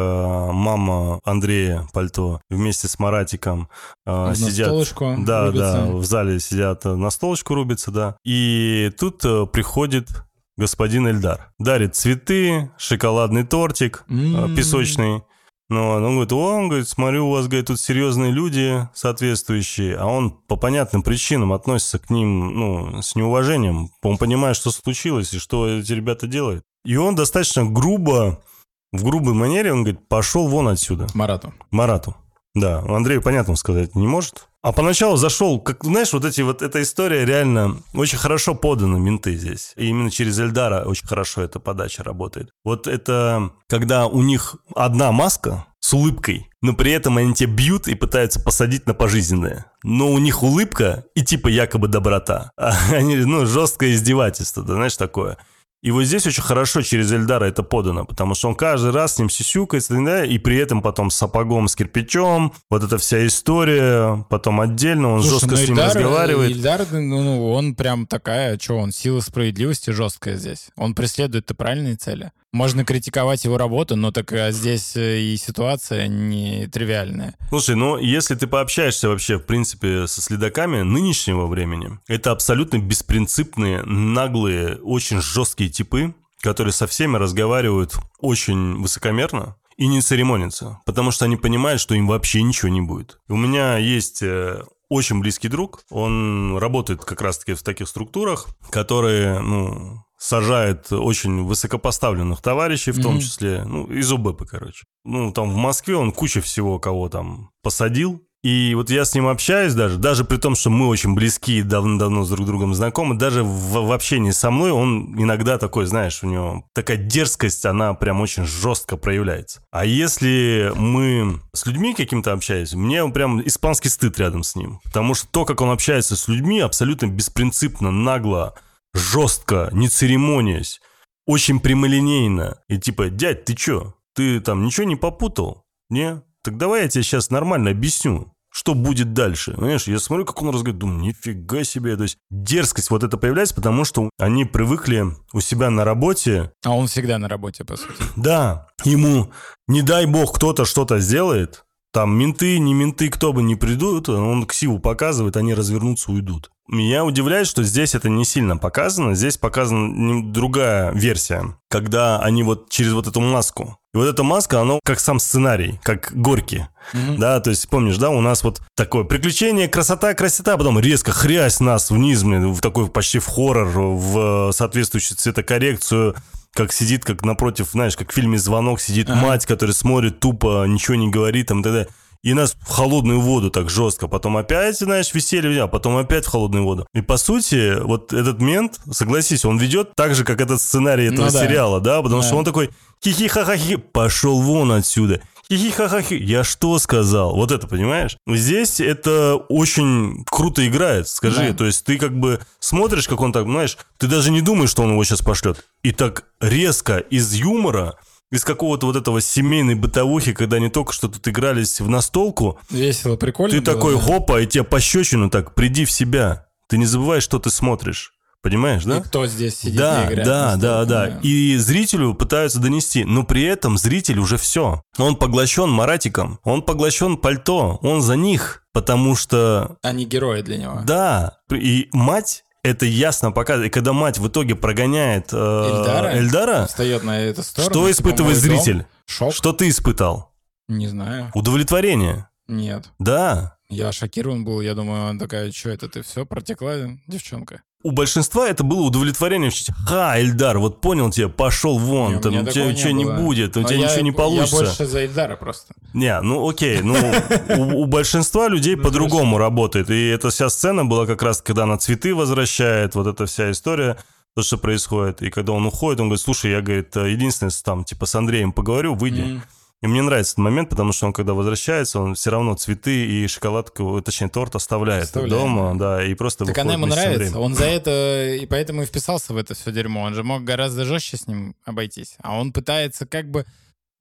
мама Андрея Пальто вместе с Маратиком э, На сидят... столочку Да, рубятся. да, в зале сидят, э, на столочку рубятся, да. И тут э, приходит господин Эльдар. Дарит цветы, шоколадный тортик М. песочный. Но он говорит, о, он говорит, смотрю, у вас, говорит, тут серьезные люди соответствующие, а он по понятным причинам относится к ним, ну, с неуважением. Он понимает, что случилось и что эти ребята делают. И он достаточно грубо, в грубой манере, он говорит, пошел вон отсюда. Марату. Марату. Да, Андрею понятно сказать не может. А поначалу зашел, как, знаешь, вот эти вот, эта история реально очень хорошо подана, менты здесь. И именно через Эльдара очень хорошо эта подача работает. Вот это, когда у них одна маска с улыбкой, но при этом они тебя бьют и пытаются посадить на пожизненное. Но у них улыбка и типа якобы доброта. А *laughs* они, ну, жесткое издевательство, да, знаешь, такое. И вот здесь очень хорошо через Эльдара это подано, потому что он каждый раз с ним сисюкается, да, и при этом потом с сапогом, с кирпичом, вот эта вся история, потом отдельно он Слушай, жестко ну с ним Ильдар- разговаривает. Ильдар, ну, ну, он прям такая, что он, сила справедливости жесткая здесь. Он преследует-то правильные цели. Можно критиковать его работу, но так а здесь э, и ситуация не тривиальная. Слушай, ну если ты пообщаешься вообще, в принципе, со следаками нынешнего времени, это абсолютно беспринципные, наглые, очень жесткие типы, которые со всеми разговаривают очень высокомерно. и не церемонятся, потому что они понимают, что им вообще ничего не будет. У меня есть э, очень близкий друг, он работает как раз-таки в таких структурах, которые, ну, сажает очень высокопоставленных товарищей, в том числе, ну, из ОБП, короче. Ну, там в Москве он куча всего кого там посадил, и вот я с ним общаюсь даже, даже при том, что мы очень близки и давно-давно с друг другом знакомы, даже в, в общении со мной он иногда такой, знаешь, у него такая дерзкость, она прям очень жестко проявляется. А если мы с людьми каким-то общаемся, мне прям испанский стыд рядом с ним. Потому что то, как он общается с людьми, абсолютно беспринципно, нагло, жестко, не церемонясь, очень прямолинейно. И типа, дядь, ты чё? Ты там ничего не попутал? Не? Так давай я тебе сейчас нормально объясню, что будет дальше. Знаешь, я смотрю, как он разговаривает, думаю, нифига себе. То есть дерзкость вот это появляется, потому что они привыкли у себя на работе. А он всегда на работе, по сути. Да, ему, не дай бог, кто-то что-то сделает, там менты, не менты, кто бы ни придут, он ксиву показывает, они развернутся, уйдут. Меня удивляет, что здесь это не сильно показано. Здесь показана другая версия, когда они вот через вот эту маску. И вот эта маска, она как сам сценарий, как горки. Mm-hmm. Да, то есть помнишь, да, у нас вот такое приключение, красота, красота, потом резко хрясь нас вниз, в такой почти в хоррор, в соответствующую цветокоррекцию, как сидит, как напротив, знаешь, как в фильме «Звонок» сидит ага. мать, которая смотрит тупо, ничего не говорит, там, т.д и нас в холодную воду так жестко. Потом опять, знаешь, веселье, а потом опять в холодную воду. И по сути, вот этот мент, согласись, он ведет так же, как этот сценарий этого ну, да. сериала, да, потому да. что он такой хихи-ха-ха-хи, пошел вон отсюда. Хихи-ха-ха-хи. Я что сказал? Вот это, понимаешь? Здесь это очень круто играет, скажи. Да. То есть ты как бы смотришь, как он так, знаешь, ты даже не думаешь, что он его сейчас пошлет. И так резко из юмора из какого-то вот этого семейной бытовухи, когда они только что тут игрались в настолку. Весело, прикольно. Ты было, такой, да? хопа, и тебе пощечину так, приди в себя. Ты не забывай, что ты смотришь. Понимаешь, да? И кто здесь сидит да, и играет. Да, да, да, да. И зрителю пытаются донести, но при этом зритель уже все. Он поглощен Маратиком, он поглощен пальто, он за них, потому что... Они герои для него. Да, и мать это ясно показывает. И когда мать в итоге прогоняет э, Эльдара, Эльдара встает на эту сторону. Что типа, испытывает зритель? Дом? Шок. Что ты испытал? Не знаю. Удовлетворение. Нет. Да. Я шокирован был. Я думаю, она такая, что это ты все протекла, девчонка? У большинства это было удовлетворение. Ха, Эльдар, вот понял тебя, пошел вон, не, там у тебя ничего не, не будет, у тебя я, ничего не получится. Я больше за Эльдара просто. Не, ну окей, ну *laughs* у, у большинства людей ну, по-другому работает. И эта вся сцена была как раз, когда она цветы возвращает, вот эта вся история то, что происходит. И когда он уходит, он говорит, слушай, я, говорит, единственное, там, типа, с Андреем поговорю, выйди. Mm. И мне нравится этот момент, потому что он, когда возвращается, он все равно цветы и шоколадку, точнее, торт оставляет, оставляет. дома, да, и просто Так она ему нравится, он за это, и поэтому и вписался в это все дерьмо. Он же мог гораздо жестче с ним обойтись. А он пытается как бы,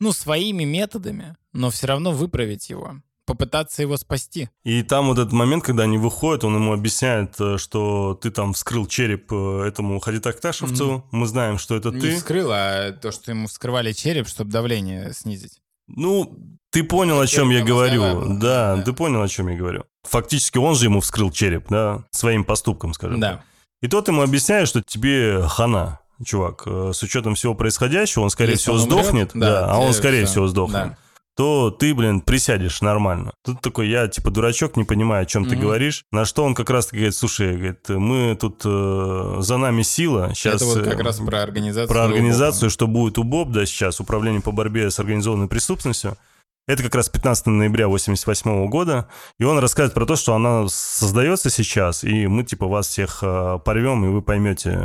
ну, своими методами, но все равно выправить его попытаться его спасти. И там вот этот момент, когда они выходят, он ему объясняет, э, что ты там вскрыл череп э, этому Хадитакташевцу, mm-hmm. мы знаем, что это Не ты. Не вскрыл, а то, что ему вскрывали череп, чтобы давление снизить. Ну, ты понял, о чем я говорю. Да, да, ты понял, о чем я говорю. Фактически он же ему вскрыл череп, да, своим поступком, скажем да. И тот ему объясняет, что тебе хана, чувак, э, с учетом всего происходящего, он, скорее Если всего, он сдохнет. да, да, а он, скорее все. всего, сдохнет. Да то ты, блин, присядешь нормально. Тут такой, я типа дурачок, не понимаю, о чем mm-hmm. ты говоришь. На что он как раз таки говорит, слушай, говорит, мы тут э, за нами сила. Сейчас, Это вот как э, раз про организацию. Про организацию, что будет у БОБ, да, сейчас, Управление по борьбе с организованной преступностью. Это как раз 15 ноября 88 года, и он рассказывает про то, что она создается сейчас, и мы типа вас всех э, порвем, и вы поймете,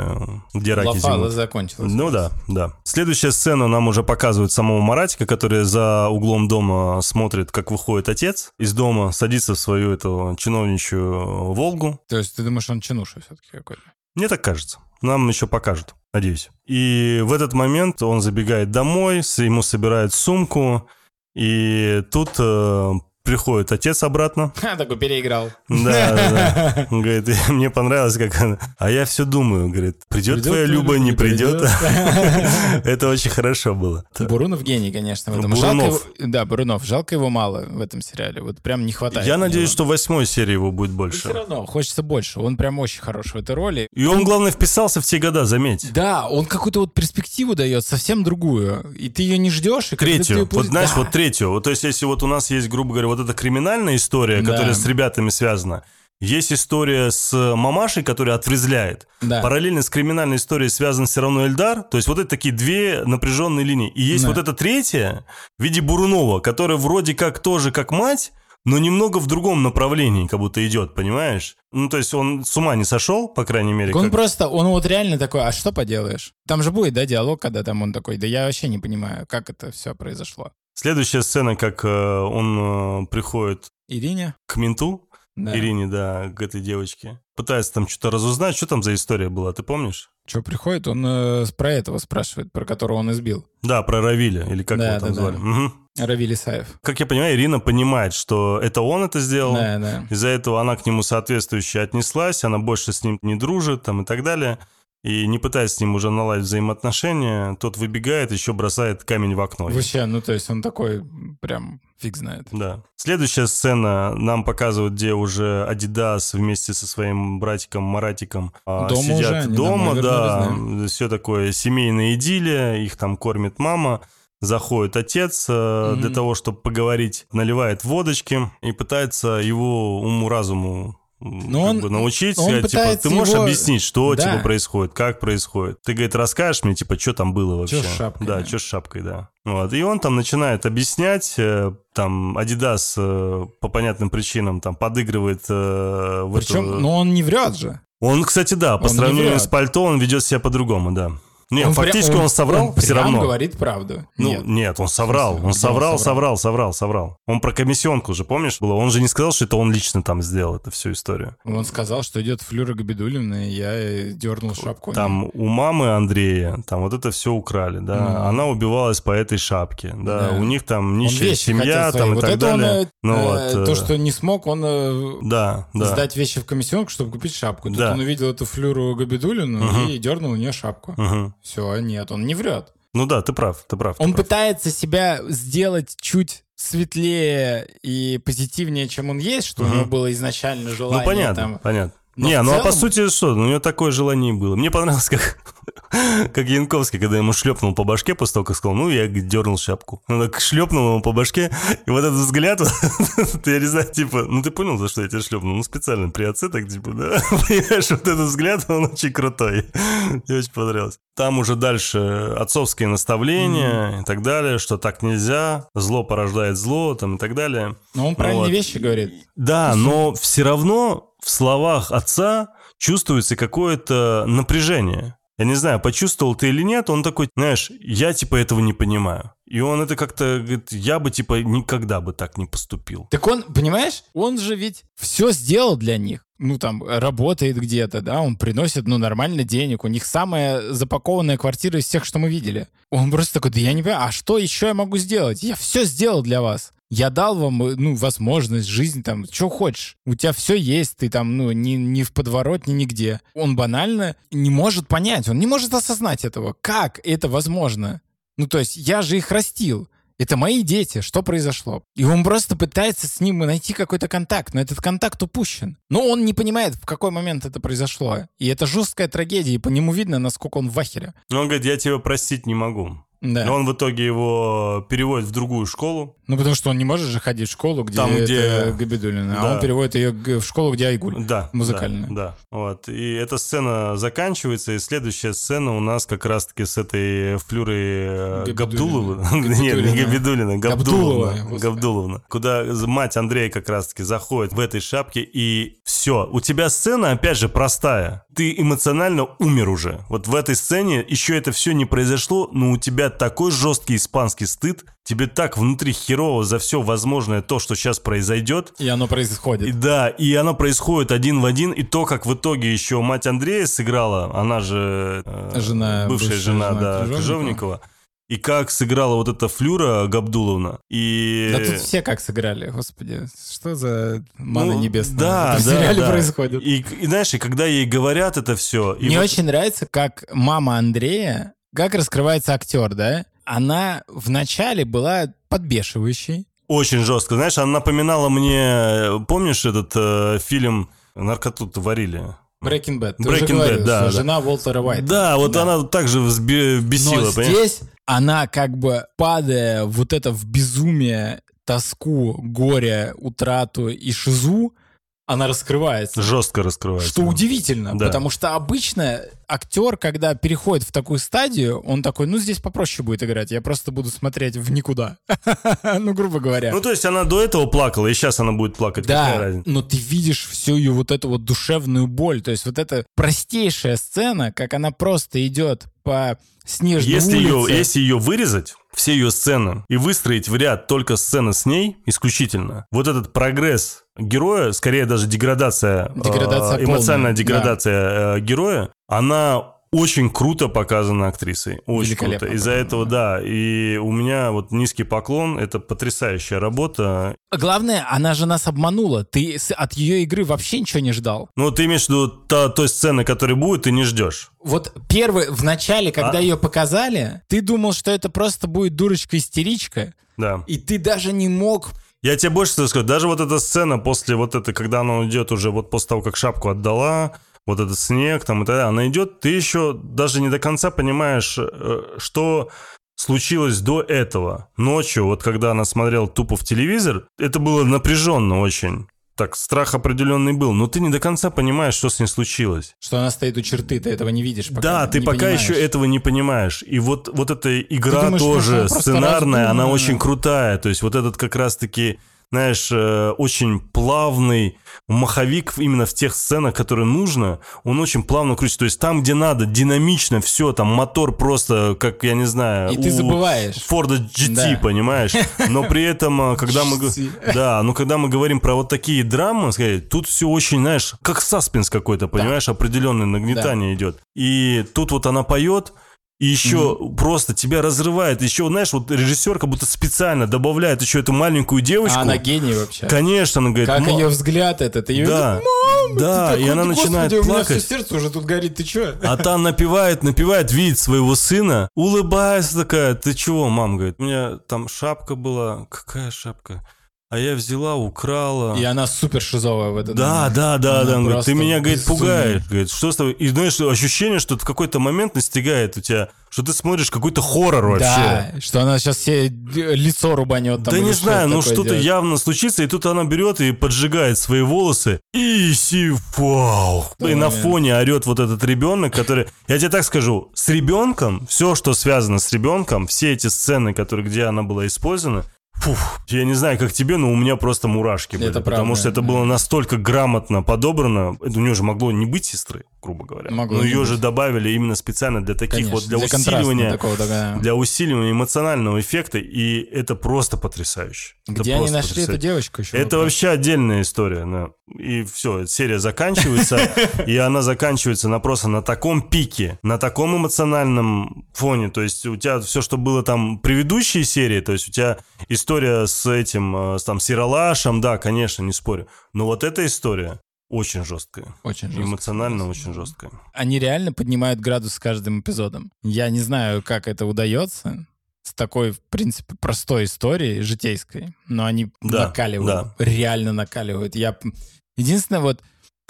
где раки Лафа зимуют. закончилась. Ну да, да. Следующая сцена нам уже показывает самого Маратика, который за углом дома смотрит, как выходит отец из дома, садится в свою эту чиновничью Волгу. То есть ты думаешь, он чинуша все-таки какой-то? Мне так кажется. Нам еще покажут, надеюсь. И в этот момент он забегает домой, ему собирает сумку, и тут э, приходит отец обратно. Ха, *laughs* такой переиграл. Да, да, да. *laughs* Он говорит, мне понравилось, как она... А я все думаю, говорит, придет, твоя Люба, не придет. *laughs* Это очень хорошо было. Бурунов гений, конечно, в этом. Бурунов. Да, Бурунов. Жалко его мало в этом сериале. Вот прям не хватает. Я надеюсь, что в восьмой серии его будет Все больше. равно, хочется больше. Он прям очень хорош в этой роли. И он, главное, вписался в те года, заметь. Да, он какую-то вот перспективу дает, совсем другую. И ты ее не ждешь. Третью. Вот знаешь, вот третью. Вот, то есть, если вот у нас есть, грубо говоря, вот эта криминальная история, Да. которая с ребятами связана, есть история с мамашей, которая отврезляет. Да. Параллельно с криминальной историей связан все равно Эльдар. То есть вот это такие две напряженные линии. И есть Да. вот эта третья в виде Бурунова, которая вроде как тоже как мать, но немного в другом направлении как будто идет, понимаешь? Ну, то есть он с ума не сошел, по крайней мере. Он как- просто, он вот реально такой, а что поделаешь? Там же будет, да, диалог, когда там он такой, да я вообще не понимаю, как это все произошло. Следующая сцена, как э, он э, приходит Ирине? к менту, Да. Ирине, да, к этой девочке. Пытается там что-то разузнать. Что там за история была, ты помнишь? Что приходит, он э, про этого спрашивает, про которого он избил. Да, про Равиля, или как Да, его там да, звали. да. Мгм. Равиль Исаев. Как я понимаю, Ирина понимает, что это он это сделал. Да, да. Из-за этого она к нему соответствующе отнеслась, она больше с ним не дружит там, и так далее. И не пытаясь с ним уже наладить взаимоотношения, тот выбегает, еще бросает камень в окно. Вообще, ну то есть он такой, прям фиг знает. Да. Следующая сцена нам показывают, где уже Адидас вместе со своим братиком Маратиком а, Дома уже, сидят они дома, домой да, вернулись, все такое семейная идиллия, их там кормит мама. Заходит отец Мгм. для того, чтобы поговорить, наливает водочки и пытается его уму-разуму Но он- бы научить, он типа, ты можешь его- объяснить, что Да. типа происходит, как происходит. Ты, говорит, расскажешь мне, типа, что там было вообще. с шапкой, Да, да. что с шапкой, да. Вот. И он там начинает объяснять, э, там, Adidas э, по понятным причинам там подыгрывает э, Причем, эту- ну он не врет же. Он, кстати, да, по Он не сравнению с пальто, он ведет себя по-другому, да. Не, Он фактически прям- он, соврал он все равно. говорит правду. Ну, Нет. нет. он соврал. Он он соврал, соврал? соврал, соврал. Он про комиссионку же, помнишь, было? Он же не сказал, что это он лично там сделал эту всю историю. Он сказал, что идет Флюра Габидулина, и я дернул шапку. Там у мамы Андрея, там вот это все украли, да. Мгм. Она убивалась по этой шапке, да. Да. У них там Он нищая семья, там и вот так это далее. он, э, ну э, вот. то, э, что не смог, он э, Да, да. сдать вещи в комиссионку, чтобы купить шапку. Тут Да. он увидел эту Флюру Габидулину Мгм. и дернул у нее шапку. Мгм. Все, нет, он не врет. Ну да, ты прав, ты прав. ты Он прав. пытается себя сделать чуть светлее и позитивнее, чем он есть, что у Мгм. него было изначально желание. Ну понятно, там. понятно. Но не, ну а по сути что, ну, у него такое желание и было. Мне понравилось, как, *laughs* как Янковский, когда ему шлепнул по башке после того, как сказал, ну, я дернул шапку. Он так шлепнул ему по башке, и вот этот взгляд, *laughs* ты, я не знаю, типа, ну, ты понял, за что я тебя шлепнул? Ну, специально при отце так, типа, да? *laughs* Понимаешь, вот этот взгляд, он очень крутой. Мне очень понравилось. Там уже дальше отцовские наставления и так далее, что так нельзя, зло порождает зло, там, и так далее. Но он правильные Вот. вещи говорит. Да, но все равно в словах отца чувствуется какое-то напряжение. Я не знаю, почувствовал ты или нет, он такой, знаешь, я типа этого не понимаю. И он это как-то говорит, я бы типа никогда бы так не поступил. Так он, понимаешь, он же ведь все сделал для них. Ну, там, работает где-то, да, он приносит, ну, нормально денег. У них самая запакованная квартира из всех, что мы видели. Он просто такой, да я не понимаю, а что еще я могу сделать? Я все сделал для вас. Я дал вам, э, ну, возможность, жизнь, там, что хочешь. У тебя все есть, ты там, ну, ни, ни в подворот, ни нигде. Он банально не может понять, он не может осознать этого. Как это возможно? Ну, то есть, я же их растил. Это мои дети, что произошло? И он просто пытается с ним найти какой-то контакт, но этот контакт упущен. Но он не понимает, в какой момент это произошло. И это жесткая трагедия, и по нему видно, насколько он в ахере. Но он говорит, я тебя простить не могу. Да. Но он в итоге его переводит в другую школу. Ну, потому что он не может же ходить в школу, где, Там, где- Габидулина, а Да. он переводит ее в школу, где Айгуль. Да. Музыкальная. Да, да. Вот. И эта сцена заканчивается, и следующая сцена у нас как раз-таки с этой Флюрой э. Габдуловой. Нет, *laughs* не Габидулина. Габдулова. Габдуловна. Куда мать Андрея как раз-таки заходит в этой шапке, и все. У тебя сцена, опять же, простая. Ты эмоционально умер уже. Вот в этой сцене еще это все не произошло, но у тебя такой жесткий испанский стыд, тебе так внутри херово за все возможное то, что сейчас произойдет, И оно и происходит. да, и оно происходит один в один, и то, как в итоге еще мать Андрея сыграла, она же э, Жена- бывшая бывшая жена, жена да, Крыжовникова. Крыжовникова. и как сыграла вот эта Флюра Габдуловна. И... Да тут все как сыграли, господи. Что за мана Ну, небесная да, в да, сериале да. происходит? И, и знаешь, и когда ей говорят это все... И Мне вот- очень нравится, как мама Андрея, как раскрывается актер, да? Она вначале была подбешивающей. Очень жестко. Знаешь, она напоминала мне... Помнишь этот э, фильм «Наркоту варили»? Breaking Bad. Ты Breaking говорил, Bad, да, что да. жена Уолтера Уайта. Да, вот она также бесила, Но понимаешь? здесь она как бы падая вот это в безумие, тоску, горе, утрату и шизу, она раскрывается. Жестко раскрывается. Что удивительно, Да. потому что обычно актер, когда переходит в такую стадию, он такой, ну здесь попроще будет играть, я просто буду смотреть в никуда. *laughs* Ну, грубо говоря. Ну, то есть она до этого плакала, и сейчас она будет плакать. Да, но ты видишь всю ее вот эту вот душевную боль. То есть вот эта простейшая сцена, как она просто идет по снежной Если ее, улице. если ее вырезать, все ее сцены, и выстроить в ряд только сцены с ней исключительно, вот этот прогресс героя, скорее даже деградация, э, Деградация эмоциональная полная, деградация э, героя, она очень круто показана актрисой. Очень круто. Из-за этого, да. И у меня вот низкий поклон. Это потрясающая работа. Главное, она же нас обманула. Ты от ее игры вообще ничего не ждал. Ну, ты имеешь в виду та, той сцены, которая будет, ты не ждешь. Вот первый, в начале, когда А. ее показали, ты думал, что это просто будет дурочка-истеричка, Да. и ты даже не мог... Я тебе больше скажу, даже вот эта сцена после вот это, когда она идет уже вот после того, как шапку отдала, вот этот снег там и так далее, она идет, ты еще даже не до конца понимаешь, э, что случилось до этого. Ночью, вот когда она смотрела тупо в телевизор, это было напряженно очень. Так, страх определенный был, но ты не до конца понимаешь, что с ней случилось. Что она стоит у черты, ты этого не видишь пока. Да, ты пока понимаешь. еще этого не понимаешь. И вот, вот эта игра думаешь, тоже сценарная, она очень крутая. То есть вот этот как раз-таки, знаешь, э, очень плавный маховик именно в тех сценах, которые нужно, он очень плавно крутится. То есть там, где надо, динамично, все, там мотор просто, как, я не знаю... И ты забываешь. Форда GT, Да. понимаешь? Но при этом, э, когда мы... Да, но когда мы говорим про вот такие драмы, сказать, тут все очень, знаешь, как саспенс какой-то, понимаешь, определенное нагнетание идет. И тут вот она поет, и еще просто тебя разрывает. Еще, знаешь, вот режиссер как будто специально добавляет еще эту маленькую девочку. А она гений вообще. Конечно, она говорит, Как «Ма- ее взгляд этот, ее... Да, да, Ты и такой, она «Господи, начинает у меня плакать. все сердце уже тут горит, ты чё? А та напевает, напевает, видит своего сына, улыбается такая, ты чего, мам, говорит, у меня там шапка была, какая шапка? А я взяла, украла. И она супер шизовая в этот Да, да, да, Она да. Говорит, ты меня, говорит, безумие. пугаешь. Говорит, что с тобой? И знаешь, ощущение, что в какой-то момент настигает у тебя, что ты смотришь какой-то хоррор вообще. Да, что она сейчас все лицо рубанет. Там, да не что знаю, ну такое что-то делает. явно случится, и тут она берет и поджигает свои волосы. И сифау. И на фоне орет вот этот ребенок, который... Я тебе так скажу, с ребенком, все, что связано с ребенком, все эти сцены, которые, где она была использована, Фух, я не знаю, как тебе, но у меня просто мурашки были. Это потому правда, что это да. было настолько грамотно подобрано. Это у нее же могло не быть сестры, грубо говоря. Могло но ее быть. же добавили именно специально для таких Конечно, вот, для, контраста усиливания такого, да. для усиливания эмоционального эффекта, и это просто потрясающе. Это Где они просто нашли эту потрясающе. девочку еще? Это вообще отдельная история, да. И все, серия заканчивается, *laughs* и она заканчивается на просто на таком пике, на таком эмоциональном фоне. То есть у тебя все, что было там предыдущие серии, то есть у тебя история с этим, э, с, там, с Ералашем, да, конечно, не спорю. Но вот эта история очень жесткая. Очень жестко. Эмоционально очень жесткая. Они реально поднимают градус с каждым эпизодом. Я не знаю, как это удается с такой, в принципе, простой историей, житейской, но они Да, накаливают, реально накаливают. Я... Единственное, вот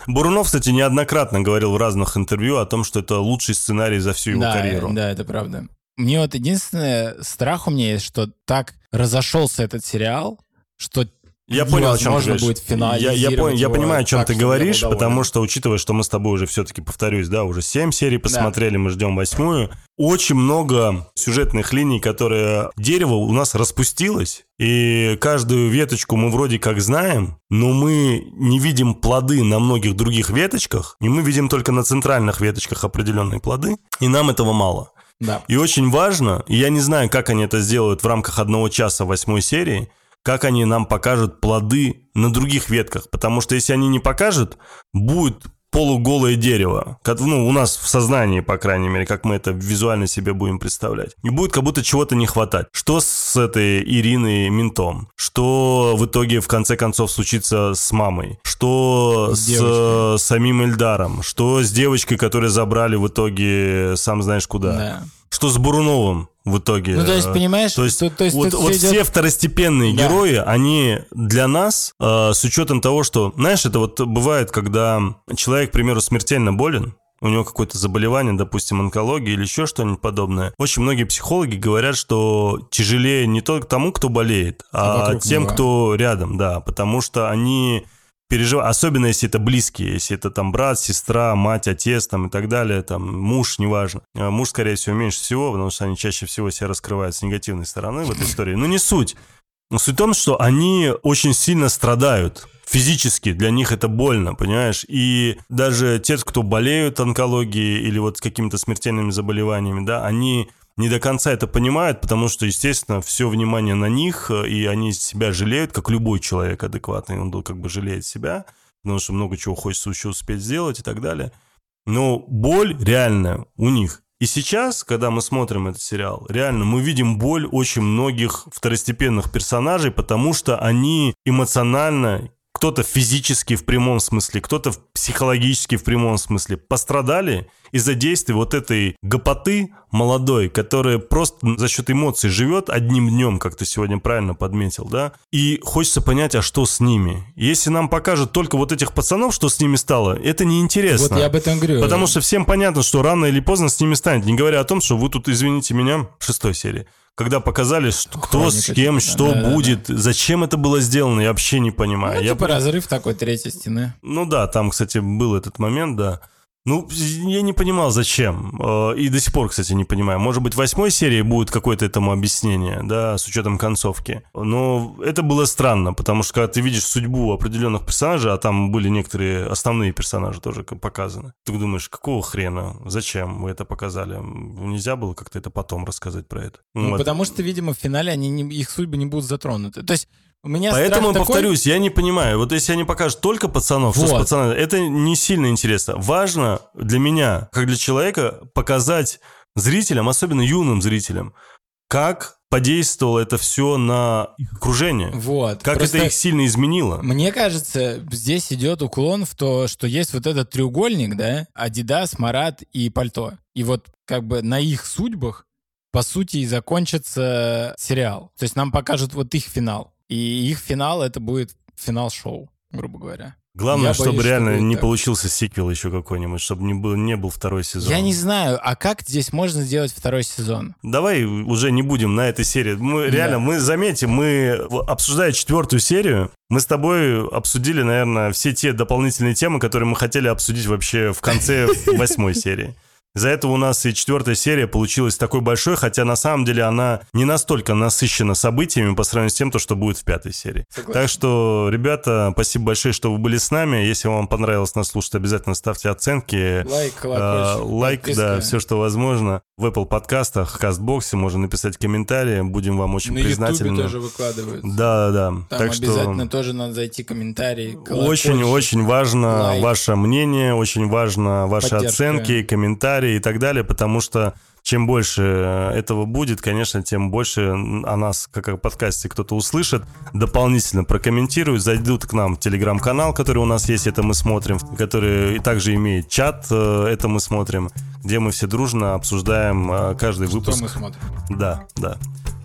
Бурунов, кстати, неоднократно говорил в разных интервью о том, что это лучший сценарий за всю его да, карьеру. да, это правда. Мне вот единственное страх у меня есть, что так разошелся этот сериал, что Я понял, о чем ты говоришь. будет Я, я, понял, я понимаю, о чем так, ты говоришь, потому что, учитывая, что мы с тобой уже все-таки, повторюсь, да, уже 7 серий посмотрели, мы ждем восьмую, очень много сюжетных линий, которые... Дерево у нас распустилось, и каждую веточку мы вроде как знаем, но мы не видим плоды на многих других веточках, и мы видим только на центральных веточках определенные плоды, и нам этого мало. Да. И очень важно, я не знаю, как они это сделают в рамках одного часа восьмой серии, как они нам покажут плоды на других ветках. Потому что если они не покажут, будет полуголое дерево. Ну, у нас в сознании, по крайней мере, как мы это визуально себе будем представлять. И будет как будто чего-то не хватать. Что с этой Ириной Ментом? Что в итоге, в конце концов, случится с мамой? Что с, с э, самим Эльдаром? Что с девочкой, которую забрали в итоге сам знаешь куда? Да. Что с Буруновым? в итоге. Ну, то есть, понимаешь, то есть, то, то есть вот, вот идет... все второстепенные да. герои, они для нас, э, с учетом того, что, знаешь, это вот бывает, когда человек, к примеру, смертельно болен, у него какое-то заболевание, допустим, онкология или еще что-нибудь подобное. Очень многие психологи говорят, что тяжелее не только тому, кто болеет, а, а тем, него. кто рядом, да, потому что они переживать, особенно если это близкие, если это там брат, сестра, мать, отец там и так далее, там муж, неважно. А муж, скорее всего, меньше всего, потому что они чаще всего себя раскрывают с негативной стороны в этой *laughs* истории. Но не суть. Но суть в том, что они очень сильно страдают физически, для них это больно, понимаешь? И даже те, кто болеют онкологией или вот с какими-то смертельными заболеваниями, да, они не до конца это понимают, потому что, естественно, все внимание на них, э, и они себя жалеют, как любой человек адекватный, он как бы жалеет себя, потому что много чего хочется еще успеть сделать и так далее. Но боль реальная у них. И сейчас, когда мы смотрим этот сериал, реально мы видим боль очень многих второстепенных персонажей, потому что они эмоционально кто-то физически в прямом смысле, кто-то психологически в прямом смысле пострадали из-за действий вот этой гопоты молодой, которая просто за счет эмоций живет одним днем, как ты сегодня правильно подметил, да? И хочется понять, а что с ними? Если нам покажут только вот этих пацанов, что с ними стало, это неинтересно. Вот я об этом говорю. Потому что всем понятно, что рано или поздно с ними станет. Не говоря о том, что вы тут, извините меня, в шестой серии когда показали, что, кто с кем, что да, будет, да, да. зачем это было сделано, я вообще не понимаю. Ну, я типа разрыв такой третьей стены. Ну да, там, кстати, был этот момент, да. Ну, я не понимал, зачем. Э, и до сих пор, кстати, не понимаю. Может быть, в восьмой серии будет какое-то этому объяснение, да, с учетом концовки. Но это было странно, потому что когда ты видишь судьбу определенных персонажей, а там были некоторые основные персонажи тоже показаны, ты думаешь, какого хрена? Зачем вы это показали? Нельзя было как-то это потом рассказать про это? Ну, вот. потому что, видимо, в финале они не, их судьбы не будут затронуты. То есть у меня Поэтому, повторюсь, такой... я не понимаю. Вот если они покажут только пацанов, вот. что с пацанами, это не сильно интересно. Важно для меня, как для человека, показать зрителям, особенно юным зрителям, как подействовало это все на их окружение. Вот. Как Просто это их сильно изменило. Мне кажется, здесь идет уклон в то, что есть вот этот треугольник, да, Адидас, Марат и Пальто. И вот как бы на их судьбах, по сути, и закончится сериал. То есть нам покажут вот их финал. И их финал это будет финал шоу, грубо говоря. Главное, Я чтобы боюсь, реально не так. получился сиквел еще какой-нибудь, чтобы не был, не был второй сезон. Я не знаю, а как здесь можно сделать второй сезон? Давай уже не будем на этой серии. Мы реально, да. мы заметим, мы обсуждая четвертую серию, мы с тобой обсудили, наверное, все те дополнительные темы, которые мы хотели обсудить вообще в конце *laughs* восьмой серии. Из-за этого у нас и четвертая серия получилась такой большой, хотя на самом деле она не настолько насыщена событиями по сравнению с тем, то, что будет в пятой серии. Согласен. Так что, ребята, спасибо большое, что вы были с нами. Если вам понравилось нас слушать, обязательно ставьте оценки. Лайк, э, лайк, да, все, что возможно. В Apple подкастах, кастбоксе можно написать комментарии. Будем вам очень На признательны. На тоже выкладывают. Да, да. Там так обязательно что... тоже надо зайти комментарии. Очень-очень важно лайк. ваше мнение, очень важно ваши Поддержка. оценки, комментарии комментарии и так далее, потому что чем больше этого будет, конечно, тем больше о нас, как о подкасте, кто-то услышит, дополнительно прокомментирует, зайдут к нам в телеграм-канал, который у нас есть, это мы смотрим, который также имеет чат, э, это мы смотрим, где мы все дружно обсуждаем э, каждый Что выпуск. мы смотрим. Да, да.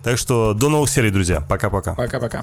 Так что до новых серий, друзья. Пока-пока. Пока-пока.